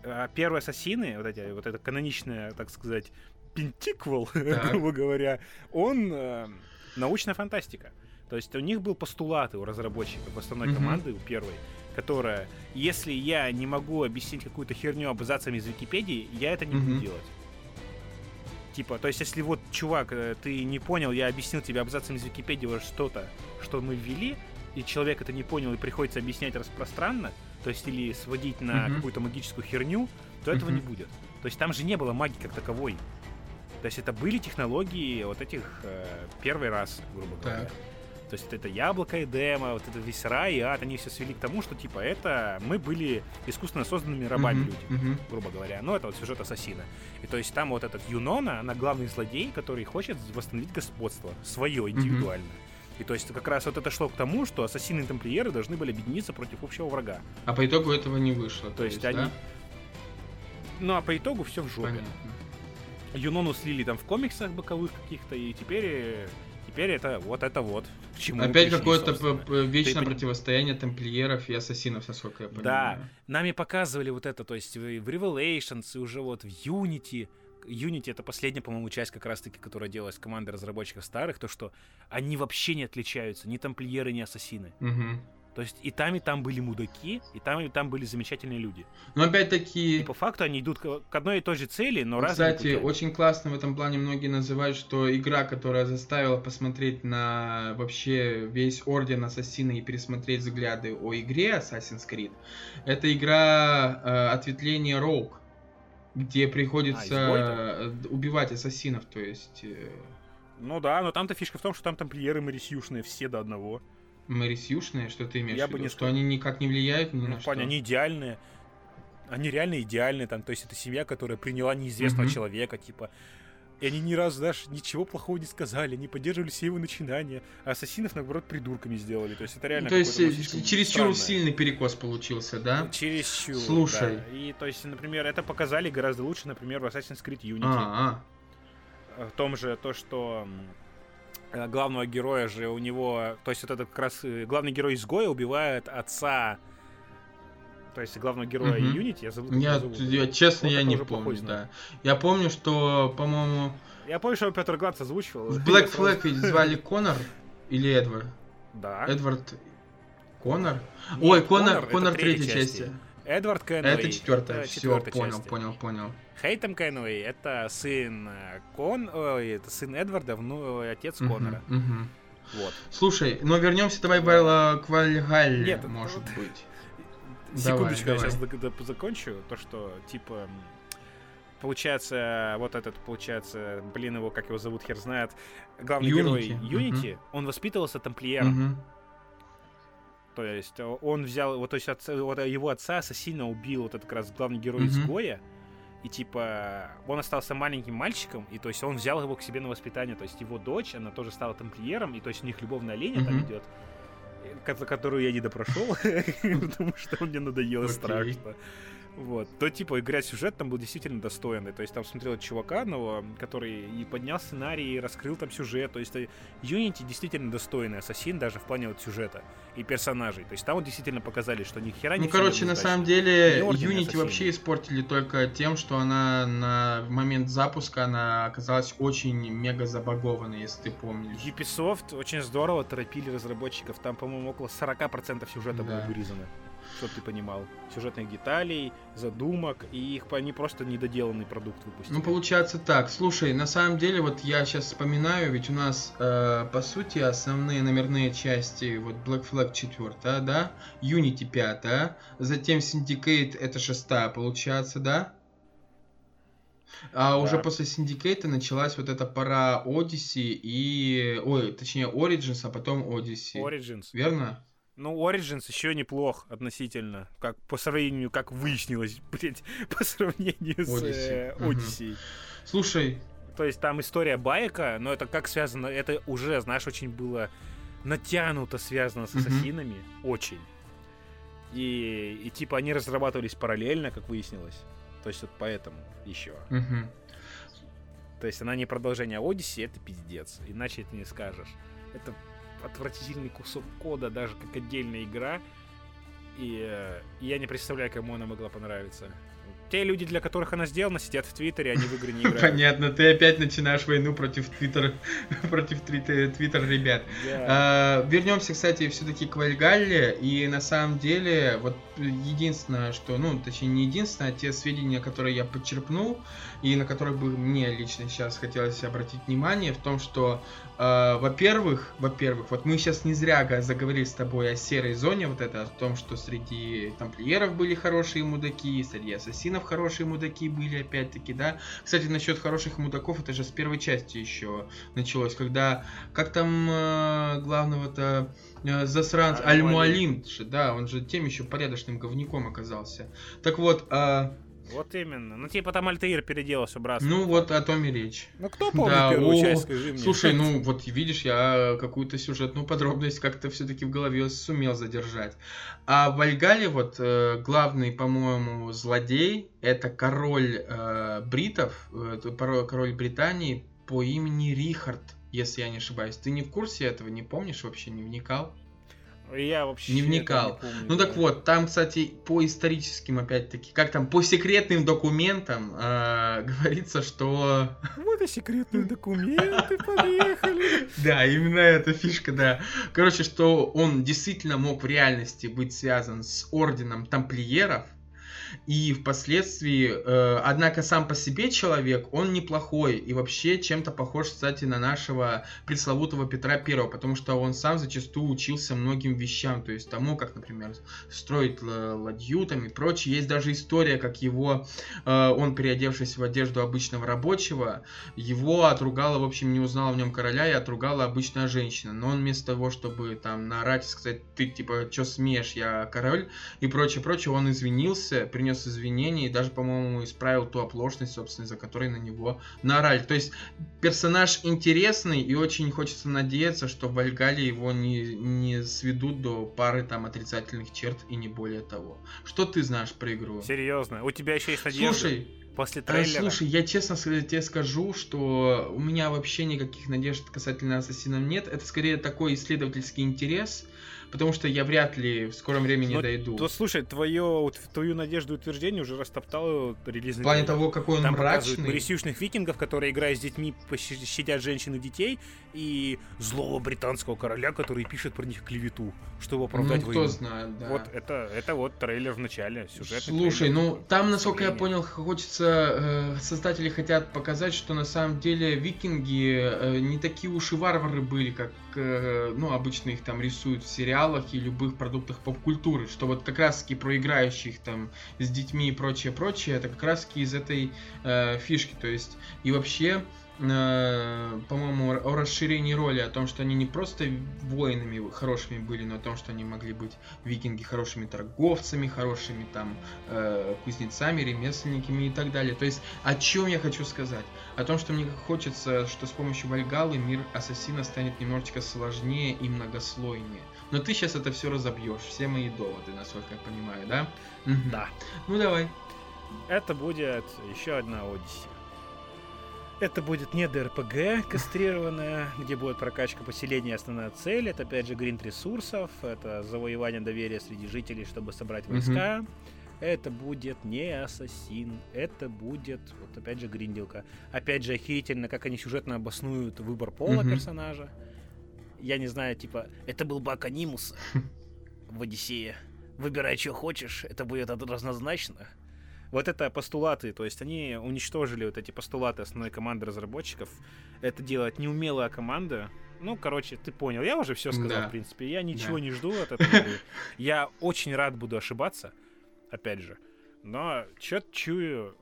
А, первые ассасины, вот эти, вот эта каноничная, так сказать, пентиквел, грубо говоря, он э, научная фантастика. То есть у них был постулаты у разработчиков основной mm-hmm. команды, у первой, которая, если я не могу объяснить какую-то херню абзацами из Википедии, я это не mm-hmm. буду делать. Типа, то есть, если вот, чувак, э, ты не понял, я объяснил тебе абзацем из Википедии что-то, что мы ввели, и человек это не понял, и приходится объяснять распространно, то есть, или сводить на Мгм. какую-то магическую херню, то этого Мгм. не будет. То есть, там же не было магии как таковой. То есть, это были технологии вот этих э, первый раз, грубо говоря. Так. То есть это яблоко и демо, вот это весь рай и ад, они все свели к тому, что типа это мы были искусственно созданными рабами Мгм, люди мгм. грубо говоря. Ну, это вот сюжет Ассасина. И то есть там вот этот Юнона, она главный злодей, который хочет восстановить господство свое, индивидуально. И то есть как раз вот это шло к тому, что ассасины и тамплиеры должны были объединиться против общего врага. А по итогу этого не вышло. То есть они... да? Ну, а по итогу все в жопе. Понятно. Юнону слили там в комиксах боковых каких-то, и теперь... Теперь это вот это вот. К чему Опять какое-то вечное Ты противостояние тамплиеров и ассасинов, насколько я понимаю. Да, нами показывали вот это, то есть в Revelations и уже вот в Unity. Unity это последняя, по-моему, часть как раз-таки, которая делалась командой разработчиков старых, то что они вообще не отличаются, ни тамплиеры, ни ассасины. Мгм. То есть и там, и там были мудаки, и там, и там были замечательные люди. Но И опять-таки, по факту они идут к одной и той же цели, но разными кстати, путями. очень классно в этом плане многие называют, что игра, которая заставила посмотреть на вообще весь Орден Ассасина и пересмотреть взгляды о игре Assassin's Creed, это игра э, ответвление Rogue, где приходится изгой-то? э, убивать ассасинов, то есть э, Ну да, но там-то фишка в том, что там тамплиеры Марисюшные все до одного. Мэри Сьюшные, что ты имеешь Я в бы виду? не что сказал. они никак не влияют ни Ну, на в что? они идеальные. Они реально идеальные там. То есть это семья, которая приняла неизвестного Мгм. человека, типа. И они ни разу, знаешь, ничего плохого не сказали, не поддерживали все его начинания. А ассасинов, наоборот, придурками сделали. То есть это реально То есть э, ну, слишком чересчур странное. сильный перекос получился, да? Ну, Чересчур, Слушай. да. И, то есть, например, это показали гораздо лучше, например, в Assassin's Creed Unity. А, В том же то, что э, главного героя же у него... То есть вот это как раз э, главный герой изгоя убивает отца... То есть главного героя Мгм. Unity, я забыл, Я, зовут. я- честно, Вот я не помню, да. Я помню, что, по-моему, Я помню, что Петр Гланц озвучивал. в Black сразу- Flag ведь звали Конор или Эдвард? Да. Эдвард Конор? Нет, Ой, Конор Конор, Конор третьей третьей части. части. Эдвард Кенуэй. Это четвертая. Все, понял, части. понял, понял. Хейтем Кенуэй это сын э, Кон... Ой, это сын Эдварда, вну... отец Мгм, Конора. мгм. Вот. Слушай, но вернемся давай в- к Вальгалле, Нет, может вот- быть. Секундочку, давай. я сейчас закончу. То, что, типа, получается, вот этот, получается, блин, его, как его зовут, хер знает, главный герой Unity, Юнити, он воспитывался тамплиером. Мгм. То есть э, он взял, вот, то есть отца- вот его отца сильно убил вот этот как раз главный герой Мгм. изгоя. И типа он остался маленьким мальчиком, и то есть он взял его к себе на воспитание. То есть его дочь, она тоже стала тамплиером, и то есть у них любовная линия там Мгм. идет, э, ко- которую я не допрошел, потому что мне надоело страшно. Вот. То, типа, игра сюжет там был действительно достойный. То есть там смотрел чувака одного, который и поднял сценарий, и раскрыл там сюжет. То есть э, Unity действительно достойный ассасин даже в плане вот сюжета и персонажей. То есть там вот действительно показали, что ни хера не Ну, короче, на самом деле, Unity Ассасины. вообще испортили только тем, что она на момент запуска она оказалась очень мега забагованной, если ты помнишь. Ubisoft очень здорово торопили разработчиков. Там, по-моему, около 40% сюжета было Да. вырезано. Чтоб ты понимал. Сюжетных деталей, задумок, и их они просто недоделанный продукт выпустили. Ну, получается так. Слушай, на самом деле, вот я сейчас вспоминаю, ведь у нас, э, по сути, основные номерные части, вот Black Flag 4, да, Unity 5, затем Syndicate это шестая, получается, да? А уже Да. после Syndicate началась вот эта пора Odyssey и... Ой, точнее, Origins, а потом Odyssey. Origins. Верно? Ну, Origins еще неплох относительно, как по сравнению, как выяснилось, блядь, по сравнению с э, Odyssey. Odyssey. Слушай, То есть там история байка, но это как связано, это уже, знаешь, очень было натянуто связано с ассасинами, очень. И, и типа они разрабатывались параллельно, как выяснилось. То есть вот поэтому еще. То есть она не продолжение Odyssey, это пиздец. Иначе это не скажешь. Это отвратительный кусок кода, даже как отдельная игра. И э, я не представляю, кому она могла понравиться. те люди, для которых она сделана, сидят в Твиттере, они в игры не играют. Понятно, ты опять начинаешь войну против Твиттер, против Твиттер ребят. Yeah. А, вернемся, кстати, все-таки к Вальгалле, и на самом деле, вот единственное, что, ну, точнее, не единственное, а те сведения, которые я подчерпнул, и на которых бы мне лично сейчас хотелось обратить внимание, в том, что Uh, во-первых, во-первых, вот мы сейчас не зря заговорили с тобой о серой зоне, вот это, о том, что среди тамплиеров были хорошие мудаки, среди ассасинов хорошие мудаки были, опять-таки, да. Кстати, насчет хороших мудаков, это же с первой части еще началось, когда, как там э, главного-то э, засранца, Аль-Муалим, да, он же тем еще порядочным говняком оказался. Так вот, э, вот именно. Ну, типа там Альтаир переделался, брат. Ну, вот о том и речь. Ну, кто помнит да, первую о... часть, скажи мне. Слушай, ну, вот видишь, я какую-то сюжетную подробность как-то все-таки в голове сумел задержать. А в Альгале вот э, главный, по-моему, злодей, это король э, бритов, э, король Британии по имени Рихард, если я не ошибаюсь. Ты не в курсе этого, не помнишь вообще, не вникал? Я вообще не вникал. Не помню, ну да. так вот, там, кстати, по историческим, опять-таки, как там, по секретным документам э, говорится, что... Вот и секретные документы, поехали. Да, именно эта фишка, да. Короче, что он действительно мог в реальности быть связан с орденом тамплиеров, и впоследствии, э, однако сам по себе человек, он неплохой и вообще чем-то похож, кстати, на нашего пресловутого Петра Первого, потому что он сам зачастую учился многим вещам, то есть тому, как, например, строить ладью там и прочее. Есть даже история, как его, э, он переодевшись в одежду обычного рабочего, его отругала, в общем, не узнала в нем короля и отругала обычная женщина, но он вместо того, чтобы там наорать и сказать, ты типа, что смеешь, я король и прочее, прочее, он извинился, принес извинения и даже, по-моему, исправил ту оплошность, собственно, за которой на него наорали. То есть персонаж интересный и очень хочется надеяться, что в Вальгале его не, не сведут до пары там отрицательных черт и не более того. Что ты знаешь про игру? Серьезно? У тебя еще есть надежда? Слушай, после трейлера. Слушай, я честно тебе скажу, что у меня вообще никаких надежд касательно Ассасинов нет. Это скорее такой исследовательский интерес потому что я вряд ли в скором времени Но, дойду. То слушай, твое, твою надежду и утверждение уже растоптал релизный В плане того, какой он Там мрачный. Там викингов, которые, играя с детьми, щадят женщин и детей, и злого британского короля, который пишет про них клевету, чтобы оправдать ну, войну. кто знает, да. Вот это, это вот трейлер в начале, сюжет. Слушай, трейлер, ну там, насколько я понял, хочется, э, создатели хотят показать, что на самом деле викинги э, не такие уж и варвары были, как, э, ну, обычно их там рисуют в сериалах и любых продуктах поп-культуры, что вот как раз таки про там с детьми и прочее, прочее, это как раз таки из этой э, фишки, то есть и вообще по-моему, о расширении роли, о том, что они не просто воинами хорошими были, но о том, что они могли быть викинги хорошими торговцами, хорошими там э, кузнецами, ремесленниками и так далее. То есть, о чем я хочу сказать? О том, что мне хочется, что с помощью Вальгалы мир Ассасина станет немножечко сложнее и многослойнее. Но ты сейчас это все разобьешь, все мои доводы, насколько я понимаю, да? Да. Ну давай. Это будет еще одна Одиссия. Это будет не ДРПГ кастрированная, где будет прокачка поселения основная цель. Это опять же гринд ресурсов, это завоевание доверия среди жителей, чтобы собрать войска. Это будет не ассасин, это будет, вот опять же, гринделка. Опять же, охерительно, как они сюжетно обоснуют выбор пола mm-hmm. персонажа. Я не знаю, типа, это был Бак Анимус в Одиссее. Выбирай, что хочешь, это будет однозначно вот это постулаты, то есть они уничтожили вот эти постулаты основной команды разработчиков. Это делает неумелая команда. Ну, короче, ты понял. Я уже все сказал, да. в принципе. Я ничего да. не жду от этого. Я очень рад буду ошибаться, опять же. Но чё-то чую,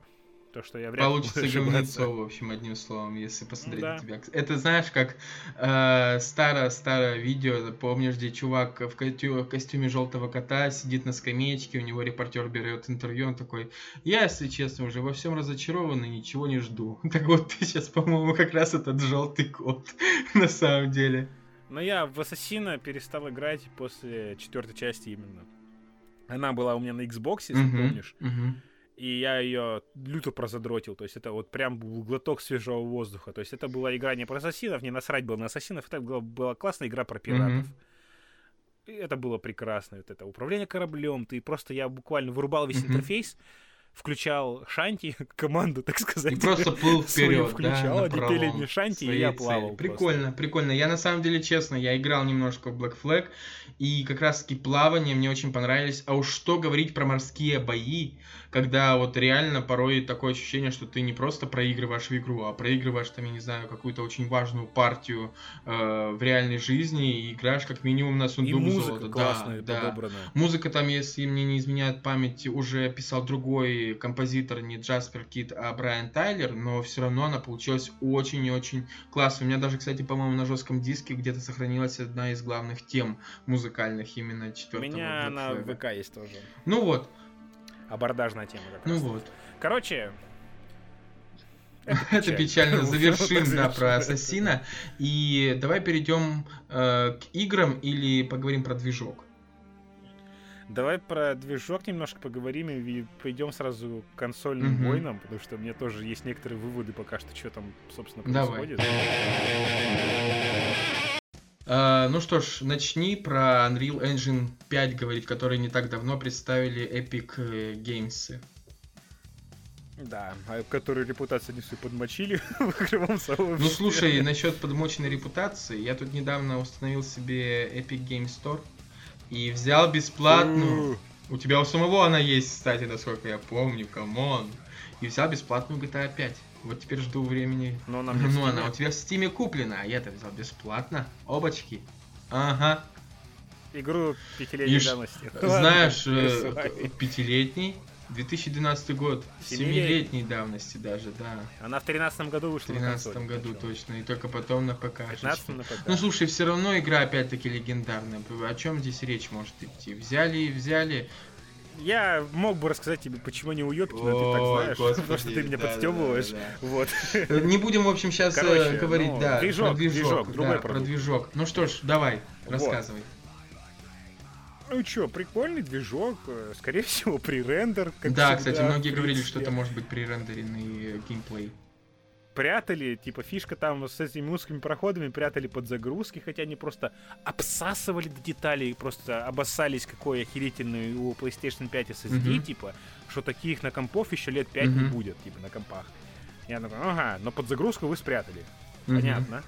то, что я вряд Получится говнецо, в общем, одним словом, если посмотреть да. на тебя. Это знаешь, как э, старое-старое видео, помнишь, где чувак в, костю, в костюме желтого кота сидит на скамеечке, у него репортер берет интервью, он такой, я, если честно, уже во всем разочарован и ничего не жду. Так вот, ты сейчас, по-моему, как раз этот желтый кот, на самом деле. Но я в Ассасина перестал играть после четвертой части именно. Она была у меня на Xbox, если uh-huh, помнишь. Uh-huh и я ее люто прозадротил. То есть это вот прям был глоток свежего воздуха. То есть это была игра не про ассасинов, не насрать было на ассасинов, это была, была классная игра про пиратов. Mm-hmm. И это было прекрасно. Вот это управление кораблем. Ты просто, я буквально вырубал весь mm-hmm. интерфейс, включал Шанти, команду, так сказать. И просто плыл вперед, включал, да, они пели мне Шанти, и я плавал. Прикольно, просто. прикольно. Я на самом деле, честно, я играл немножко в Black Flag, и как раз-таки плавание мне очень понравились. А уж что говорить про морские бои, когда вот реально порой такое ощущение, что ты не просто проигрываешь в игру, а проигрываешь там, я не знаю, какую-то очень важную партию э, в реальной жизни и играешь как минимум на сундук и музыка золота. Классная, да, да. Музыка там, если мне не изменяет память, уже писал другой композитор, не Джаспер Кит, а Брайан Тайлер, но все равно она получилась очень и очень классной. У меня даже, кстати, по-моему, на жестком диске где-то сохранилась одна из главных тем музыкальных именно четвертого. У меня на ВК есть тоже. Ну вот, абордажная тема. Как ну раз. вот. Короче, это, это печально. Завершим, да, про Ассасина. И давай перейдем э, к играм или поговорим про движок. Давай про движок немножко поговорим и пойдем сразу к консольным mm-hmm. войнам, потому что у меня тоже есть некоторые выводы пока что, что там, собственно, происходит. Давай. Uh, ну что ж, начни про Unreal Engine 5 говорить, который не так давно представили Epic э, Games. Да, а которую репутацию не все подмочили в игровом сообществе. Ну слушай, насчет подмоченной репутации, я тут недавно установил себе Epic Game Store и взял бесплатную. У тебя у самого она есть, кстати, насколько я помню, come on. И взял бесплатную GTA 5. Вот теперь жду времени. Но она, ну, она у тебя в стиме куплена, а я-то взял бесплатно. Обочки. Ага. Игру пятилетней давности. Знаешь, э, пятилетний, 2012 год, семилетней давности даже, да. Она в 13 году вышла В 13 году причем. точно, и только потом на ПК. 15 на ПК. Ну слушай, все равно игра опять-таки легендарная. О чем здесь речь может идти? Взяли и взяли я мог бы рассказать тебе, почему не уебки, но ты так знаешь, господи, потому что ты меня да, подстебываешь. Да, да. Вот. Не будем, в общем, сейчас э, Короче, говорить, ну, да, движок, про движок, движок да, про движок. Ну что ж, давай, вот. рассказывай. Ну что, прикольный движок, э, скорее всего, при рендер. да, всегда, кстати, многие говорили, что это может быть при рендеренный геймплей прятали, типа фишка там с этими узкими проходами прятали под загрузки, хотя они просто обсасывали до деталей, просто обоссались, какой охерительный у PlayStation 5 SSD, mm-hmm. типа, что таких на компов еще лет 5 mm-hmm. не будет, типа, на компах. Я такой, ага, но под загрузку вы спрятали. Mm-hmm. Понятно.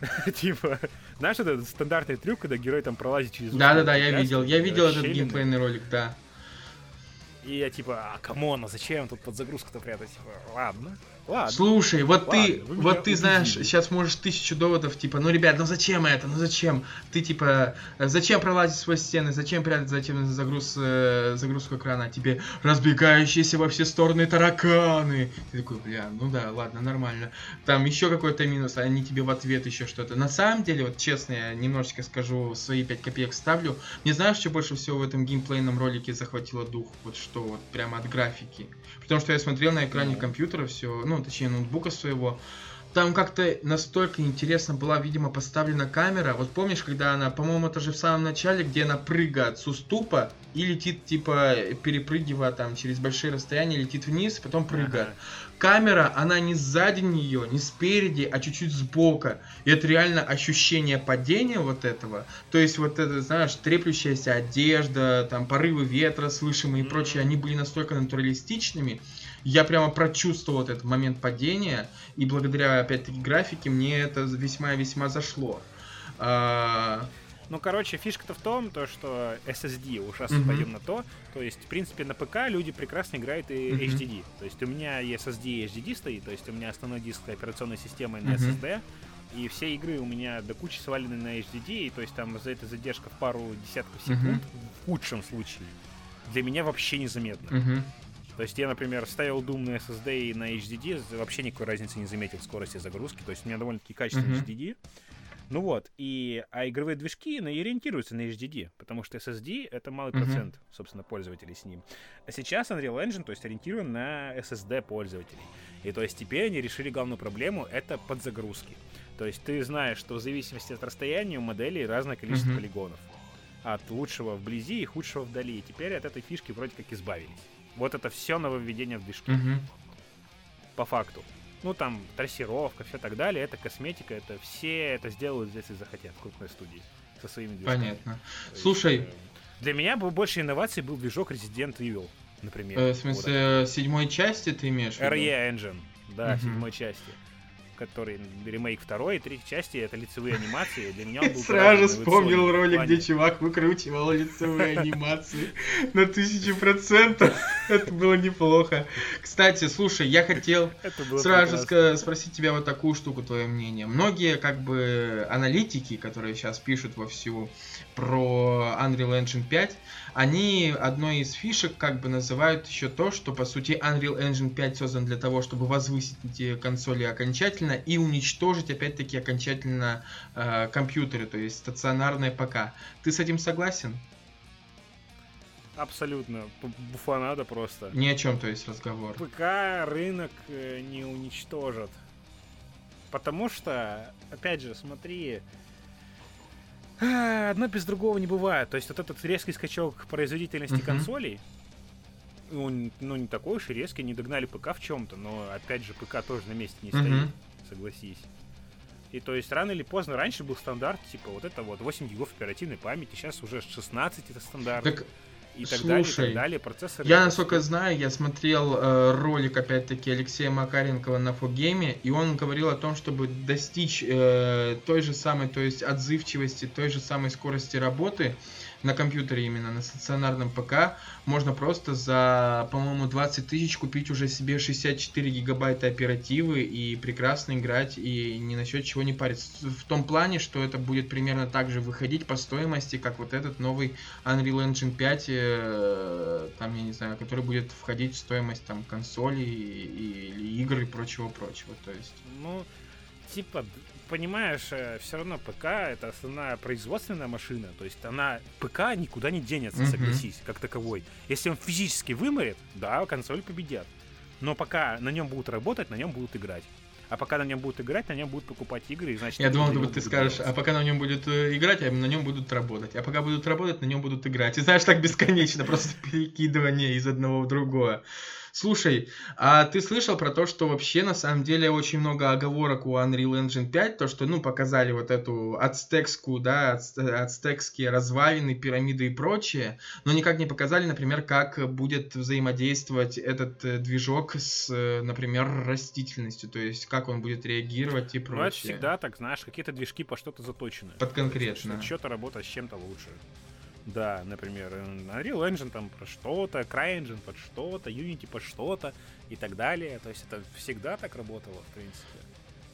Типа, знаешь, это стандартный трюк, когда герой там пролазит через... Да-да-да, я видел, я видел этот геймплейный ролик, да. И я типа, а come on, а зачем тут под загрузку-то прятать? Типа, ладно. Ладно. Слушай, вот ладно, ты, вот ты знаешь, сейчас можешь тысячу доводов, типа, ну, ребят, ну зачем это, ну зачем? Ты, типа, зачем пролазить сквозь стены, зачем прятать затем загруз, э, загрузку экрана, тебе разбегающиеся во все стороны тараканы. Ты такой, бля, ну да, ладно, нормально. Там еще какой-то минус, а они тебе в ответ еще что-то. На самом деле, вот честно, я немножечко скажу, свои 5 копеек ставлю. Не знаешь, что больше всего в этом геймплейном ролике захватило дух? Вот что, вот прямо от графики. Потому что я смотрел на экране mm-hmm. компьютера все, ну, точнее, ноутбука своего. Там как-то настолько интересно была, видимо, поставлена камера. Вот помнишь, когда она, по-моему, это же в самом начале, где она прыгает с уступа и летит, типа, перепрыгивая там через большие расстояния, летит вниз, потом прыгает. Ага. Камера, она не сзади нее, не спереди, а чуть-чуть сбока. И это реально ощущение падения вот этого. То есть вот это, знаешь, треплющаяся одежда, там порывы ветра слышимые и прочее, они были настолько натуралистичными. Я прямо прочувствовал вот этот момент падения, и благодаря, опять-таки, графике мне это весьма-весьма зашло. А... Ну, короче, фишка-то в том, то, что SSD, уж раз mm-hmm. пойдем на то, то есть, в принципе, на ПК люди прекрасно играют и mm-hmm. HDD. То есть у меня и SSD, и HDD стоит, то есть у меня основной диск операционной системы на mm-hmm. SSD, и все игры у меня до кучи свалены на HDD, и то есть там за это задержка в пару десятков секунд, mm-hmm. в худшем случае, для меня вообще незаметно. Mm-hmm. То есть я, например, ставил Doom на SSD и на HDD, вообще никакой разницы не заметил в скорости загрузки. То есть у меня довольно-таки качественный mm-hmm. HDD. Ну вот, и, а игровые движки ну, ориентируются на HDD, потому что SSD — это малый mm-hmm. процент, собственно, пользователей с ним. А сейчас Unreal Engine, то есть ориентирован на SSD пользователей. И то есть теперь они решили главную проблему — это подзагрузки. То есть ты знаешь, что в зависимости от расстояния у моделей разное количество mm-hmm. полигонов. От лучшего вблизи и худшего вдали. И теперь от этой фишки вроде как избавились. Вот это все нововведение в движке. Угу. По факту. Ну, там, трассировка, все так далее, это косметика, это все это сделают, если захотят, крупной студии со своими движками. Понятно. То Слушай... Есть, для меня был больше инноваций был движок Resident Evil. например. Э, в смысле, вот седьмой части ты имеешь в? RE Engine, да, угу. седьмой части который ремейк второй и третьей части, это лицевые анимации. Для меня он был Сразу вспомнил ролик, где чувак выкручивал лицевые анимации на тысячу процентов. Это было неплохо. Кстати, слушай, я хотел сразу же спросить тебя вот такую штуку, твое мнение. Многие как бы аналитики, которые сейчас пишут во всю про Unreal Engine 5, они одной из фишек как бы называют еще то, что по сути Unreal Engine 5 создан для того, чтобы возвысить эти консоли окончательно и уничтожить опять-таки окончательно э, компьютеры, то есть стационарные ПК. Ты с этим согласен? Абсолютно. Буфанада просто. Ни о чем, то есть разговор. ПК рынок э, не уничтожит. Потому что, опять же, смотри, одно без другого не бывает. То есть вот этот резкий скачок производительности uh-huh. консолей, он, ну, не такой уж и резкий, не догнали ПК в чем-то, но, опять же, ПК тоже на месте не uh-huh. стоит, согласись. И то есть рано или поздно, раньше был стандарт, типа вот это вот 8 гигов оперативной памяти, сейчас уже 16 это стандарт. Так и так Слушай, далее, и так далее. Процессор я, насколько знаю, я смотрел э, ролик, опять-таки, Алексея Макаренкова на Фогейме, и он говорил о том, чтобы достичь э, той же самой, то есть отзывчивости, той же самой скорости работы, на компьютере именно, на стационарном ПК, можно просто за, по-моему, 20 тысяч купить уже себе 64 гигабайта оперативы и прекрасно играть и ни насчет чего не париться. В том плане, что это будет примерно так же выходить по стоимости, как вот этот новый Unreal Engine 5, э, там, я не знаю, который будет входить в стоимость там консоли или игр и прочего-прочего. То есть... Ну, типа, понимаешь, э, все равно ПК это основная производственная машина, то есть она ПК никуда не денется, mm-hmm. согласись, как таковой. Если он физически выморит, да, консоль победят. Но пока на нем будут работать, на нем будут играть. А пока на нем будут играть, на нем будут покупать игры, и значит... Я думал, ты, ты скажешь, а пока на нем будет э, играть, а на нем будут работать. А пока будут работать, на нем будут играть. И знаешь, так бесконечно, просто перекидывание из одного в другое. Слушай, а ты слышал про то, что вообще на самом деле очень много оговорок у Unreal Engine 5, то, что, ну, показали вот эту ацтекскую, да, ацтекские развалины, пирамиды и прочее, но никак не показали, например, как будет взаимодействовать этот э, движок с, э, например, растительностью, то есть как он будет реагировать и прочее. Ну, это всегда так, знаешь, какие-то движки по что-то заточены. Под конкретно. Что-то работает с чем-то лучше. Да, например, Unreal Engine там про что-то, CryEngine под что-то, Unity под что-то и так далее. То есть это всегда так работало, в принципе.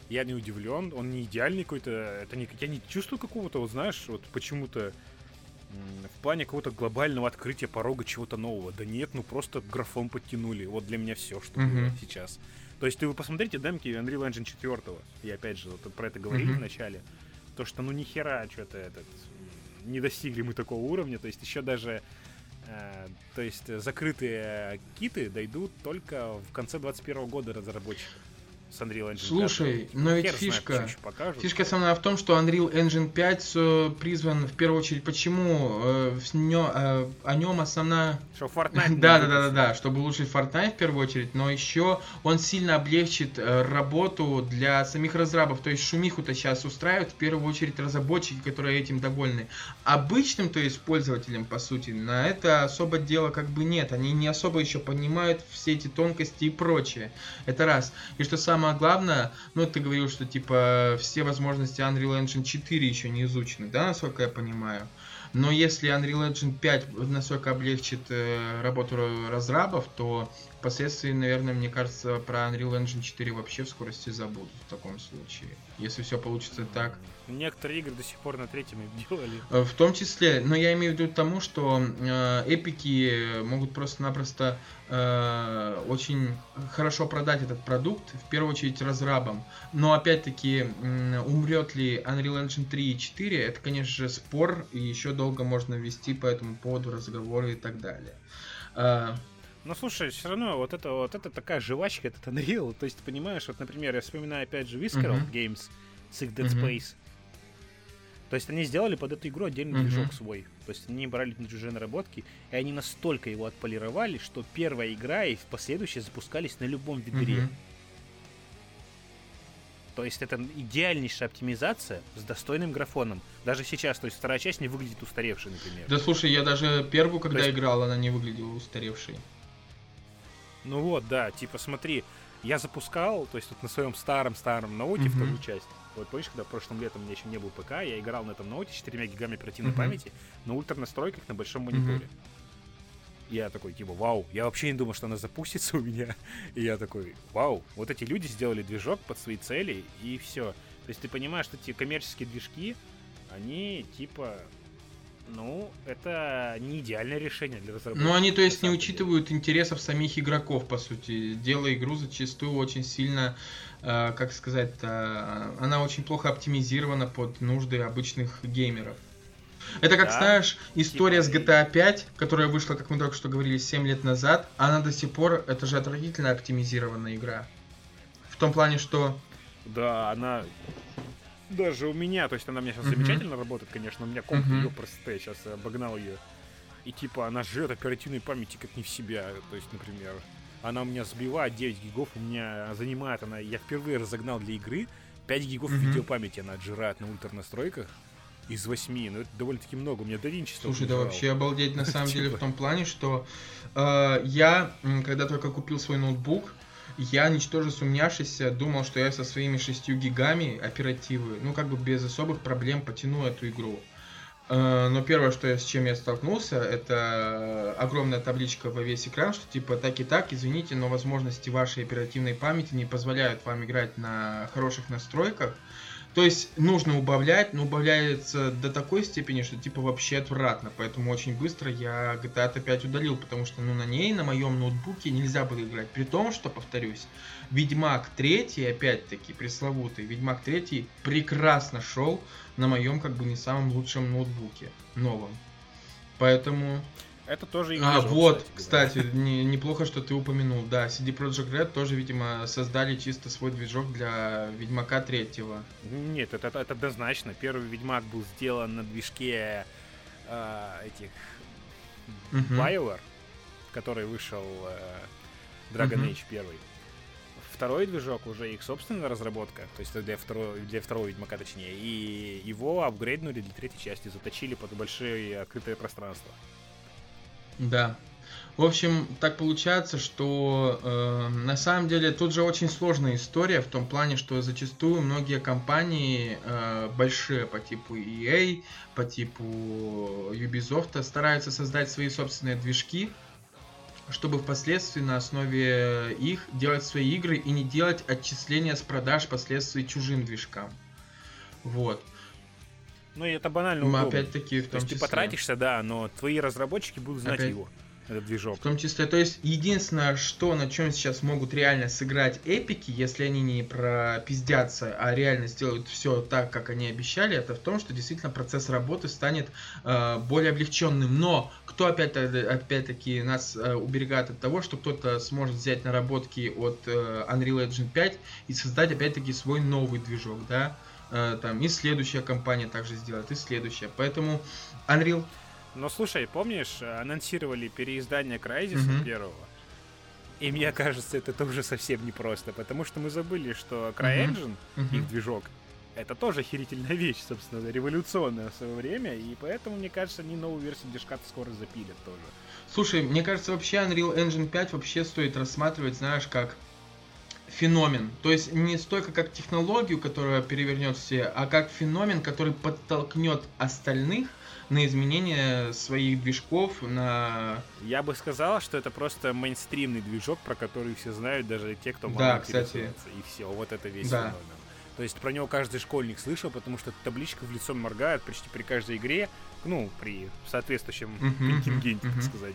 Я не удивлен, он не идеальный какой-то. Это не, я не чувствую какого-то, вот знаешь, вот почему-то в плане какого-то глобального открытия порога чего-то нового. Да нет, ну просто графон подтянули. Вот для меня все, что mm-hmm. было сейчас. То есть ты вы посмотрите демки Unreal Engine 4. Я опять же вот про это говорил mm-hmm. в начале. То, что ну нихера что-то этот не достигли мы такого уровня, то есть еще даже э, то есть закрытые киты дойдут только в конце 2021 года разработчиков с Unreal Engine Слушай, 5. но ведь Хер фишка, знает, фишка основная в том, что Unreal Engine 5 э, призван в первую очередь, почему э, в нё, э, о нем основная... Что Fortnite... да, да, да, да, да, чтобы улучшить Fortnite в первую очередь, но еще он сильно облегчит э, работу для самих разрабов, то есть шумиху-то сейчас устраивают в первую очередь разработчики, которые этим довольны. Обычным, то есть пользователям, по сути, на это особо дела как бы нет, они не особо еще понимают все эти тонкости и прочее. Это раз. И что самое самое главное, ну, ты говорил, что, типа, все возможности Unreal Engine 4 еще не изучены, да, насколько я понимаю? Но если Unreal Engine 5 настолько облегчит э, работу разрабов, то впоследствии, наверное, мне кажется, про Unreal Engine 4 вообще в скорости забудут в таком случае. Если все получится так. Некоторые игры до сих пор на третьем делали. Э, в том числе, но я имею в виду тому, что э, эпики могут просто-напросто э, очень хорошо продать этот продукт, в первую очередь разрабам. Но опять-таки, э, умрет ли Unreal Engine 3 и 4, это, конечно же, спор, и еще долго можно вести по этому поводу разговоры и так далее. Э, ну, слушай, все равно вот это вот это такая жвачка, этот Unreal. То есть, ты понимаешь, вот, например, я вспоминаю опять же Visceral uh-huh. Games с их Dead Space. Uh-huh. То есть они сделали под эту игру отдельный uh-huh. движок свой. То есть они брали чужие наработки, и они настолько его отполировали, что первая игра и последующие запускались на любом ведре. Uh-huh. То есть это идеальнейшая оптимизация с достойным графоном. Даже сейчас, то есть вторая часть не выглядит устаревшей, например. Да слушай, я даже первую, когда есть... играл, она не выглядела устаревшей. Ну вот, да, типа смотри, я запускал, то есть вот на своем старом-старом ноуте mm-hmm. вторую часть. Вот помнишь, когда прошлым летом у меня еще не был ПК, я играл на этом ноуте 4 гигами оперативной mm-hmm. памяти на ультра настройках на большом мониторе. Mm-hmm. Я такой, типа, вау, я вообще не думал, что она запустится у меня. И я такой, вау, вот эти люди сделали движок под свои цели, и все. То есть ты понимаешь, что эти коммерческие движки, они типа ну, это не идеальное решение для разработки. Ну, они, то есть, не учитывают интересов самих игроков, по сути. Делая игру зачастую очень сильно, э, как сказать, э, она очень плохо оптимизирована под нужды обычных геймеров. Это, как да, знаешь, история типа... с GTA 5, которая вышла, как мы только что говорили, 7 лет назад, она до сих пор, это же отвратительно оптимизированная игра. В том плане, что... Да, она даже у меня, то есть она у меня сейчас uh-huh. замечательно работает, конечно, у меня комп uh-huh. ее просто я сейчас обогнал ее. И типа она жрет оперативной памяти как не в себя. То есть, например, она у меня сбивает 9 гигов, у меня занимает она. Я впервые разогнал для игры 5 гигов uh-huh. видеопамяти она отжирает на ультра настройках из 8. Ну, это довольно-таки много. У меня до Слушай, да вообще обалдеть на самом деле в том плане, что э, я, когда только купил свой ноутбук, я, ничтоже сумняшися, думал, что я со своими 6 гигами оперативы, ну, как бы без особых проблем потяну эту игру. Э, но первое, что я, с чем я столкнулся, это огромная табличка во весь экран, что типа так и так, извините, но возможности вашей оперативной памяти не позволяют вам играть на хороших настройках. То есть нужно убавлять, но убавляется до такой степени, что типа вообще отвратно. Поэтому очень быстро я GTA опять удалил, потому что ну на ней, на моем ноутбуке нельзя было играть. При том, что, повторюсь, Ведьмак 3, опять-таки пресловутый, Ведьмак 3 прекрасно шел на моем как бы не самом лучшем ноутбуке, новом. Поэтому это тоже А, вот, кстати, кстати не, неплохо, что ты упомянул. Да, CD Projekt Red тоже, видимо, создали чисто свой движок для Ведьмака третьего. Нет, это, это однозначно. Первый Ведьмак был сделан на движке э, этих uh-huh. BioWare, который вышел э, Dragon uh-huh. Age первый. Второй движок уже их собственная разработка, то есть для второго, для второго Ведьмака точнее, и его апгрейднули для третьей части, заточили под большое открытое пространство. Да. В общем, так получается, что э, на самом деле тут же очень сложная история в том плане, что зачастую многие компании э, большие по типу EA, по типу Ubisoft стараются создать свои собственные движки, чтобы впоследствии на основе их делать свои игры и не делать отчисления с продаж впоследствии чужим движкам. Вот. Ну, и это банально Мы опять-таки в том То есть числе. ты потратишься, да, но твои разработчики будут знать Опять... его этот движок. В том числе, то есть единственное, что на чем сейчас могут реально сыграть эпики, если они не пропиздятся, а реально сделают все так, как они обещали, это в том, что действительно процесс работы станет э, более облегченным. Но кто опять, опять-таки нас э, уберегает от того, что кто-то сможет взять наработки от э, Unreal Engine 5 и создать опять-таки свой новый движок, да? Э, там и следующая компания также сделает, и следующая. Поэтому Unreal... Но слушай, помнишь, анонсировали переиздание Crysis mm-hmm. первого? И мне кажется, это тоже совсем непросто, потому что мы забыли, что CryEngine, mm-hmm. их движок, это тоже охерительная вещь, собственно, революционная в свое время, и поэтому, мне кажется, они новую версию движка скоро запилят тоже. Слушай, мне кажется, вообще Unreal Engine 5 вообще стоит рассматривать, знаешь, как феномен. То есть не столько как технологию, которая перевернет все, а как феномен, который подтолкнет остальных на изменение своих движков, на... Я бы сказал, что это просто мейнстримный движок, про который все знают, даже те, кто мало да, кстати. И все, вот это весь да. феномен. То есть про него каждый школьник слышал, потому что табличка в лицо моргает почти при каждой игре, ну, при соответствующем uh-huh, контингенте, uh-huh. так сказать.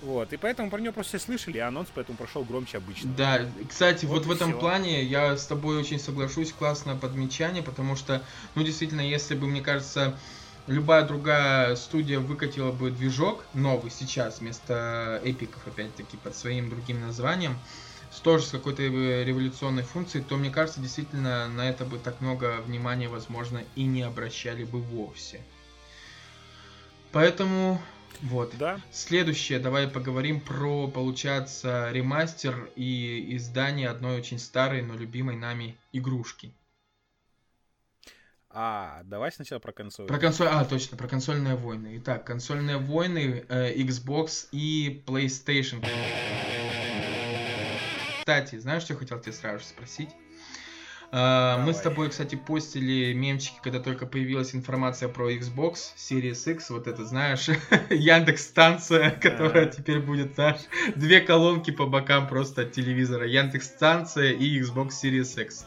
Вот, и поэтому про него просто все слышали, а анонс поэтому прошел громче обычно. Да, кстати, вот, вот в этом все. плане я с тобой очень соглашусь, классное подмечание, потому что, ну, действительно, если бы, мне кажется, любая другая студия выкатила бы движок новый сейчас вместо эпиков, опять-таки, под своим другим названием, с тоже с какой-то революционной функцией, то, мне кажется, действительно, на это бы так много внимания, возможно, и не обращали бы вовсе. Поэтому вот. Да. Следующее, давай поговорим про, получается, ремастер и издание одной очень старой, но любимой нами игрушки. А, давай сначала про консоль. Про консоль, а, точно, про консольные войны. Итак, консольные войны, э, Xbox и PlayStation. кстати, знаешь, что я хотел тебе сразу же спросить? Uh, мы с тобой, кстати, постили мемчики, когда только появилась информация про Xbox Series X, вот это, знаешь, Яндекс станция, которая uh. теперь будет, знаешь, две колонки по бокам просто от телевизора, Яндекс станция и Xbox Series X.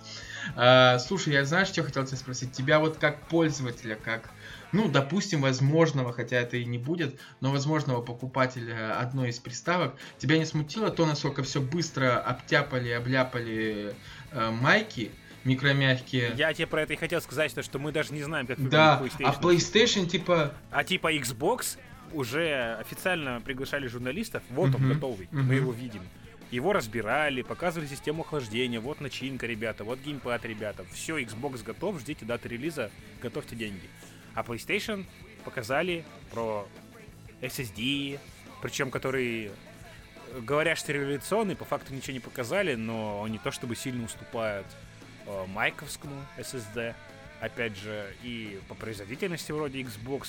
Uh, слушай, я знаешь, что хотел тебя спросить? Тебя вот как пользователя, как ну, допустим, возможного, хотя это и не будет, но возможного покупателя одной из приставок, тебя не смутило то, насколько все быстро обтяпали, обляпали э, майки, микромягкие. Я тебе про это и хотел сказать, что мы даже не знаем, как да, PlayStation. А PlayStation типа... А типа Xbox уже официально приглашали журналистов, вот uh-huh, он готовый, uh-huh. мы его видим. Его разбирали, показывали систему охлаждения, вот начинка, ребята, вот геймпад, ребята. Все, Xbox готов, ждите даты релиза, готовьте деньги. А PlayStation показали про SSD, причем который говорят, что революционный, по факту ничего не показали, но не то чтобы сильно уступают э, майковскому SSD. Опять же, и по производительности вроде Xbox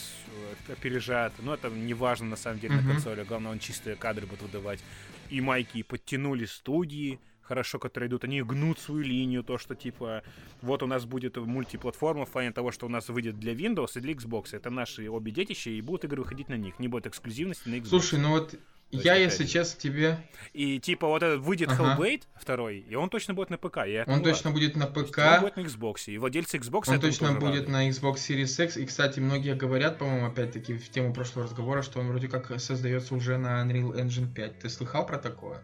э, опережает. Но это не важно на самом деле mm-hmm. на консоли. Главное, он чистые кадры будет выдавать. И майки подтянули студии хорошо, которые идут, они гнут свою линию, то, что типа вот у нас будет мультиплатформа в плане того, что у нас выйдет для Windows и для Xbox. Это наши обе детища, и будут игры выходить на них. Не будет эксклюзивности на Xbox. Слушай, ну вот я, если честно, тебе... И типа вот этот выйдет ага. Hellblade второй, и он точно будет на ПК. Я он точно будет на ПК. Он будет на Xbox. И владельцы Xbox Он точно будет рады. на Xbox Series X. И, кстати, многие говорят, по-моему, опять-таки в тему прошлого разговора, что он вроде как создается уже на Unreal Engine 5. Ты слыхал про такое?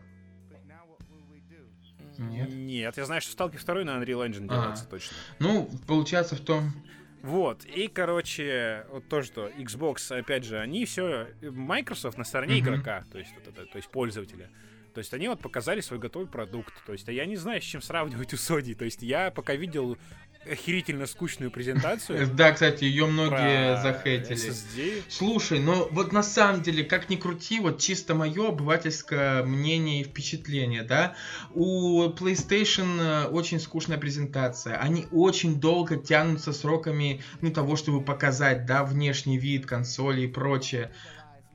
Нет. Нет, я знаю, что Stalker 2 на Unreal Engine делается а. точно. Ну, получается в том... Вот, и, короче, вот то, что Xbox, опять же, они все, Microsoft на стороне mm-hmm. игрока, то есть, вот это, то есть пользователя. То есть они вот показали свой готовый продукт. То есть а я не знаю, с чем сравнивать у Sony. То есть я пока видел охерительно скучную презентацию. Да, кстати, ее многие захейтили. Слушай, ну вот на самом деле, как ни крути, вот чисто мое обывательское мнение и впечатление, да, у PlayStation э, очень скучная презентация. Они очень долго тянутся сроками, ну, того, чтобы показать, да, внешний вид консоли и прочее.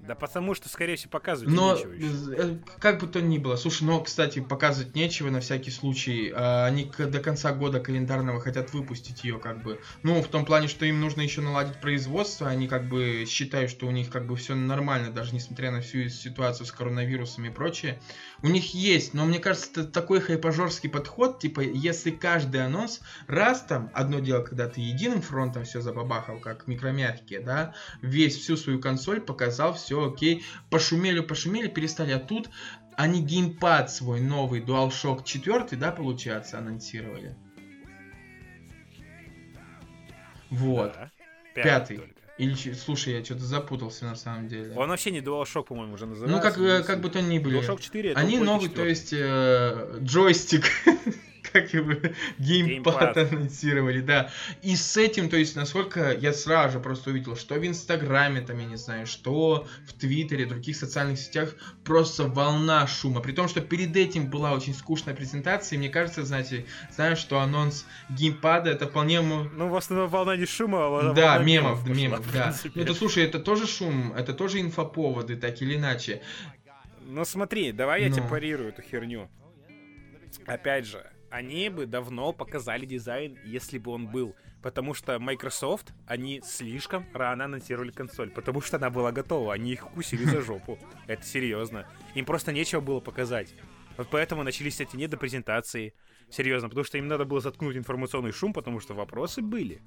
Да потому что, скорее всего, показывать но, нечего еще. Э, как бы то ни было. Слушай, но, кстати, показывать нечего на всякий случай. А, они до конца года календарного хотят выпустить ее, как бы. Ну, в том плане, что им нужно еще наладить производство. Они как бы считают, что у них как бы все нормально, даже несмотря на всю ситуацию с коронавирусом и прочее. У них есть, но мне кажется, это такой хайпажорский подход, типа, если каждый анонс, раз там, одно дело, когда ты единым фронтом все забабахал, как микромягкие, да, весь, всю свою консоль показал, все все окей. Пошумели, пошумели, перестали. А тут они геймпад свой новый, DualShock 4, да, получается, анонсировали. Вот. Да, пятый. пятый. Или, слушай, я что-то запутался на самом деле. Он вообще не DualShock, по-моему, уже называется. Ну, как, как бы то ни были. DualShock 4 Они новый, 4. то есть, э, джойстик как его геймпад анонсировали, да. И с этим, то есть, насколько я сразу же просто увидел, что в Инстаграме, там, я не знаю, что в Твиттере, других социальных сетях, просто волна шума. При том, что перед этим была очень скучная презентация, и мне кажется, знаете, знаю, что анонс геймпада это вполне... Ну, в основном волна не шума, а волна Да, мемов, мемов, мемов да. Ну, это, слушай, это тоже шум, это тоже инфоповоды, так или иначе. Ну смотри, давай я Но. тебе парирую эту херню. Опять же, они бы давно показали дизайн, если бы он был. Потому что Microsoft, они слишком рано анонсировали консоль, потому что она была готова, они их укусили за жопу. Это серьезно. Им просто нечего было показать. Вот поэтому начались эти недопрезентации. Серьезно, потому что им надо было заткнуть информационный шум, потому что вопросы были.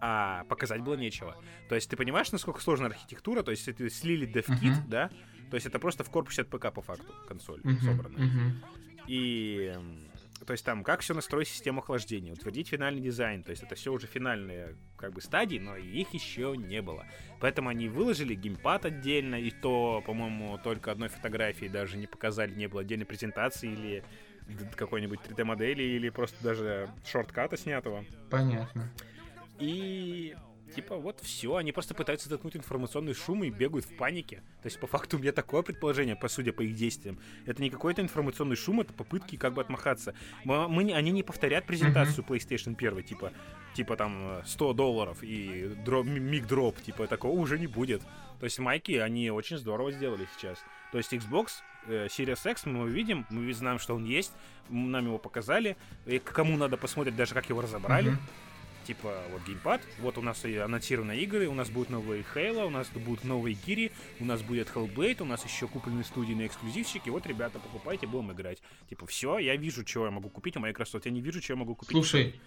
А показать было нечего. То есть ты понимаешь, насколько сложная архитектура? То есть это слили DevKit, uh-huh. да? То есть это просто в корпусе от ПК по факту консоль uh-huh. собранная. Uh-huh. И то есть там, как все настроить систему охлаждения, утвердить финальный дизайн. То есть это все уже финальные как бы стадии, но их еще не было. Поэтому они выложили геймпад отдельно, и то, по-моему, только одной фотографии даже не показали, не было отдельной презентации или какой-нибудь 3D-модели, или просто даже шортката снятого. Понятно. И Типа, вот все, они просто пытаются заткнуть информационный шум и бегают в панике. То есть, по факту, у меня такое предположение, по судя по их действиям. Это не какой-то информационный шум, это попытки как бы отмахаться. Мы, мы, они не повторят презентацию PlayStation 1, типа, типа там 100 долларов и дроп, миг дроп, типа, такого уже не будет. То есть, майки, они очень здорово сделали сейчас. То есть, Xbox э, Series X мы увидим, мы знаем, что он есть, нам его показали, и кому надо посмотреть даже, как его разобрали. Mm-hmm типа вот геймпад, вот у нас и анонсированы игры, у нас будут новые Хейла, у нас будут новые Гири, у нас будет Hellblade, у нас еще купленные студийные эксклюзивчики, вот, ребята, покупайте, будем играть. Типа, все, я вижу, чего я могу купить у Microsoft, я не вижу, чего я могу купить. Слушай,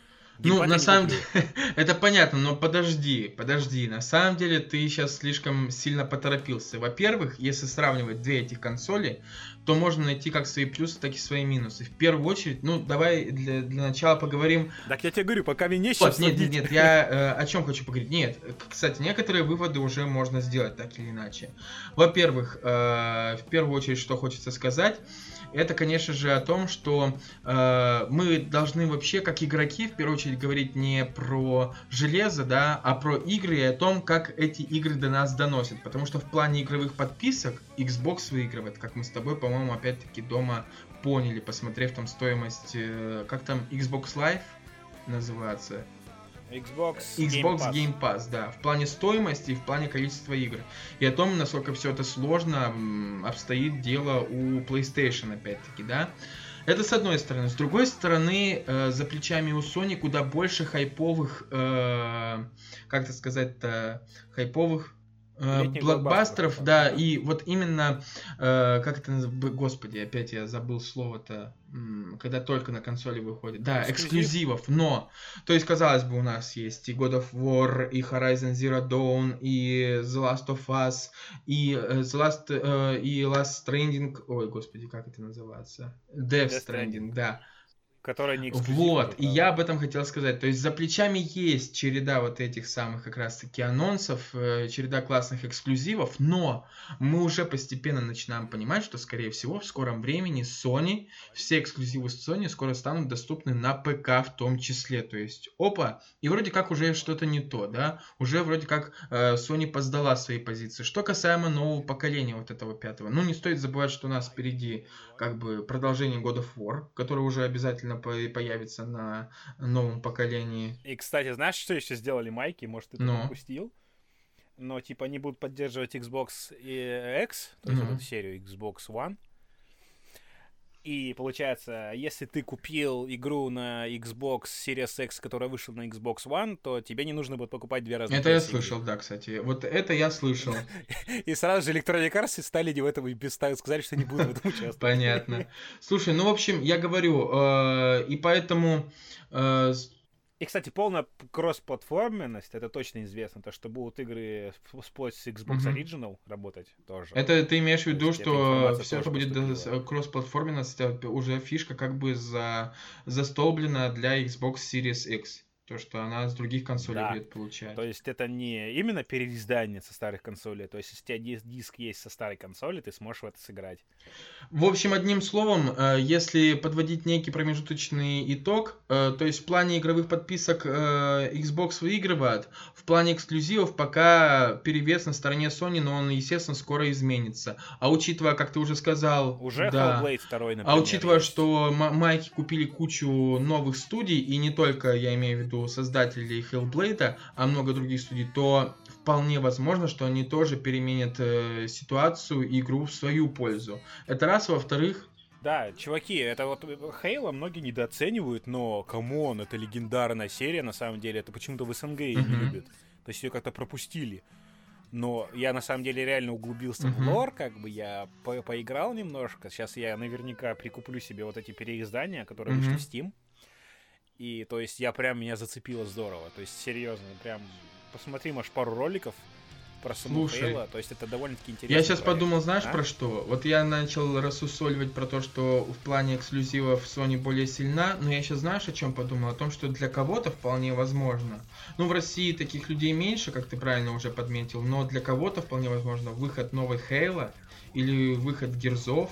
ну, на самом деле, это понятно, но подожди, подожди. На самом деле, ты сейчас слишком сильно поторопился. Во-первых, если сравнивать две этих консоли, то можно найти как свои плюсы, так и свои минусы. В первую очередь, ну, давай для, для начала поговорим... Так я тебе говорю, пока мне не вот, Нет, нет, нет, я э, о чем хочу поговорить. Нет, кстати, некоторые выводы уже можно сделать так или иначе. Во-первых, э, в первую очередь, что хочется сказать, это, конечно же, о том, что э, мы должны вообще, как игроки, в первую очередь говорить не про железо, да, а про игры и о том, как эти игры до нас доносят. Потому что в плане игровых подписок Xbox выигрывает, как мы с тобой, по-моему, опять-таки дома поняли, посмотрев там стоимость, э, как там Xbox Live называется, Xbox, Xbox Game, Pass. Game Pass, да, в плане стоимости и в плане количества игр. И о том, насколько все это сложно обстоит дело у PlayStation, опять-таки, да. Это с одной стороны. С другой стороны, э, за плечами у Sony куда больше хайповых, э, как это сказать-то, хайповых Э, блокбастеров, да, и вот именно, э, как это называется, господи, опять я забыл слово-то, когда только на консоли выходит, да, эксклюзивов, но, то есть, казалось бы, у нас есть и God of War, и Horizon Zero Dawn, и The Last of Us, и э, The Last, э, и Last Stranding, ой, господи, как это называется, Death, Death Stranding, Stranding, да, которая не Вот, и я об этом хотел сказать. То есть за плечами есть череда вот этих самых как раз-таки анонсов, э, череда классных эксклюзивов, но мы уже постепенно начинаем понимать, что, скорее всего, в скором времени Sony, все эксклюзивы с Sony скоро станут доступны на ПК в том числе. То есть, опа, и вроде как уже что-то не то, да, уже вроде как э, Sony поздала свои позиции. Что касаемо нового поколения вот этого пятого, ну не стоит забывать, что у нас впереди как бы продолжение God of War, который уже обязательно появится на новом поколении. И, кстати, знаешь, что еще сделали майки? Может, ты это пропустил? Но, типа, они будут поддерживать Xbox X, то есть mm-hmm. эту серию Xbox One. И получается, если ты купил игру на Xbox Series X, которая вышла на Xbox One, то тебе не нужно будет покупать две разные Это я слышал, да, кстати. Вот это я слышал. И сразу же Electronic Arts стали в этом и сказали, что не будут в этом участвовать. Понятно. Слушай, ну, в общем, я говорю, э, и поэтому э, и, кстати, полная кроссплатформенность, это точно известно, то, что будут игры с Xbox mm-hmm. Original работать тоже. Это ты имеешь в виду, что все это будет кроссплатформенность, это уже фишка как бы за, застолблена для Xbox Series X. То, что она с других консолей да. будет получать. То есть это не именно переиздание со старых консолей. То есть если у тебя диск есть со старой консоли, ты сможешь в это сыграть. В общем, одним словом, э, если подводить некий промежуточный итог, э, то есть в плане игровых подписок э, Xbox выигрывает, в плане эксклюзивов пока перевес на стороне Sony, но он, естественно, скоро изменится. А учитывая, как ты уже сказал... Уже да, Hellblade 2, например. А учитывая, есть. что майки купили кучу новых студий, и не только, я имею в виду, создателей Hellblade, а много других студий, то вполне возможно, что они тоже переменят э, ситуацию и игру в свою пользу. Это раз. Во-вторых, да, чуваки, это вот Halo многие недооценивают, но come on, это легендарная серия, на самом деле, это почему-то в СНГ ее mm-hmm. не любят. То есть ее как-то пропустили. Но я на самом деле реально углубился mm-hmm. в лор, как бы я по- поиграл немножко. Сейчас я наверняка прикуплю себе вот эти переиздания, которые mm-hmm. вышли в Steam. И то есть я прям меня зацепило здорово. То есть серьезно, прям посмотри, может, пару роликов про саму Хейла, то есть это довольно-таки интересно. Я сейчас проект, подумал, знаешь, а? про что? Вот я начал рассусоливать про то, что в плане эксклюзивов Sony более сильна, но я сейчас знаешь, о чем подумал? О том, что для кого-то вполне возможно. Ну, в России таких людей меньше, как ты правильно уже подметил, но для кого-то вполне возможно выход новой Хейла или выход Герзов,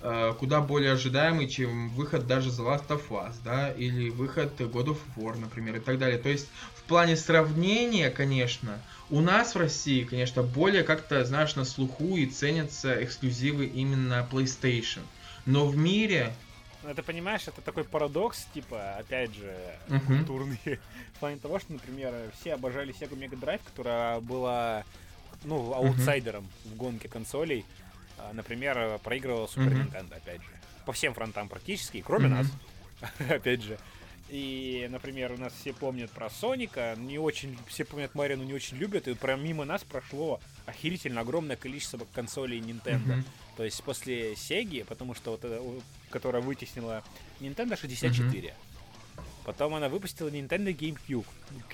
куда более ожидаемый, чем выход даже The Last of Us, да, или выход God of War, например, и так далее. То есть в плане сравнения, конечно, у нас в России, конечно, более как-то, знаешь, на слуху и ценятся эксклюзивы именно PlayStation. Но в мире ну, это понимаешь, это такой парадокс, типа, опять же, uh-huh. культурный. В плане того, что, например, все обожали Sega Mega Drive, которая была, ну, аутсайдером uh-huh. в гонке консолей. А, например, проигрывала Super uh-huh. Nintendo, опять же. По всем фронтам практически, кроме нас, опять же. И, например, у нас все помнят про Соника, не очень, все помнят Марину, не очень любят, и прям мимо нас прошло охерительно огромное количество консолей Nintendo. Mm-hmm. То есть после Sega, потому что вот это, которая вытеснила Nintendo 64. Mm-hmm. Потом она выпустила Nintendo GameCube.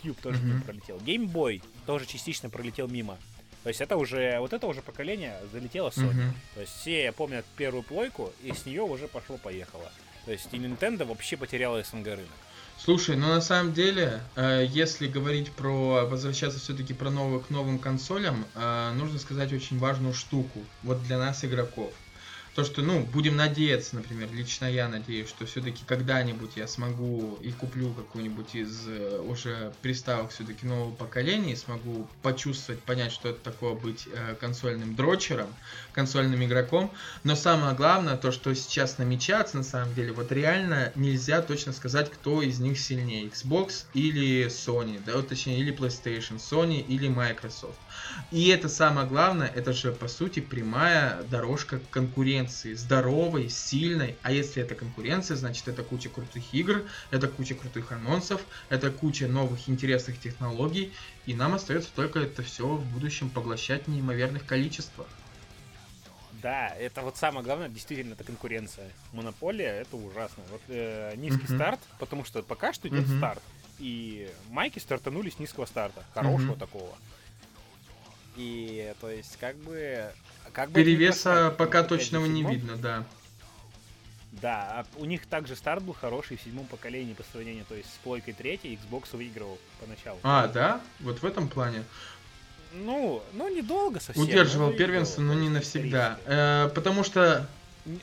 Cube тоже mm-hmm. пролетел. Game Boy тоже частично пролетел мимо. То есть это уже, вот это уже поколение залетело Sony. Mm-hmm. То есть все помнят первую плойку, и с нее уже пошло-поехало. То есть и Nintendo вообще потеряла СНГ рынок. Слушай, ну на самом деле, э, если говорить про, возвращаться все-таки про новых, к новым консолям, э, нужно сказать очень важную штуку, вот для нас игроков то, что, ну, будем надеяться, например, лично я надеюсь, что все-таки когда-нибудь я смогу и куплю какую-нибудь из э, уже приставок все-таки нового поколения, и смогу почувствовать, понять, что это такое быть э, консольным дрочером, консольным игроком. Но самое главное, то, что сейчас намечается, на самом деле, вот реально нельзя точно сказать, кто из них сильнее, Xbox или Sony, да, вот точнее, или PlayStation, Sony или Microsoft. И это самое главное, это же, по сути, прямая дорожка конкуренции конкуренции, здоровой, сильной. А если это конкуренция, значит это куча крутых игр, это куча крутых анонсов, это куча новых интересных технологий. И нам остается только это все в будущем поглощать в неимоверных количествах. Да, это вот самое главное, действительно, это конкуренция. Монополия это ужасно. Вот э, низкий uh-huh. старт, потому что пока что идет uh-huh. старт. И майки стартанули с низкого старта, хорошего uh-huh. такого. И то есть, как бы как бы Перевеса пока точного не видно, да. Да, а у них также старт был хороший в седьмом поколении по сравнению, то есть с плойкой третьей Xbox выигрывал поначалу. А, да? Вот в этом плане? Ну, ну недолго совсем. Удерживал первенство, но не навсегда. Э, потому что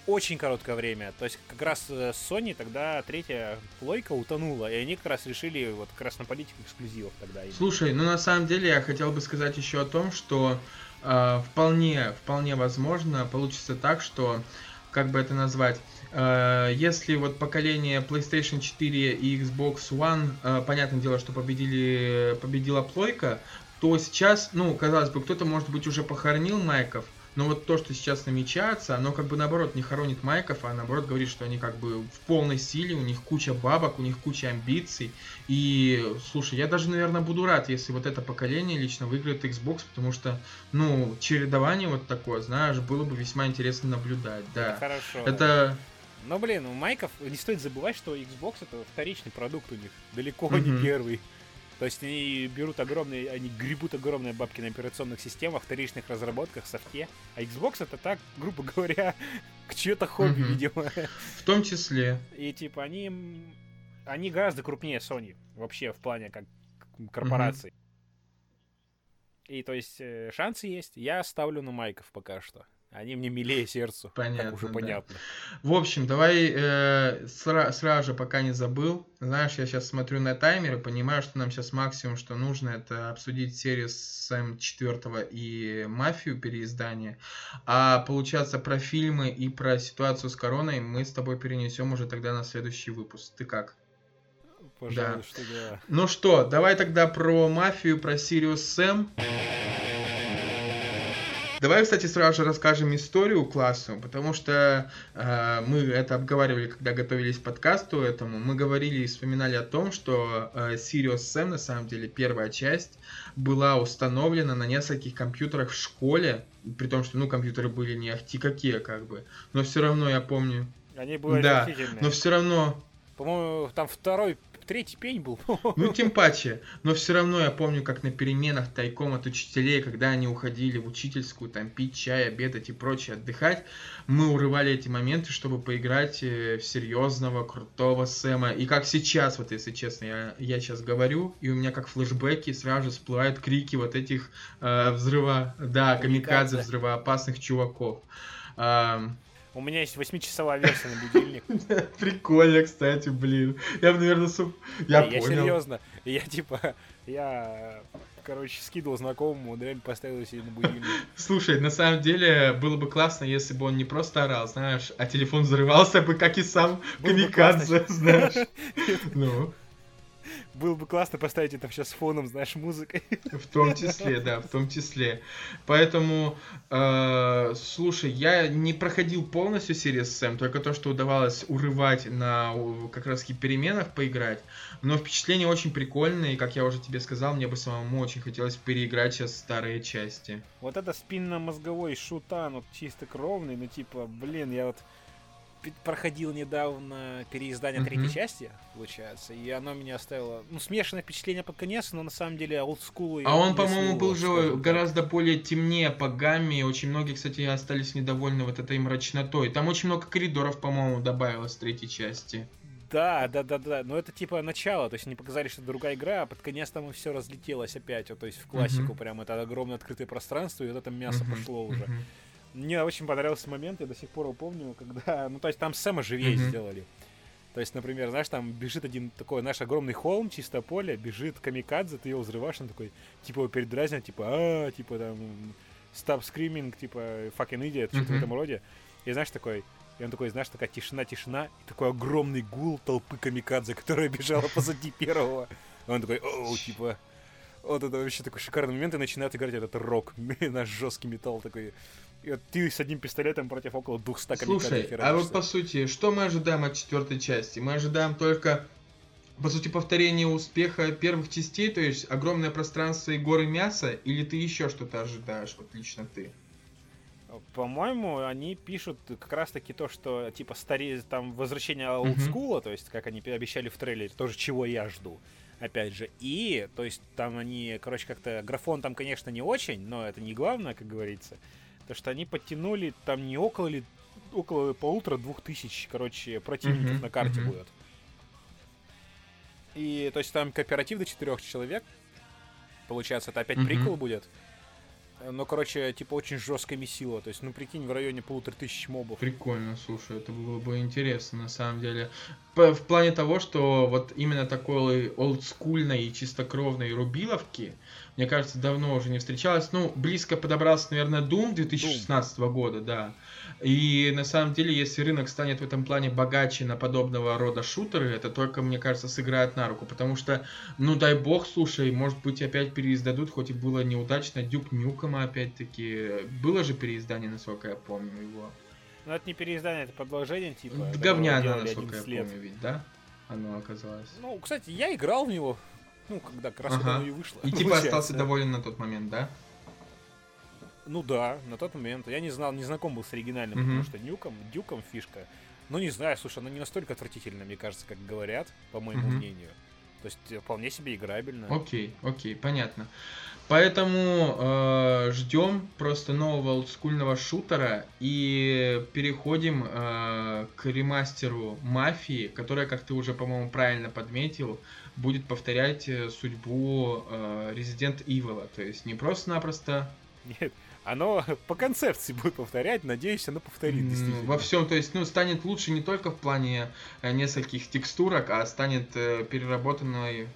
очень короткое время. То есть как раз э, Sony тогда третья плойка утонула, и они как раз решили вот как раз на политику эксклюзивов тогда. Слушай, ну на самом деле я хотел бы сказать еще о том, что э, вполне, вполне возможно получится так, что, как бы это назвать, э, если вот поколение PlayStation 4 и Xbox One, э, понятное дело, что победили, победила плойка, то сейчас, ну, казалось бы, кто-то, может быть, уже похоронил Майков, но вот то, что сейчас намечается, оно как бы наоборот не хоронит майков, а наоборот говорит, что они как бы в полной силе, у них куча бабок, у них куча амбиций. И, слушай, я даже, наверное, буду рад, если вот это поколение лично выиграет Xbox, потому что, ну, чередование вот такое, знаешь, было бы весьма интересно наблюдать, да. Хорошо. Это... Но, блин, у майков не стоит забывать, что Xbox это вторичный продукт у них, далеко mm-hmm. не первый. То есть они берут огромные, они гребут огромные бабки на операционных системах, вторичных разработках, софте. А Xbox это так, грубо говоря, к чье-то хобби, угу. видимо. В том числе. И типа они, они гораздо крупнее Sony вообще в плане как корпорации. Угу. И то есть э, шансы есть. Я ставлю на Майков пока что. Они мне милее сердцу. Понятно. уже да. понятно. В общем, давай э, сра- сразу же, пока не забыл. Знаешь, я сейчас смотрю на таймер и понимаю, что нам сейчас максимум, что нужно, это обсудить серию с М4 и Мафию переиздание. А получаться про фильмы и про ситуацию с короной мы с тобой перенесем уже тогда на следующий выпуск. Ты как? Пожалуй, да. что да. Ну что, давай тогда про мафию, про Сириус Сэм. Давай, кстати, сразу же расскажем историю классу, потому что э, мы это обговаривали, когда готовились к подкасту этому. Мы говорили и вспоминали о том, что э, Sirius Sam, на самом деле, первая часть, была установлена на нескольких компьютерах в школе, при том, что, ну, компьютеры были не ахти какие, как бы. Но все равно я помню... Они были Да, но все равно... По-моему, там второй третий пень был. Ну, тем паче. Но все равно я помню, как на переменах тайком от учителей, когда они уходили в учительскую, там, пить чай, обедать и прочее, отдыхать, мы урывали эти моменты, чтобы поиграть э, в серьезного, крутого Сэма. И как сейчас, вот если честно, я, я сейчас говорю, и у меня как флешбеки сразу же всплывают крики вот этих э, взрыва, да, камикадзе, взрывоопасных чуваков. Э, У меня есть 8-часовая версия на будильник. Прикольно, кстати, блин. Я бы, наверное, суп... Я понял. Я серьезно. Я типа, я короче, скидывал знакомому, он реально поставил себе на будильник. Слушай, на самом деле, было бы классно, если бы он не просто орал, знаешь, а телефон взрывался бы, как и сам Камикадзе, знаешь. Ну было бы классно поставить это сейчас фоном, знаешь, музыкой. В том числе, да, в том числе. Поэтому, э, слушай, я не проходил полностью серию Сэм, только то, что удавалось урывать на как раз переменах поиграть. Но впечатление очень прикольное, и, как я уже тебе сказал, мне бы самому очень хотелось переиграть сейчас старые части. Вот это спинно-мозговой шутан, вот чисто кровный, ну типа, блин, я вот проходил недавно переиздание mm-hmm. третьей части, получается, и оно меня оставило, ну, смешанное впечатление под конец, но на самом деле олдскул. А он, по-моему, был же гораздо более темнее по гамме, очень многие, кстати, остались недовольны вот этой мрачнотой. Там очень много коридоров, по-моему, добавилось в третьей части. Да, да, да, да. Но это типа начало, то есть они показали, что это другая игра, а под конец там все разлетелось опять, вот, то есть в классику mm-hmm. прям это огромное открытое пространство, и вот это мясо mm-hmm. пошло уже. Mm-hmm. Мне очень понравился момент, я до сих пор его помню, когда, ну, то есть там Сэма живее mm-hmm. сделали. То есть, например, знаешь, там бежит один такой наш огромный холм, чисто поле, бежит камикадзе, ты его взрываешь, он такой, типа, его типа, а, типа, там, stop screaming, типа, fucking idiot, mm-hmm. что-то в этом роде. И знаешь, такой, и он такой, знаешь, такая тишина, тишина, и такой огромный гул толпы камикадзе, которая бежала позади первого. И он такой, о, типа, вот это вообще такой шикарный момент, и начинает играть этот рок, наш жесткий металл такой. И вот ты с одним пистолетом против около 200 Слушай, а вот по сути, что мы ожидаем от четвертой части? Мы ожидаем только, по сути, повторение успеха первых частей, то есть огромное пространство и горы мяса, или ты еще что-то ожидаешь, вот лично ты? По-моему, они пишут как раз-таки то, что типа старе там возвращение олдскула, mm-hmm. то есть как они обещали в трейлере, тоже чего я жду опять же. И, то есть, там они, короче, как-то... Графон там, конечно, не очень, но это не главное, как говорится. То, что они подтянули там не около ли... Около полутора двух тысяч, короче, противников mm-hmm, на карте mm-hmm. будет. И, то есть, там кооператив до четырех человек. Получается, это опять mm-hmm. прикол будет. Но, короче, типа очень жесткая месила. То есть, ну прикинь, в районе полутора тысяч мобов. Прикольно, слушай, это было бы интересно на самом деле. В плане того, что вот именно такой олдскульной и чистокровной рубиловки, мне кажется, давно уже не встречалось. Ну, близко подобрался, наверное, Doom 2016 Doom. года, да. И на самом деле, если рынок станет в этом плане богаче на подобного рода шутеры, это только, мне кажется, сыграет на руку. Потому что, ну дай бог, слушай, может быть опять переиздадут, хоть и было неудачно, Дюк Нюкома опять-таки. Было же переиздание, насколько я помню его. Ну это не переиздание, это продолжение типа. Говняное, насколько я помню, ведь, да? Оно оказалось. Ну, кстати, я играл в него, ну, когда как раз ага. оно и вышло. И типа остался доволен на тот момент, да? Ну да, на тот момент. Я не знал, не знаком был с оригинальным, mm-hmm. потому что Нюком, Дюком фишка. Ну не знаю, слушай, она не настолько отвратительная, мне кажется, как говорят, по моему mm-hmm. мнению. То есть вполне себе играбельно. Окей, окей, понятно. Поэтому э, ждем просто нового олдскульного шутера и переходим э, к ремастеру Мафии, которая, как ты уже, по-моему, правильно подметил, будет повторять э, судьбу э, Resident Evil. То есть не просто-напросто... Нет, оно по концепции будет повторять, надеюсь, оно повторит. Во всем, то есть, ну, станет лучше не только в плане э, нескольких текстурок, а станет э, переработанной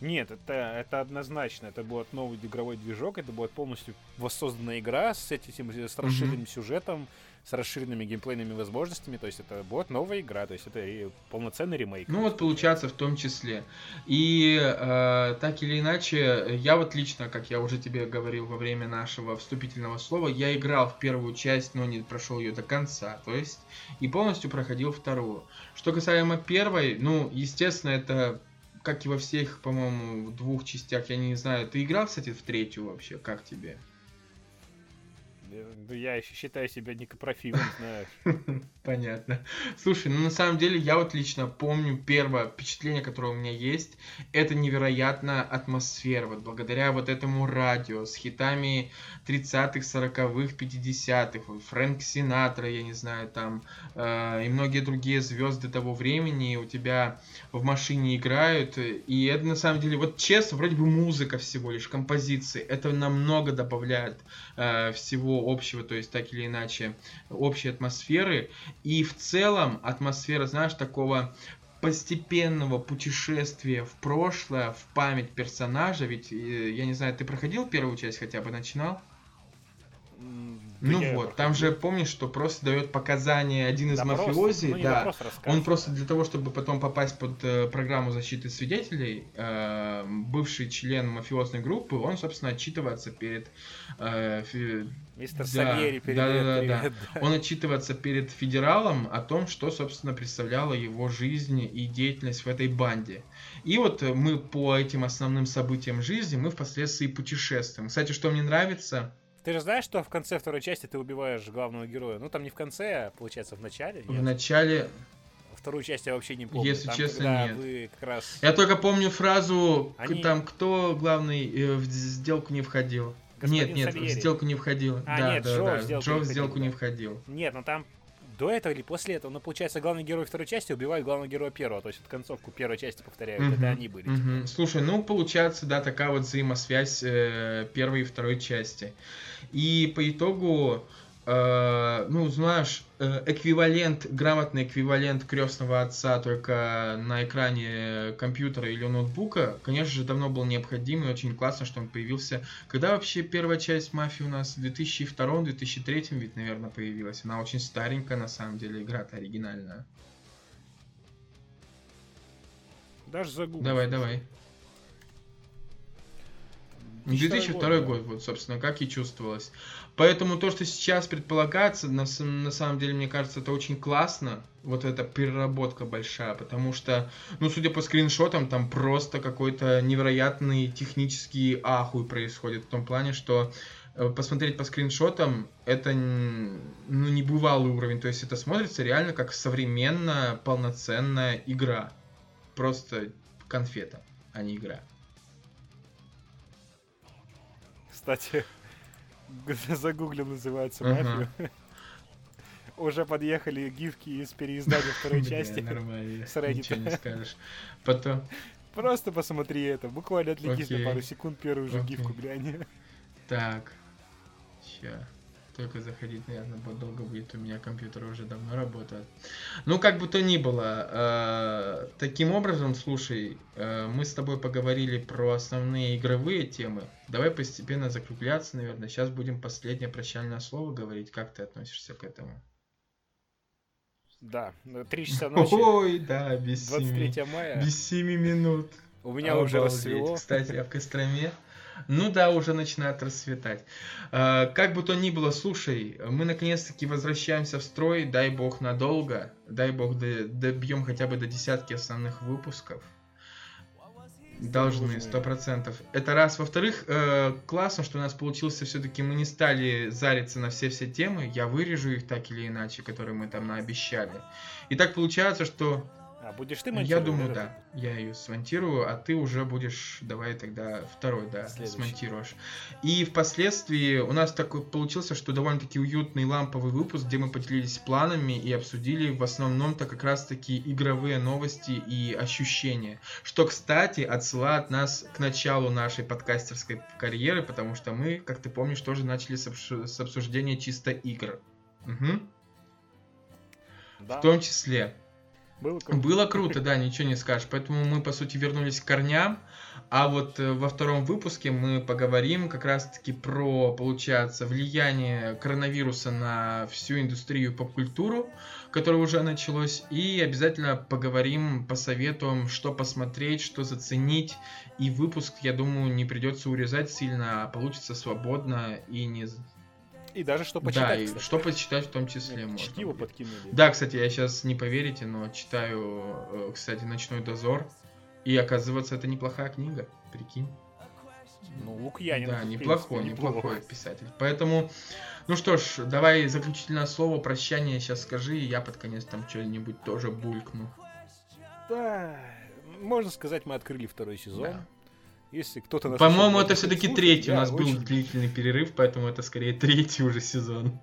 нет, это, это однозначно. Это будет новый игровой движок, это будет полностью воссозданная игра с этим с расширенным mm-hmm. сюжетом, с расширенными геймплейными возможностями. То есть это будет новая игра, то есть это полноценный ремейк. Ну вот получается в том числе. И э, так или иначе, я вот лично, как я уже тебе говорил во время нашего вступительного слова, я играл в первую часть, но не прошел ее до конца. То есть и полностью проходил вторую. Что касаемо первой, ну, естественно, это как и во всех, по-моему, двух частях, я не знаю. Ты играл, кстати, в третью вообще? Как тебе? Ну, я еще считаю себя некопрофилом, знаешь. Понятно. Слушай, ну на самом деле я вот лично помню первое впечатление, которое у меня есть, это невероятная атмосфера. Вот благодаря вот этому радио с хитами 30-х, 40-х, 50-х, вот Фрэнк Синатра, я не знаю, там, э, и многие другие звезды того времени у тебя в машине играют. И это на самом деле, вот честно, вроде бы музыка всего лишь, композиции, это намного добавляет э, всего общего, то есть так или иначе общей атмосферы. И в целом атмосфера, знаешь, такого постепенного путешествия в прошлое, в память персонажа, ведь, э, я не знаю, ты проходил первую часть хотя бы, начинал? Ну вот, там же помнишь, что просто дает показания один из да мафиози, ну, да, он просто для того, чтобы потом попасть под э, программу защиты свидетелей, э, бывший член мафиозной группы, он, собственно, отчитывается перед... Э, фи... Мистер да, Сальери, привет, да, да, да, привет, да. Он отчитывается перед федералом о том, что, собственно, представляла его жизнь и деятельность в этой банде. И вот мы по этим основным событиям жизни, мы впоследствии путешествуем. Кстати, что мне нравится ты же знаешь, что в конце второй части ты убиваешь главного героя? Ну, там не в конце, а получается в начале. Нет? В начале... Вторую часть я вообще не помню. Если там, честно, нет. Вы как раз... Я только помню фразу, Они... там, кто главный э, в сделку не входил. Господин нет, нет, Сальери. в сделку не входил. А, да, нет, да, Джо, да. В сделку Джо в сделку не входил. Нет, но там до этого или после этого, но получается, главный герой второй части убивает главного героя первого, то есть вот концовку первой части повторяют, uh-huh, это они были. Типа. Слушай, ну получается, да, такая вот взаимосвязь э, первой и второй части. И по итогу, ну, знаешь, э, эквивалент, грамотный эквивалент крестного отца только на экране компьютера или ноутбука, конечно же, давно был необходим, и очень классно, что он появился. Когда вообще первая часть «Мафии» у нас? В 2002-2003 ведь, наверное, появилась. Она очень старенькая, на самом деле, игра-то оригинальная. Даже загугли. Давай, давай. 2002 год, вот, собственно, как и чувствовалось. Поэтому то, что сейчас предполагается, на, на самом деле, мне кажется, это очень классно. Вот эта переработка большая, потому что, ну, судя по скриншотам, там просто какой-то невероятный технический ахуй происходит. В том плане, что э, посмотреть по скриншотам, это ну, небывалый уровень. То есть это смотрится реально как современная, полноценная игра. Просто конфета, а не игра. Кстати. Загуглил, называется мафию. Уже подъехали гифки из переиздания второй части. Нормально. С Ничего не скажешь. Потом... Просто посмотри это. Буквально отвлекись на пару секунд, первую же гифку глянь. Так. Ща только заходить, наверное, долго будет. У меня компьютер уже давно работает. Ну, как бы то ни было, э, таким образом, слушай, э, мы с тобой поговорили про основные игровые темы. Давай постепенно закругляться, наверное. Сейчас будем последнее прощальное слово говорить. Как ты относишься к этому? Да, три часа ночи. Ой, да, без 23 7, мая. Без 7 минут. У меня Обалдеть. уже рассвело. Кстати, а в Костроме ну да, уже начинает расцветать. А, как бы то ни было, слушай, мы наконец-таки возвращаемся в строй, дай бог надолго, дай бог добьем хотя бы до десятки основных выпусков. Должны, сто процентов. Это раз. Во-вторых, э, классно, что у нас получился все-таки, мы не стали зариться на все-все темы. Я вырежу их так или иначе, которые мы там наобещали. И так получается, что а будешь ты монтировать? Я думаю, да. Я ее смонтирую, а ты уже будешь, давай тогда второй, да, Следующий. смонтируешь. И впоследствии у нас такой получился, что довольно-таки уютный ламповый выпуск, где мы поделились планами и обсудили в основном-то как раз-таки игровые новости и ощущения. Что, кстати, отсылает нас к началу нашей подкастерской карьеры, потому что мы, как ты помнишь, тоже начали с обсуждения чисто игр. Угу. Да. В том числе. Было круто. Было круто, да, ничего не скажешь. Поэтому мы, по сути, вернулись к корням. А вот э, во втором выпуске мы поговорим как раз-таки про, получается, влияние коронавируса на всю индустрию поп-культуру, которое уже началось. И обязательно поговорим, посоветуем, что посмотреть, что заценить. И выпуск, я думаю, не придется урезать сильно, а получится свободно и не и даже что почитать. Да, и кстати. что почитать в том числе можно. Чтиво подкинули. Да, кстати, я сейчас не поверите, но читаю, э, кстати, «Ночной дозор». И оказывается, это неплохая книга, прикинь. Ну, Лукьянин. Да, неплохой, принципе, неплохой писатель. Поэтому, ну что ж, давай заключительное слово, прощание сейчас скажи, и я под конец там что-нибудь тоже булькну. Да, можно сказать, мы открыли второй сезон. Да. Если кто-то... По-моему, это все-таки третий. У нас был длительный перерыв, поэтому это скорее третий уже сезон.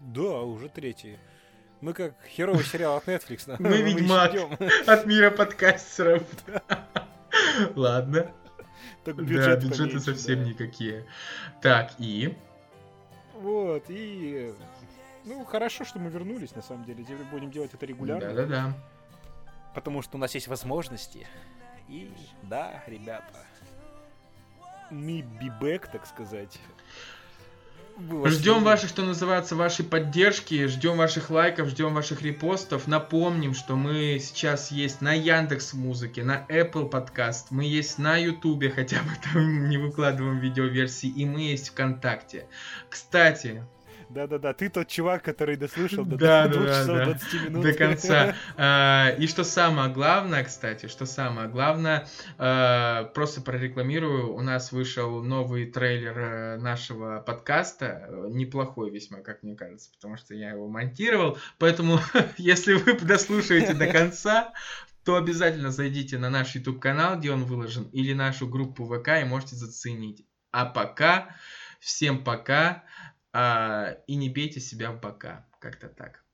Да, уже третий. Мы как херовый сериал от Netflix. Мы ведьмак от мира подкастеров. Ладно. Да, бюджеты совсем никакие. Так, и... Вот, и... Ну, хорошо, что мы вернулись, на самом деле. Теперь будем делать это регулярно. Да-да-да. Потому что у нас есть возможности. И да, ребята, мы бибек, так сказать. Ждем ваших, что называется, вашей поддержки, ждем ваших лайков, ждем ваших репостов. Напомним, что мы сейчас есть на Яндекс Музыке, на Apple Podcast, мы есть на Ютубе, хотя бы там не выкладываем видеоверсии, и мы есть ВКонтакте. Кстати, да-да-да, ты тот чувак, который дослушал до да, 2 да, часов да, 20 минут. До конца. А, и что самое главное, кстати, что самое главное, а, просто прорекламирую, у нас вышел новый трейлер э, нашего подкаста, неплохой весьма, как мне кажется, потому что я его монтировал, поэтому если вы дослушаете до конца, то обязательно зайдите на наш YouTube канал, где он выложен, или нашу группу ВК и можете заценить. А пока, всем пока а, и не бейте себя в бока. Как-то так.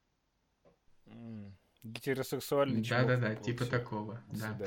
Гетеросексуальный Да-да-да, типа такого. Да.